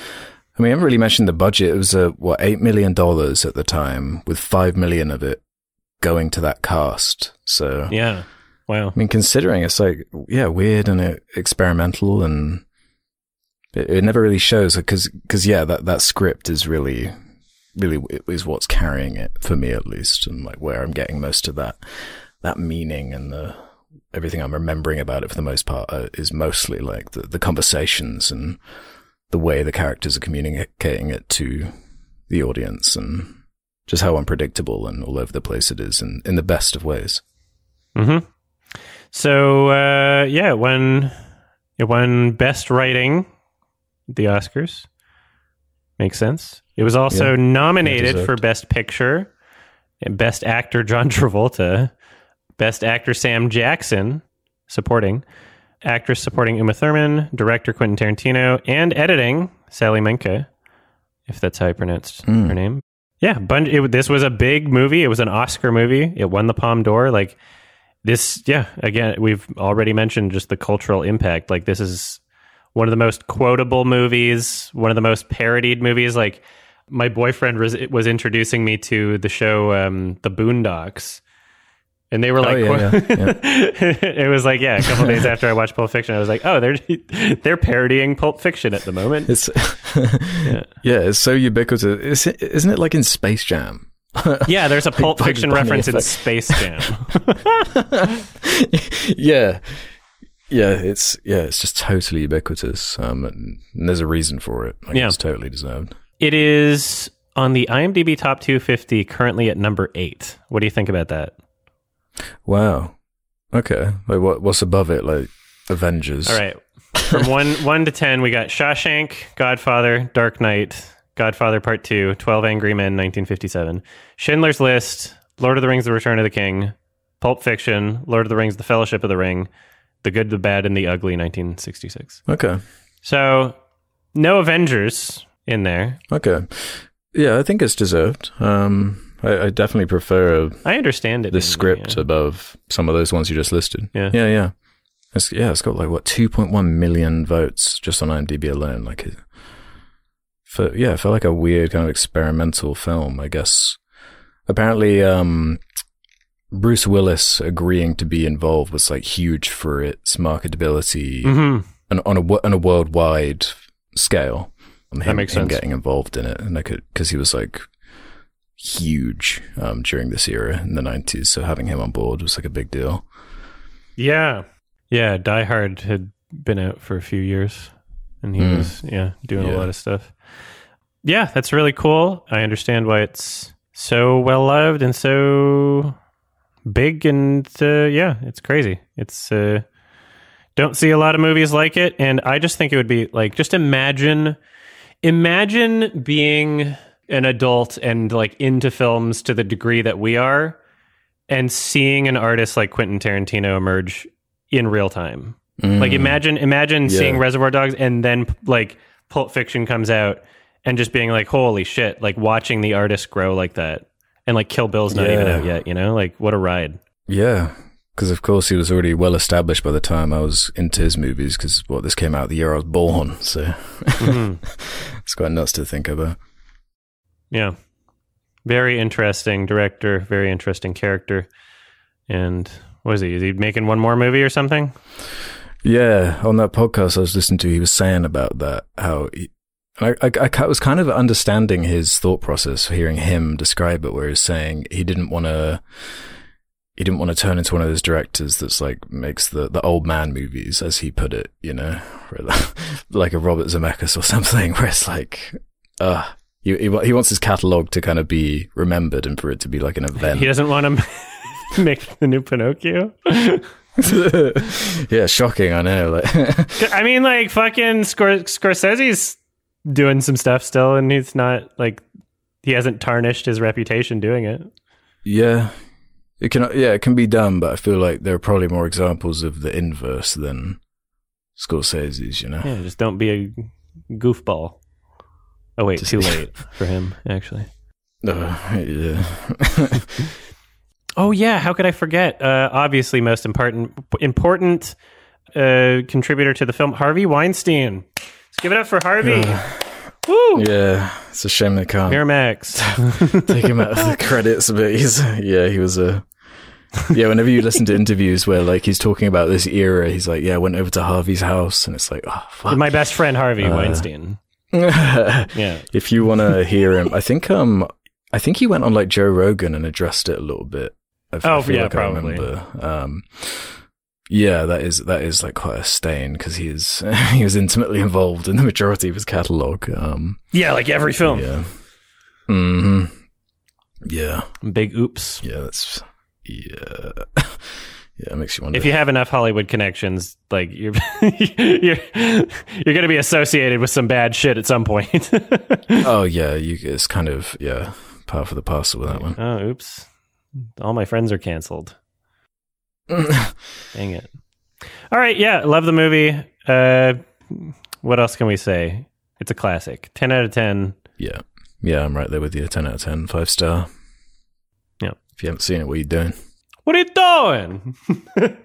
I mean, I haven't really mentioned the budget. It was uh, what eight million dollars at the time, with five million of it going to that cast. So Yeah. Wow. I mean, considering it's like yeah, weird and uh, experimental, and it, it never really shows because because yeah, that that script is really really is what's carrying it for me at least, and like where I'm getting most of that that meaning and the everything I'm remembering about it for the most part uh, is mostly like the the conversations and the way the characters are communicating it to the audience and just how unpredictable and all over the place it is in, in the best of ways. Mm-hmm. So uh, yeah, it won it won best writing the Oscars. Makes sense. It was also Yeah. nominated for best picture and best actor John <laughs> Travolta, best actor Sam Jackson supporting, actress supporting Uma Thurman, director Quentin Tarantino, and editing Sally Menke, if that's how I pronounced Hmm. her name. Yeah, bun- it, this was a big movie. It was an Oscar movie. It won the Palme d'Or. Like this, yeah. Again, we've already mentioned just the cultural impact. Like this is one of the most quotable movies, one of the most parodied movies. Like my boyfriend was was introducing me to the show um, The Boondocks. And they were like, Oh, <laughs> yeah, it was like, yeah, a couple days after I watched Pulp Fiction, I was like, oh, they're <laughs> they're parodying Pulp Fiction at the moment. It's <laughs> yeah. it's so ubiquitous. Is it, isn't it like in Space Jam? Yeah, there's a Pulp Fiction reference in. Space Jam. yeah, yeah. It's yeah. It's just totally ubiquitous. Um, and there's a reason for it. Like, Yeah. it's totally deserved. it is on the IMDb Top 250, currently at number eight. What do you think about that? Wow. Okay. Like what? What's above it? Like Avengers. All right. From <laughs> one one to ten, we got Shawshank, Godfather, Dark Knight, Godfather Part Two, 12 Angry Men, 1957, Schindler's List, Lord of the Rings: The Return of the King, Pulp Fiction, Lord of the Rings: The Fellowship of the Ring, The Good, the Bad, and the Ugly, 1966. Okay. So, no Avengers in there. Okay. Yeah, I think it's deserved. Um, I, I definitely prefer uh, I understand it. the script yeah. above some of those ones you just listed. Yeah. Yeah, yeah. It's, yeah, it's got like what 2.1 million votes just on IMDb alone. Like, it, for yeah, it felt like a weird kind of experimental film. I guess. Apparently, um, Bruce Willis agreeing to be involved was like huge for its marketability Mhm. and on a on a worldwide scale. Him, makes him sense. getting involved in it, and I could because he was like huge um, during this era in the 90s. So having him on board was like a big deal. Yeah. Yeah. Die Hard had been out for a few years and he Mm. was, yeah, doing a lot of stuff. Yeah. That's really cool. I understand why it's so well loved and so big. And uh, yeah, it's crazy. It's, uh, don't see a lot of movies like it. And I just think it would be like, just imagine, imagine being an adult and like into films to the degree that we are and seeing an artist like Quentin Tarantino emerge in real time. Like Mm. imagine imagine Yeah. seeing Reservoir Dogs and then like Pulp Fiction comes out and just being like holy shit, like watching the artist grow like that. And like Kill Bill's not even out yet, you know? Like what a ride. Yeah, because of course he was already well established by the time I was into his movies. Because what this came out the year I was born, so Mhm. <laughs> it's quite nuts to think about. Yeah. Very interesting director, very interesting character. And what is he? Is he making one more movie or something? Yeah, on that podcast I was listening to, he was saying about that how he, I, I, I was kind of understanding his thought process hearing him describe it, where he's saying he didn't want to. He didn't want to turn into one of those directors that's like makes the, the old man movies, as he put it, you know, <laughs> like a Robert Zemeckis or something, <laughs> where it's like, uh, he, he, he wants his catalog to kind of be remembered and for it to be like an event. He doesn't want to <laughs> make the new Pinocchio. <laughs> yeah, shocking, I know. Like, <laughs> I mean, like fucking Scor- Scorsese's doing some stuff still, and he's not like he hasn't tarnished his reputation doing it. Yeah, it can. Yeah, it can be done, but I feel like there are probably more examples of the inverse than Scorsese's. You know. Yeah, just don't be a goofball. Oh wait, too late for him actually. Uh, yeah. <laughs> Oh yeah, how could I forget? Uh, obviously, most important important uh, contributor to the film, Harvey Weinstein. Let's give it up for Harvey. Woo! yeah, it's a shame they can't Miramax. <laughs> take him out of the credits, but he's yeah, he was a. Yeah, whenever you listen to interviews where like he's talking about this era, he's like, "Yeah, I went over to Harvey's house," and it's like, "Oh fuck." My best friend Harvey Uh, Weinstein. Yeah. <laughs> if you want to hear him, I think um, I think he went on like Joe Rogan and addressed it a little bit. I f- I Oh, feel yeah, like I probably. remember. Um, yeah, that is that is like quite a stain because he is <laughs> he was intimately involved in the majority of his catalog. Um, Yeah, like every film. yeah, hmm yeah, Big oops. yeah. That's yeah, <laughs> yeah. It makes you wonder. If you have enough Hollywood connections, like you're <laughs> you're you're going to be associated with some bad shit at some point. <laughs> oh yeah, you it's kind of yeah, par for the parcel with that one. oh, oops. All my friends are canceled. Dang it. All right, yeah, love the movie. Uh what else can we say? It's a classic. 10 out of 10. Yeah. Yeah, I'm right there with you. 10 out of 10, five star. Yeah. If you haven't seen it, what are you doing? What are you doing? <laughs>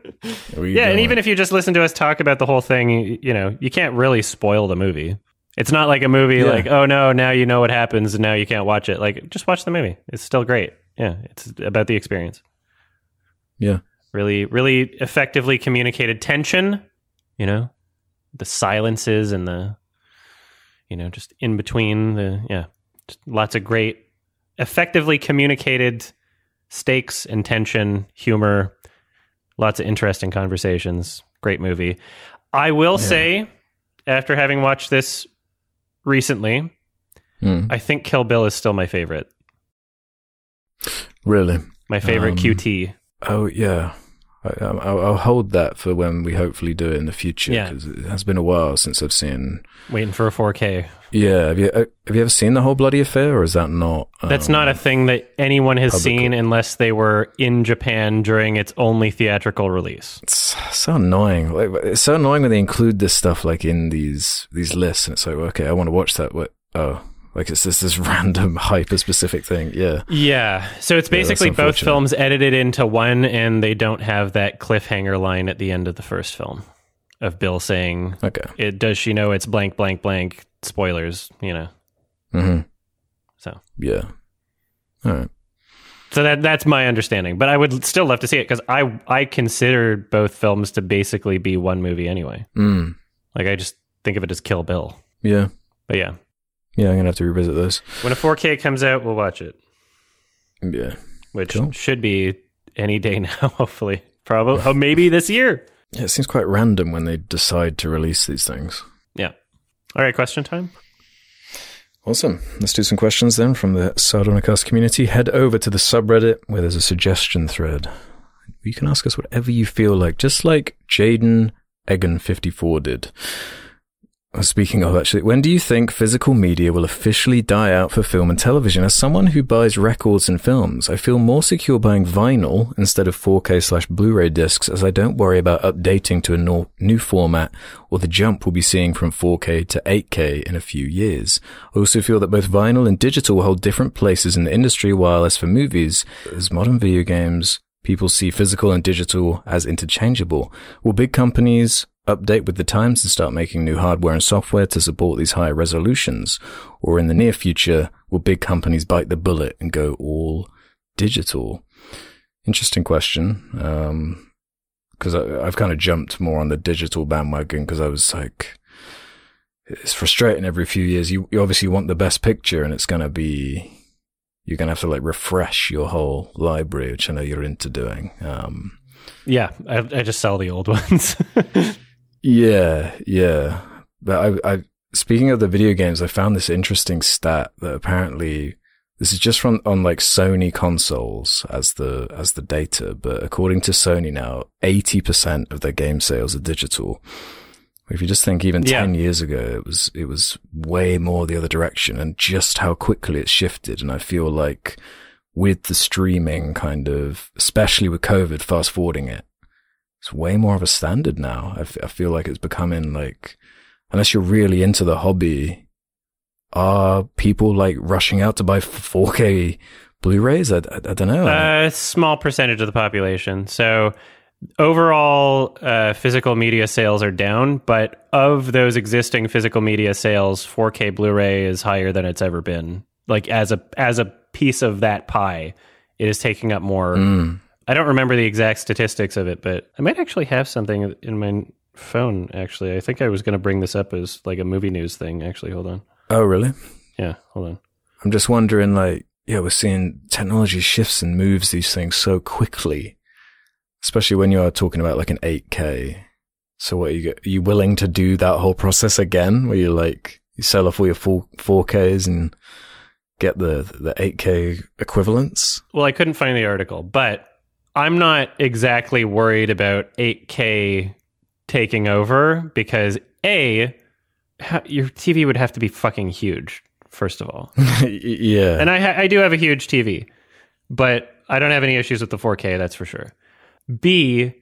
Are you yeah, and even if you just listen to us talk about the whole thing, you, you know, you can't really spoil the movie. It's not like a movie Yeah. like, oh no, now you know what happens and now you can't watch it. Like, just watch the movie. It's still great. Yeah, it's about the experience. Yeah. Really, really effectively communicated tension, you know, the silences and the, you know, just in between the, yeah, just lots of great, effectively communicated stakes and tension, humor, lots of interesting conversations. Great movie. I will Yeah. say, after having watched this recently, Hmm. I think Kill Bill is still my favorite. Really? My favorite Um, QT. Oh, yeah. I, I'll, I'll hold that for when we hopefully do it in the future. Yeah. Because it has been a while since I've seen. Waiting for a 4K. Yeah. Have you, uh, have you ever seen the whole bloody affair or is that not? That's um, not a thing that anyone has seen unless they were in Japan during its only theatrical release. It's so annoying. Like, it's so annoying when they include this stuff like in these these lists, and it's like, okay, I want to watch that. What? Oh, like it's just this <laughs> random hyper specific thing. Yeah, Yeah. So it's Yeah, basically both films edited into one, and they don't have that cliffhanger line at the end of the first film of Bill saying, okay. it, Does she know it's blank, blank, blank? Spoilers, you know. hmm So. yeah. All right. So that that's my understanding, but I would still love to see it because I I consider both films to basically be one movie anyway. Mm. Like I just think of it as Kill Bill. Yeah. But yeah, Yeah. I'm gonna have to revisit those. when a 4K comes out, we'll watch it. Yeah. which Cool. should be any day <laughs> now. Hopefully, probably, oh, maybe this year. Yeah, it seems quite random when they decide to release these things. Yeah. All right, question time. Awesome. Let's do some questions then from the Sardonicast community. Head over to the subreddit where there's a suggestion thread. You can ask us whatever you feel like, just like Jaden Egan54 did. Uh, Speaking of actually, when do you think physical media will officially die out for film and television? As someone who buys records and films, I feel more secure buying vinyl instead of 4K slash Blu-ray discs as I don't worry about updating to a no- new format or the jump we'll be seeing from 4K to 8K in a few years. I also feel that both vinyl and digital hold different places in the industry while as for movies, as modern video games, people see physical and digital as interchangeable. Will big companies update with the times and start making new hardware and software to support these higher resolutions? Or in the near future, will big companies bite the bullet and go all digital? Interesting question. Um, cause I, I've kind of jumped more on the digital bandwagon because I was like, it's frustrating every few years. You, you obviously want the best picture and it's going to be, you're going to have to like refresh your whole library, which I know you're into doing. Um, Yeah, I, I just sell the old <laughs> ones. Yeah, yeah. But I, I, speaking of the video games, I found this interesting stat that apparently this is just from on like Sony consoles as the as the data, but according to Sony now, eighty percent of their game sales are digital. If you just think even Yeah. ten years ago, it was it was way more the other direction, and just how quickly it shifted. And I feel like with the streaming kind of, especially with COVID, fast forwarding it, it's way more of a standard now. I, f- I feel like it's becoming like, unless you're really into the hobby, are people like rushing out to buy 4K Blu-rays? I, I, I don't know. A small percentage of the population. So overall, uh, physical media sales are down, but of those existing physical media sales, 4K Blu-ray is higher than it's ever been. Like as a as a piece of that pie, it is taking up more. Mm. I don't remember the exact statistics of it, but I might actually have something in my phone. Actually, I think I was going to bring this up as like a movie news thing. Actually, hold on. Oh, really? Yeah, hold on. I'm just wondering, like, yeah, we're seeing technology shifts and moves these things so quickly, especially when you are talking about like an 8K. So what, you, are you willing to do that whole process again where you like, you sell off all your full 4Ks and get the, the 8K equivalents? Well, I couldn't find the article, but I'm not exactly worried about 8K taking over because A, your TV would have to be fucking huge, first of all. <laughs> yeah. And I, ha- I do have a huge TV, but I don't have any issues with the 4K, that's for sure. B,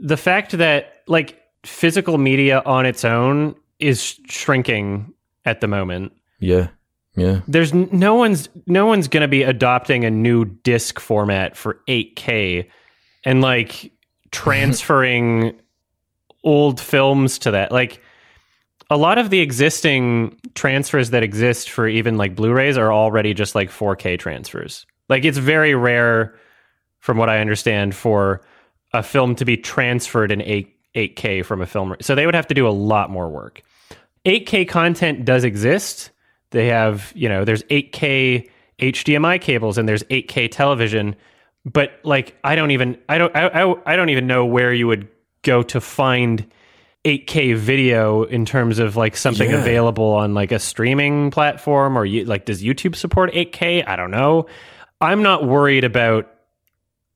the fact that like physical media on its own is shrinking at the moment yeah. Yeah. there's no one's no one's going to be adopting a new disc format for 8K and like transferring <laughs> old films to that. Like a lot of the existing transfers that exist for even like Blu-rays are already just like 4K transfers. Like it's very rare from what I understand for a film to be transferred in 8 8K from a film. So they would have to do a lot more work. 8K content does exist. They have, you know, there's 8K HDMI cables and there's 8K television, but like I don't even I don't I, I, I don't even know where you would go to find 8K video in terms of like something Yeah. available on like a streaming platform or you, like does YouTube support 8K? I don't know. I'm not worried about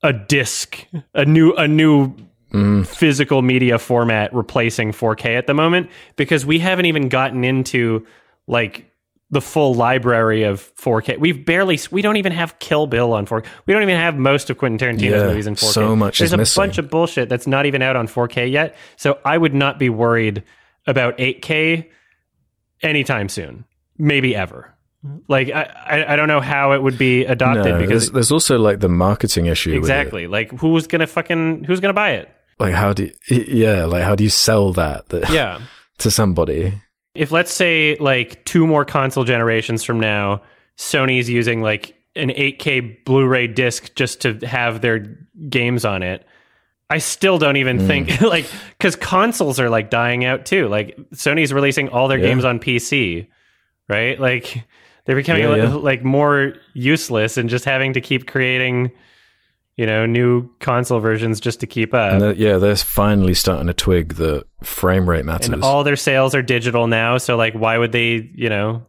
a disc, a new a new Mm. physical media format replacing 4K at the moment because we haven't even gotten into like the full library of 4K. We've barely we don't even have Kill Bill on 4K. We don't even have most of Quentin Tarantino's Yeah, movies in 4K. so much There's is a missing. bunch of bullshit that's not even out on 4K yet. So I would not be worried about 8K anytime soon. Maybe ever. Mm-hmm. Like I, I, I don't know how it would be adopted No, because there's, there's also like the marketing issue. with it. exactly like who's gonna fucking who's gonna buy it? Like how do you, yeah, like how do you sell that, that Yeah. <laughs> to somebody? If let's say like two more console generations from now, Sony's using like an 8K Blu-ray disc just to have their games on it. I still don't even hmm. think <laughs> like because consoles are like dying out too. Like Sony's releasing all their Yeah. games on PC. right? Like they're becoming Yeah, yeah. like more useless and just having to keep creating, you know, new console versions just to keep up. Yeah, they're finally starting to twig the frame rate matters. and all their sales are digital now so like why would they you know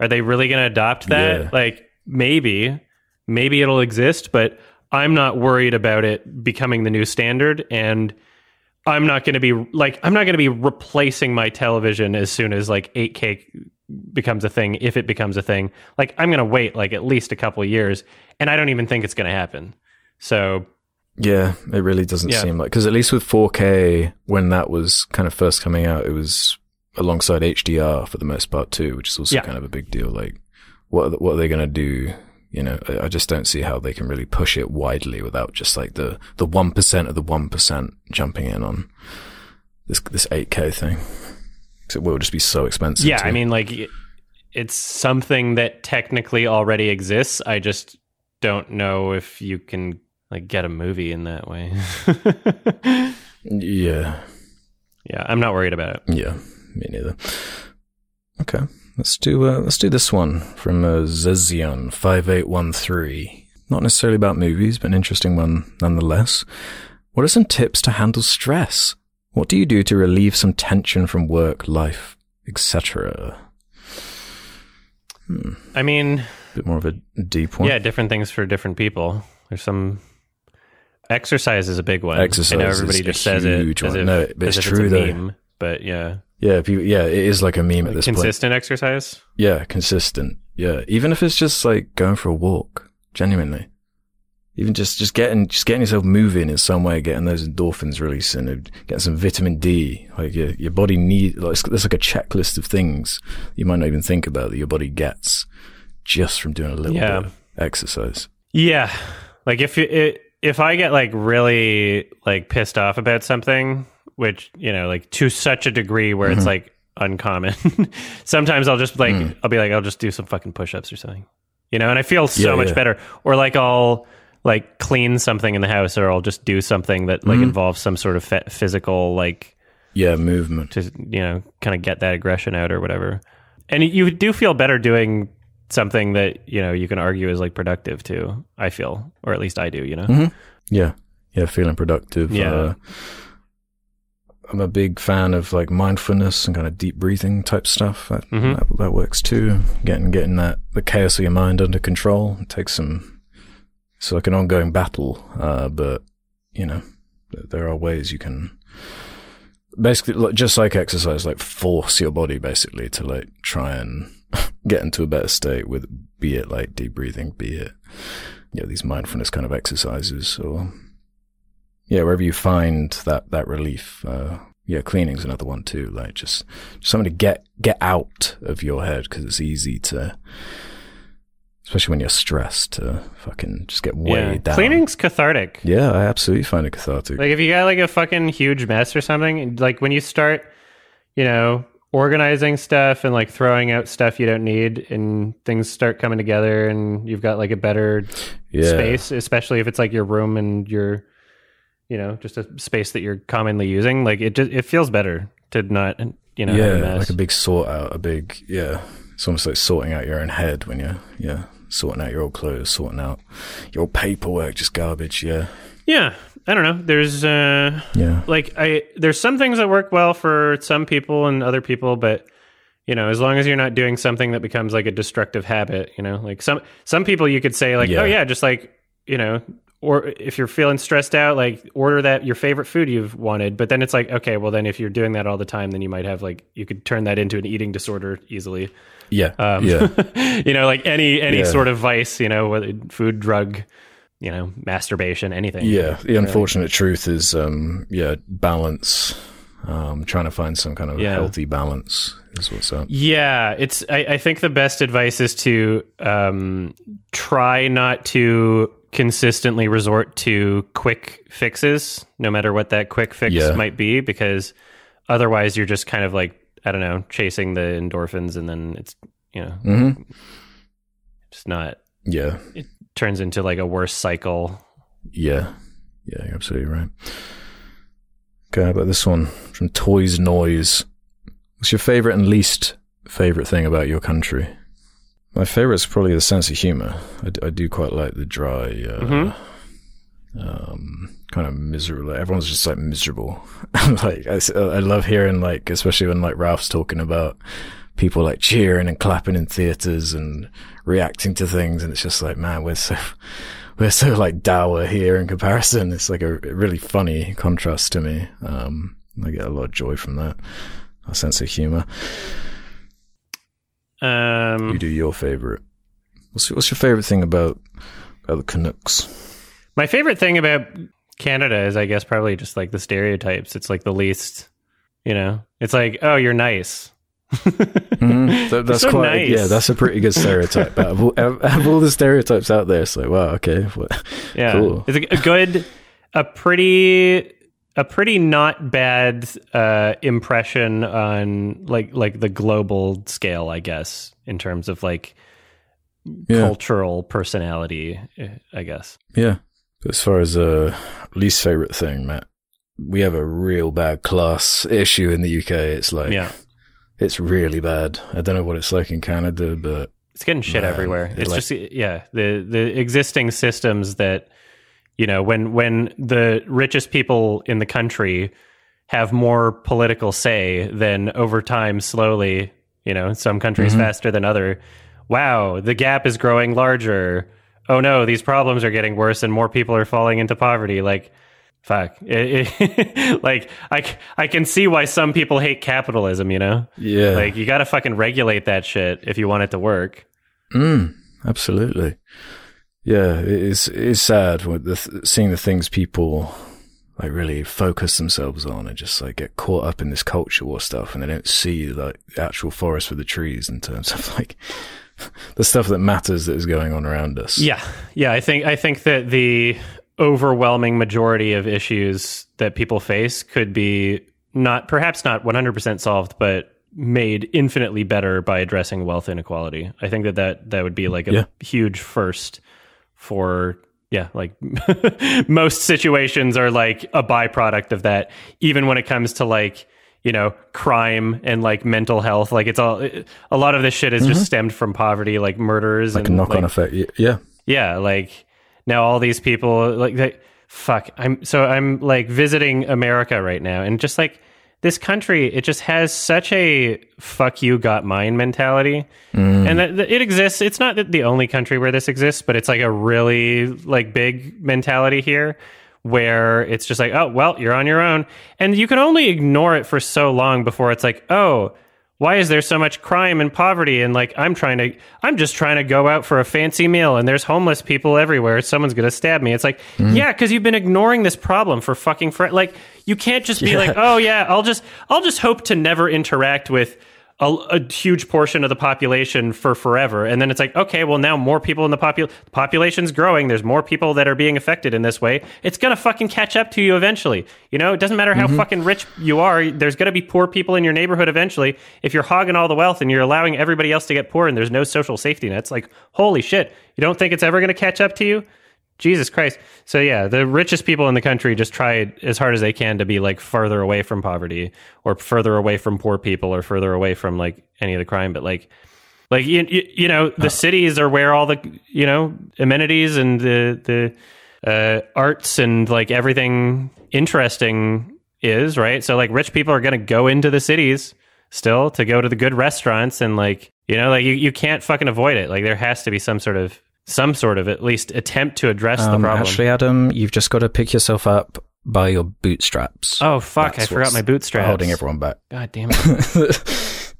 are they really going to adopt that Yeah. like maybe maybe it'll exist but i'm not worried about it becoming the new standard and i'm not going to be like i'm not going to be replacing my television as soon as like 8k becomes a thing if it becomes a thing like i'm going to wait like at least a couple of years and i don't even think it's going to happen so Yeah, it really doesn't Yeah. seem like because at least with 4K, when that was kind of first coming out, it was alongside HDR for the most part too, which is also Yeah. kind of a big deal. Like, what are, what are they going to do? You know, I, I just don't see how they can really push it widely without just like the the one percent of the one percent jumping in on this this 8K thing. it will just be so expensive. Yeah, too. I mean, like it's something that technically already exists. I just don't know if you can like get a movie in that way. <laughs> yeah, yeah, I'm not worried about it. Yeah, me neither. Okay, let's do uh, let's do this one from uh, Zezion five eight one three. Not necessarily about movies, but an interesting one nonetheless. What are some tips to handle stress? What do you do to relieve some tension from work, life, etc.? Hmm, I mean, a bit more of a deep one. yeah, different things for different people. There's some exercise is a big one. Exercise I know is everybody a just says it huge as if, No, but as it's true, it's though. meme. But yeah, yeah, people, yeah. It is like a meme at this point. consistent exercise. Yeah, consistent. Yeah, even if it's just like going for a walk, genuinely. Even just just getting just getting yourself moving in some way, getting those endorphins releasing, and getting some vitamin D. Like your your body needs, like it's- there's like a checklist of things you might not even think about that your body gets just from doing a little Yeah. bit of exercise. Yeah, like if you, it, if I get like really like pissed off about something, which you know, like to such a degree where Mm-hmm. it's like uncommon, <laughs> sometimes I'll just like Mm. I'll be like I'll just do some fucking push-ups or something, you know, and I feel so Yeah, much yeah. better. Or like I'll like clean something in the house, or I'll just do something that like Mhm. involves some sort of fe- physical like Yeah, movement. to you know kind of get that aggression out or whatever. And you do feel better doing something that you know you can argue is like productive too. I feel, or at least I do. You know. Mhm. Yeah, yeah, feeling productive. Yeah. Uh, I'm a big fan of like mindfulness and kind of deep breathing type stuff. That, Mhm. that, that works too. Getting getting that the chaos of your mind under control it takes some. It's like an ongoing battle, uh, but you know, there are ways you can basically just like exercise, like force your body basically to like try and <laughs> get into a better state with, be it like deep breathing, be it you know, these mindfulness kind of exercises or yeah, wherever you find that, that relief. Uh, yeah, cleaning's another one too. Like just, just something to get, get out of your head because it's easy to, especially when you're stressed to fucking just get Yeah. down. Cleaning's cathartic. Yeah, I absolutely find it cathartic. Like if you got like a fucking huge mess or something, like when you start, you know, organizing stuff and like throwing out stuff you don't need and things start coming together and you've got like a better yeah. space, especially if it's like your room and your you know, just a space that you're commonly using, like it just it feels better to not you know, a yeah, like a big sort out, a big, yeah. It's almost like sorting out your own head when you're, yeah, sorting out your old clothes, sorting out your paperwork, just garbage. Yeah. yeah. I don't know. There's uh Yeah. like I there's some things that work well for some people and other people, but you know, as long as you're not doing something that becomes like a destructive habit, you know, like some some people you could say like, Yeah. oh yeah, just like you know, or if you're feeling stressed out, like order that your favorite food you've wanted. But then it's like, okay, well then if you're doing that all the time, then you might have like you could turn that into an eating disorder easily. Yeah. Um, yeah. <laughs> you know, like any any Yeah. sort of vice, you know, whether food, drug, you know, masturbation, anything. Yeah. The unfortunate truth is, um, yeah, balance. Um, trying to find some kind of Yeah. healthy balance is what's up. Yeah, it's. I, I think the best advice is to um, try not to consistently resort to quick fixes, no matter what that quick fix Yeah. might be, because otherwise you're just kind of like I don't know, chasing the endorphins, and then it's you know mm-hmm. just not Yeah. Turns into like a worse cycle. Yeah. Yeah, you're absolutely right. Okay, how about this one from Toys Noise? What's your favorite and least favorite thing about your country? My favorite is probably the sense of humor. I, d- I do quite like the dry, uh, Mhm. um, kind of miserable. Everyone's just like miserable. <laughs> like I, I love hearing like, especially when like Ralph's talking about people like cheering and clapping in theaters and reacting to things, and it's just like, man, we're so <laughs> we're so like dour here in comparison. It's like a really funny contrast to me. Um, I get a lot of joy from that. A sense of humor. Um, You do your favorite. What's what's your favorite thing about about the Canucks? My favorite thing about Canada is, I guess, probably just like the stereotypes. It's like the least, you know, it's like, oh, you're nice. Mhm. That- that's so quite nice. yeah. That's a pretty good stereotype. out, of all, out of all the stereotypes out there, it's like wow, okay, what, Yeah, Cool. it's a, a good, a pretty, a pretty not bad uh, impression on like like the global scale, I guess, in terms of like yeah, cultural personality. eh, I guess. yeah. But as far as uh, least favorite thing, Matt, we have a real bad class issue in the UK. It's like Yeah, it's really bad. I don't know what it's like in Canada, but it's getting shit Man, everywhere. it It's like- just yeah, the the existing systems that you know when when the richest people in the country have more political say than over time slowly you know some countries Mhm. faster than other wow the gap is growing larger oh no these problems are getting worse and more people are falling into poverty like fuck <laughs> It- it- like I, I can see why some people hate capitalism you know yeah, like you gotta fucking regulate that shit if you want it to work Mm, absolutely. Yeah, it is. It is sad with the seeing the things people like really focus themselves on and just like get caught up in this culture war stuff, and they don't see like the actual forest for the trees in terms of like <laughs> the stuff that matters that is going on around us. Yeah, yeah. I think I think that the overwhelming majority of issues that people face could be not perhaps not 100% solved, but made infinitely better by addressing wealth inequality. I think that that, that would be like a Yeah. huge first for yeah, like <laughs> most situations are like a byproduct of that. Even when it comes to like you know crime and like mental health, like it's all a lot of this shit is mm-hmm. just stemmed from poverty, like murders like a and knock-on like, effect. Yeah, yeah, like now all these people like they fuck. I'm so I'm like visiting America right now and just like this country, it just has such a fuck you got mine mentality. Mm. And that, that it exists. It's not the only country where this exists, but it's like a really like big mentality here where it's just like, oh, well, you're on your own. And you can only ignore it for so long before it's like, oh, why is there so much crime and poverty? And like i'm trying to i'm just trying to go out for a fancy meal and there's homeless people everywhere. Someone's gonna stab me. It's like mm-hmm. yeah because you've been ignoring this problem for fucking for like you can't just be like oh yeah i'll just i'll just hope to never interact with a, a huge portion of the population for forever. And then it's like okay well now more people in the popul- population's growing. There's more people that are being affected in this way. It's gonna fucking catch up to you eventually. You know it doesn't matter how mm-hmm. fucking rich you are there's gonna be poor people in your neighborhood eventually. If you're hogging all the wealth and you're allowing everybody else to get poor and there's no social safety nets like holy shit you don't think it's ever gonna catch up to you Jesus Christ. So yeah, the richest people in the country just try as hard as they can to be like further away from poverty or further away from poor people or further away from like any of the crime. But like, like you, you, you know, the cities are where all the you know amenities and the the uh, arts and like everything interesting is right. So like, rich people are going to go into the cities still to go to the good restaurants and like you know like you, you can't fucking avoid it. Like there has to be some sort of some sort of at least attempt to address the Um, problem. actually, Adam, you've just got to pick yourself up by your bootstraps. oh fuck! That's I forgot my bootstraps. holding everyone back. God damn <laughs> it!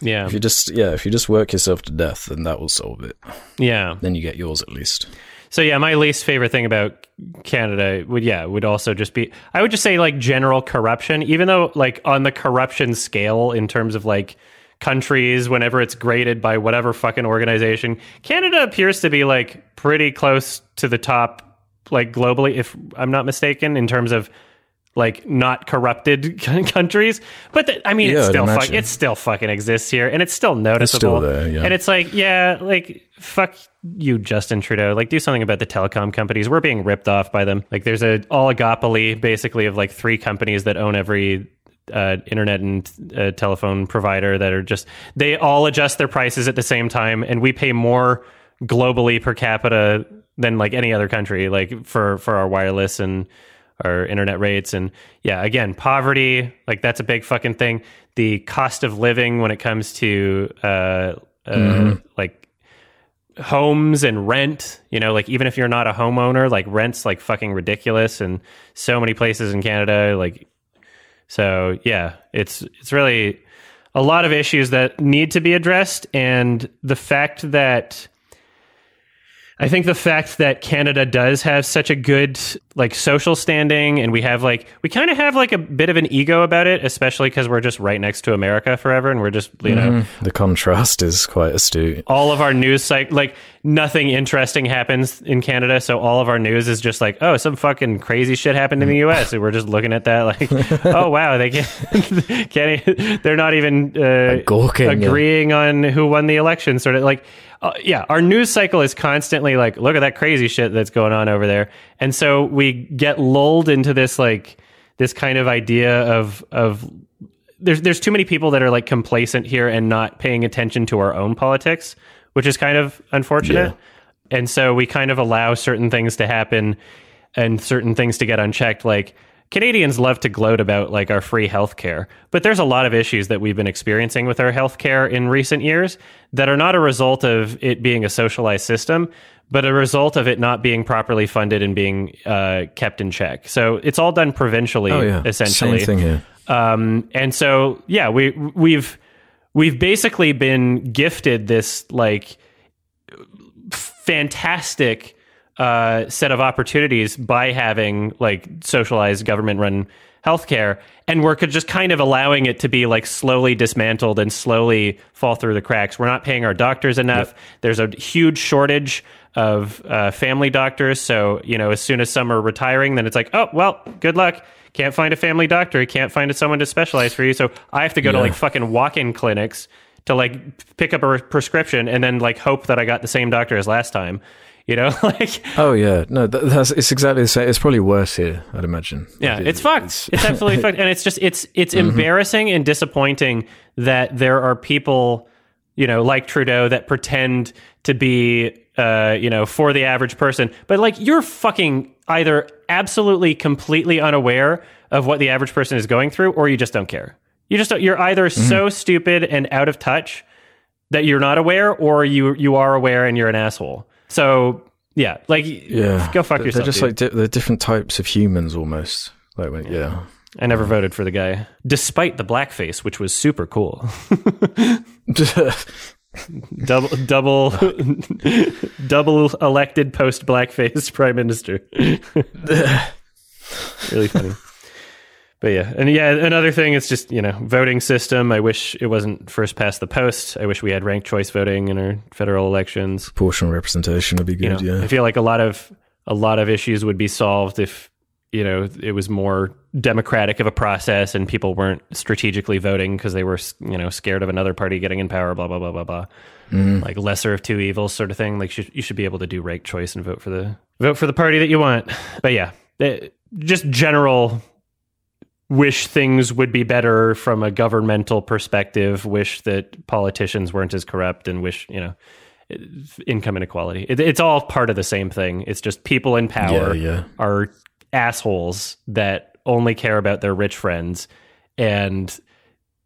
Yeah, If you just yeah, if you just work yourself to death, then that will solve it. yeah. Then you get yours at least. So yeah, my least favorite thing about Canada would yeah would also just be I would just say like general corruption. Even though like on the corruption scale in terms of like countries, whenever it's graded by whatever fucking organization, Canada appears to be like pretty close to the top like globally, if I'm not mistaken, in terms of like not corrupted <laughs> countries. But th- I mean, Yeah, it's still fuck, it still fucking exists here, and it's still noticeable. there, yeah. And it's like, yeah, like fuck you, Justin Trudeau. Like, do something about the telecom companies. We're being ripped off by them. Like, there's a oligopoly basically of like three companies that own every uh, internet and uh, telephone provider that are just they all adjust their prices at the same time, and we pay more globally per capita than like any other country, like for for our wireless and our internet rates. And yeah, again, poverty, like that's a big fucking thing. The cost of living when it comes to uh, uh, Mm-hmm. like homes and rent, you know, like even if you're not a homeowner, like rent's like fucking ridiculous and so many places in Canada, like so yeah, it's it's really a lot of issues that need to be addressed and the fact that I think the fact that Canada does have such a good like social standing and we have like we kind of have like a bit of an ego about it especially cuz we're just right next to America forever and we're just you know mm-hmm. The contrast is quite astute. all of our news site like nothing interesting happens in Canada so all of our news is just like oh some fucking crazy shit happened in the US and we're just looking at that like <laughs> oh wow they can't, <laughs> can't they're not even uh, gawking, yeah. agreeing on who won the election sort of like uh, yeah our news cycle is constantly like look at that crazy shit that's going on over there. And so we get lulled into this like this kind of idea of of there's there's too many people that are like complacent here and not paying attention to our own politics, which is kind of unfortunate. And so we kind of allow certain things to happen and certain things to get unchecked. Like Canadians love to gloat about like our free healthcare, but there's a lot of issues that we've been experiencing with our healthcare in recent years that are not a result of it being a socialized system, but a result of it not being properly funded and being uh, kept in check. So it's all done provincially, Oh yeah, essentially. Same thing here. Um, and so yeah, we we've we've basically been gifted this like fantastic uh, set of opportunities by having like socialized government run healthcare and we're just kind of allowing it to be like slowly dismantled and slowly fall through the cracks. We're not paying our doctors enough. There's a huge shortage of uh, family doctors so you know as soon as some are retiring then it's like oh well good luck can't find a family doctor can't find someone to specialize for you so i have to go to like fucking walk-in clinics to like pick up a re- prescription and then like hope that I got the same doctor as last time. You know, <laughs> like Oh yeah, no, that, that's it's exactly the same. It's probably worse here, I'd imagine. yeah, Like, it's fucked. It's, absolutely <laughs> fucked, and it's just it's it's mm-hmm. embarrassing and disappointing that there are people, you know, like Trudeau that pretend to be, uh, you know, for the average person, but like you're fucking either absolutely completely unaware of what the average person is going through, or you just don't care. You just don't, you're either so stupid and out of touch that you're not aware, or you you are aware and you're an asshole. So yeah, like Yeah, go fuck They're- yourself. They're just dude. like di- they're different types of humans almost. Like when, yeah. I never voted for the guy, despite the blackface, which was super cool. <laughs> <laughs> double, double, <laughs> double elected post blackface prime minister. <laughs> really funny. But yeah, and yeah, another thing is just you know voting system. I wish it wasn't first past the post. I wish we had ranked choice voting in our federal elections. Proportional representation would be You good. know, yeah. I feel like a lot of a lot of issues would be solved if you know it was more democratic of a process and people weren't strategically voting because they were you know scared of another party getting in power. Blah blah blah blah blah. Like lesser of two evils sort of thing. Like you should, you should be able to do ranked choice and vote for the vote for the party that you want. But yeah, eh, just general wish things would be better from a governmental perspective. Wish that politicians weren't as corrupt, and wish you know income inequality. It, it's all part of the same thing. It's just people in power Yeah, yeah. are assholes that only care about their rich friends, and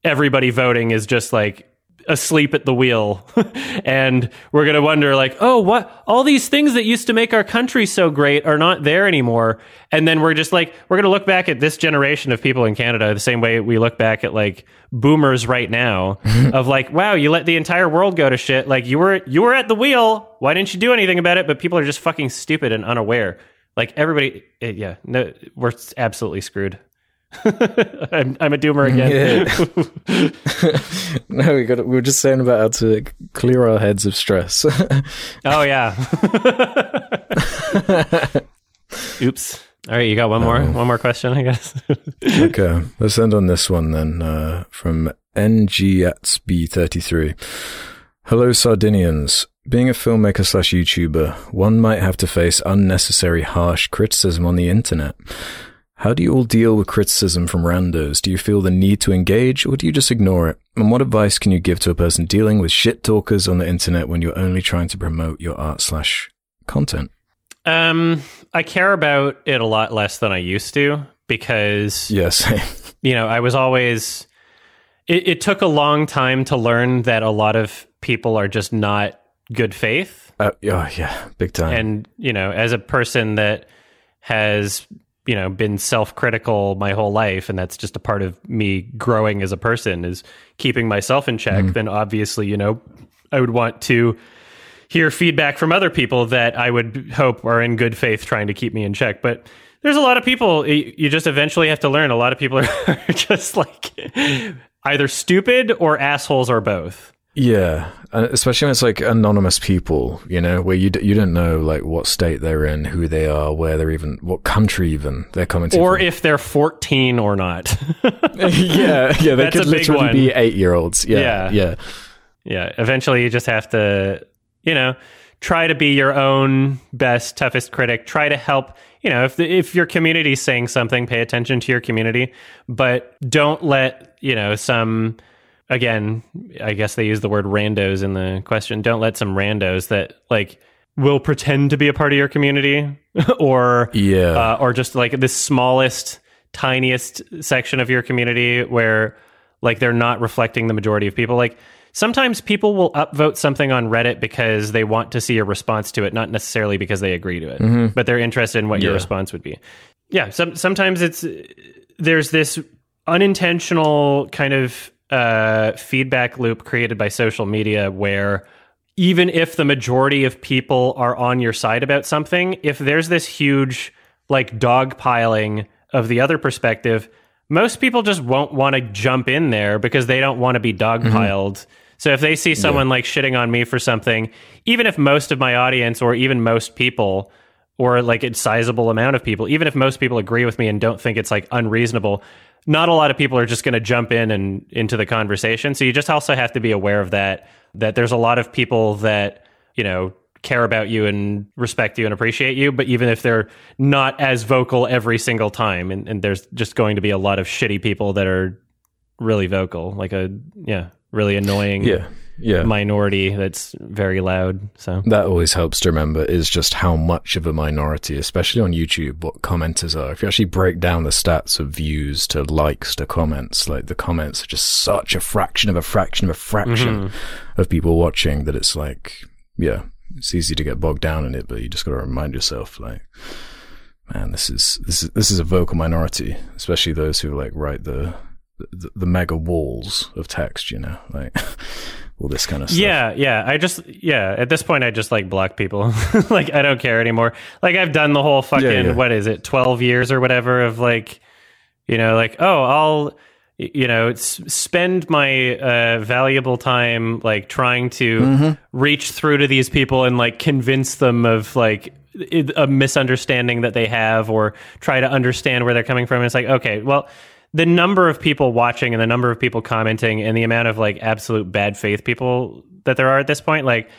everybody voting is just like asleep at the wheel. <laughs> And we're going to wonder like oh what? All these things that used to make our country so great are not there anymore. And then we're just like we're going to look back at this generation of people in Canada the same way we look back at like boomers right now <laughs> of like wow you let the entire world go to shit. Like you were you were at the wheel. Why didn't you do anything about it? But people are just fucking stupid and unaware like everybody eh, yeah no we're absolutely screwed <laughs> I'm, I'm a doomer again <laughs> <laughs> no, we got. We were just saying about how to clear our heads of stress. Oh yeah. Oops. All right, you got one more one more question, I guess. okay, let's end on this one then. Uh, from NGAtsB33. Hello, Sardinians. Being a filmmaker slash YouTuber, one might have to face unnecessary harsh criticism on the internet. How do you all deal with criticism from randos? Do you feel the need to engage or do you just ignore it? And what advice can you give to a person dealing with shit talkers on the internet when you're only trying to promote your art slash content? Um, I care about it a lot less than I used to because Yes. <laughs> you know I was always. It, it took a long time to learn that a lot of people are just not good faith, uh, oh, yeah. Big time. and you know, as a person that has you know been self-critical my whole life and that's just a part of me growing as a person is keeping myself in check then obviously you know i would want to hear feedback from other people that i would hope are in good faith trying to keep me in check but there's a lot of people you just eventually have to learn a lot of people <laughs> are just like either stupid or assholes or both Yeah, and especially when it's like anonymous people, you know, where you d- you don't know like what state they're in, who they are, where they're even, what country even they're coming commenting. or from. if they're 14 or not <laughs> yeah, yeah, they That's could literally one. be eight year olds. Yeah, Yeah. yeah, Yeah, eventually you just have to, you know, try to be your own best, toughest critic. Try to help, you know, if the, if your community's saying something, pay attention to your community, but don't let, you know, some again, I guess they use the word randos in the question. Don't let some randos that like will pretend to be a part of your community <laughs> or yeah. uh, or just like the smallest, tiniest section of your community where like they're not reflecting the majority of people. Like sometimes people will upvote something on Reddit because they want to see a response to it, not necessarily because they agree to it, but they're interested in what your response would be. Yeah, some, sometimes it's there's this unintentional kind of uh, feedback loop created by social media where even if the majority of people are on your side about something, if there's this huge like dogpiling of the other perspective, most people just won't want to jump in there because they don't want to be dogpiled. So if they see someone like shitting on me for something, even if most of my audience or even most people or like a sizable amount of people, even if most people agree with me and don't think it's like unreasonable, not a lot of people are just going to jump in and into the conversation. So you just also have to be aware of that. That there's a lot of people that you know care about you and respect you and appreciate you, but even if they're not as vocal every single time, and, and there's just going to be a lot of shitty people that are really vocal, like a yeah, really annoying yeah, yeah. minority that's very loud. So that always helps to remember is just how much of a minority, especially on YouTube, what commenters are. If you actually break down the stats of views to likes to comments, like the comments are just such a fraction of a fraction of a fraction mm-hmm. of people watching that it's like, yeah, it's easy to get bogged down in it, but you just got to remind yourself, like, man, this is this is this is a vocal minority, especially those who like write the the, the mega walls of text, you know, like <laughs> all this kind of stuff. Yeah, yeah. I just yeah, at this point I just like block people. <laughs> like I don't care anymore. Like I've done the whole fucking Yeah, yeah. what is it, 12 years or whatever of like you know, like oh, I'll you know, spend my uh, valuable time like trying to Mm-hmm. reach through to these people and like convince them of like a misunderstanding that they have or try to understand where they're coming from. And It's like, okay, well, the number of people watching and the number of people commenting and the amount of like absolute bad faith people that there are at this point, like,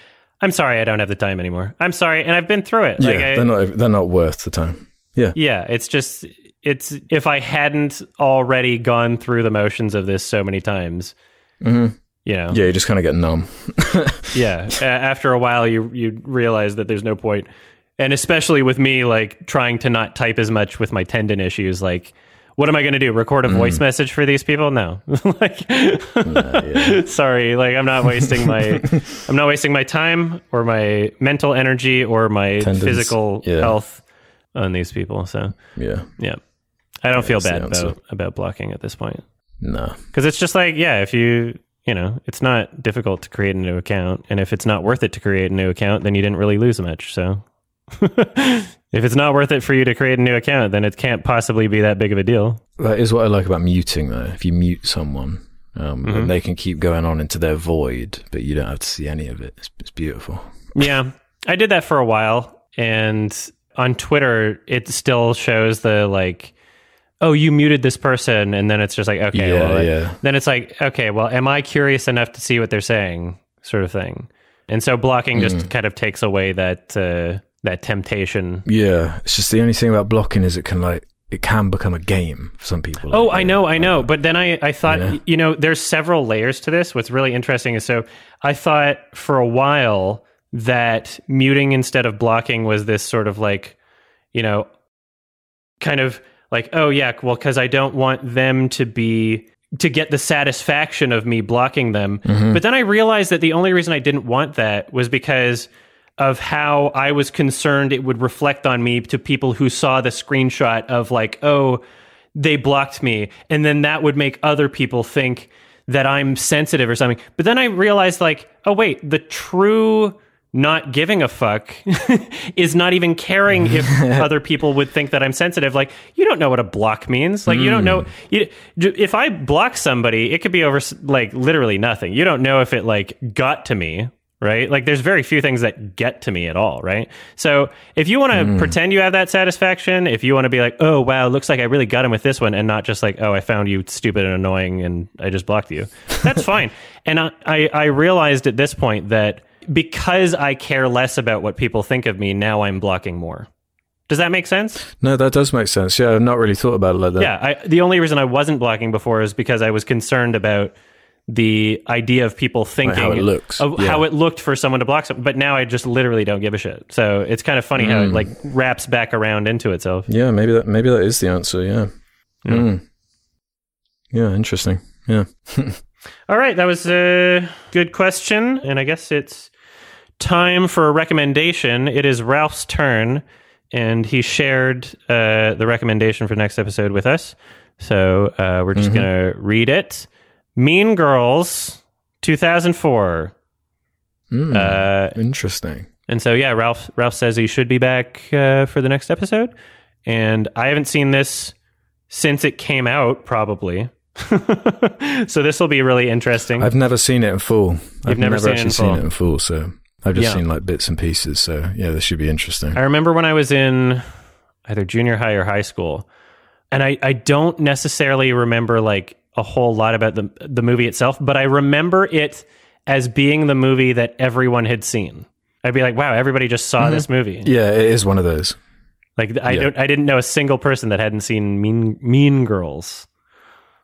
I'm sorry, I don't have the time anymore. I'm sorry, and I've been through it. Yeah, like, I, they're not they're not worth the time. Yeah. yeah, it's just it's if I hadn't already gone through the motions of this so many times, Mhm. you know, Yeah, you just kind of get numb. <laughs> yeah. after a while, you you realize that there's no point, and especially with me, like trying to not type as much with my tendon issues, like. What am I going to do? Record a mm. voice message for these people? No, <laughs> like, <laughs> sorry, like I'm not wasting my, <laughs> I'm not wasting my time or my mental energy or my Tendons, physical yeah. health on these people. So Yeah. yeah, I don't feel bad about about blocking at this point No. because it's just like yeah, if you you know, it's not difficult to create a new account, and if it's not worth it to create a new account, then you didn't really lose much. So. If it's not worth it for you to create a new account, then it can't possibly be that big of a deal. That is what I like about muting, though. If you mute someone, um, Mhm. then they can keep going on into their void, but you don't have to see any of it. It's, it's beautiful. Yeah, I did that for a while, and on Twitter, it still shows the like, oh, you muted this person, and then it's just like, okay, yeah, well, yeah. then it's like, okay, well, am I curious enough to see what they're saying, sort of thing. And so blocking Mm. just kind of takes away that uh, that temptation. Yeah, it's just the only thing about blocking is it can like it can become a game for some people. Oh, I know, I know. But then I, I thought, Yeah. you know, there's several layers to this. What's really interesting is so I thought for a while that muting instead of blocking was this sort of like, you know, kind of like, oh, yeah, well, because I don't want them to be, to get the satisfaction of me blocking them. Mm-hmm. But then I realized that the only reason I didn't want that was because of how I was concerned it would reflect on me to people who saw the screenshot of like, oh, they blocked me. And then that would make other people think that I'm sensitive or something. But then I realized like, oh wait, the true not giving a fuck <laughs> is not even caring if <laughs> other people would think that I'm sensitive. Like, you don't know what a block means. Like, you don't know. Hmm. You, if I block somebody, it could be over like literally nothing. You don't know if it like got to me, right? Like, there's very few things that get to me at all, right? So, if you want to hmm. pretend you have that satisfaction, if you want to be like, oh wow, looks like I really got him with this one, and not just like, oh, I found you stupid and annoying, and I just blocked you, that's <laughs> fine. And I, I, I realized at this point that because I care less about what people think of me, now I'm blocking more. Does that make sense? No, that does make sense. Yeah, I've not really thought about it like that. Yeah. I, the only reason I wasn't blocking before is because I was concerned about the idea of people thinking how it looks. of Yeah. how it looked for someone to block something. But now I just literally don't give a shit. So it's kind of funny how it Mm. like wraps back around into itself. Yeah, maybe that maybe that is the answer. Yeah. Mm. Yeah, interesting. Yeah. <laughs> All right, that was a good question, and I guess it's time for a recommendation. It is Ralph's turn, and he shared uh, the recommendation for next episode with us. So uh, we're just Mhm. gonna read it. Mean Girls, two thousand four. Mm. Uh, interesting. and so yeah, Ralph Ralph says he should be back uh, for the next episode, and I haven't seen this since it came out, probably. <laughs> so this will be really interesting. I've never seen it in full. I've never seen actually in seen it in full, so I've just Yeah. seen like bits and pieces. So yeah, this should be interesting. I remember when I was in either junior high or high school, and I, I don't necessarily remember like a whole lot about the the movie itself, but I remember it as being the movie that everyone had seen. I'd be like, wow, everybody just saw this movie. Yeah, it is one of those. Like I Yeah. don't I didn't know a single person that hadn't seen Mean Mean Girls.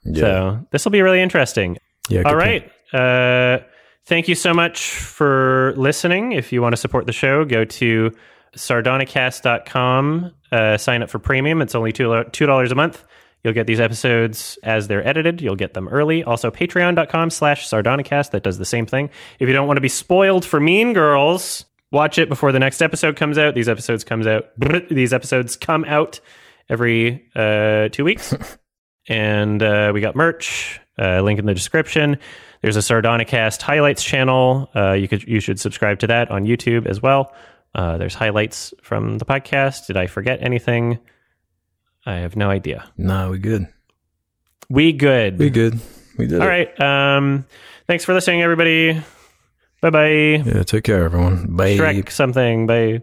Yeah. So this will be really interesting. yeah. All good. Uh, thank you so much for listening. If you want to support the show, go to sardonicast.com, uh, sign up for premium. It's only 2, $2 a month. You'll get these episodes as they're edited. You'll get them early. Also, patreon.com slash sardonicast. That does the same thing. If you don't want to be spoiled for Mean Girls, watch it before the next episode comes out. These episodes comes out. These episodes come out every uh, two weeks. <laughs> and uh, we got merch. Uh, link in the description. There's a Sardonicast highlights channel. Uh, you could you should subscribe to that on YouTube as well. Uh, there's highlights from the podcast. Did I forget anything? I have no idea. No, we good. We good. We good. We did All it. right. Um, thanks for listening, everybody. Bye bye. Yeah. Take care, everyone. Bye. Shrek something. Bye.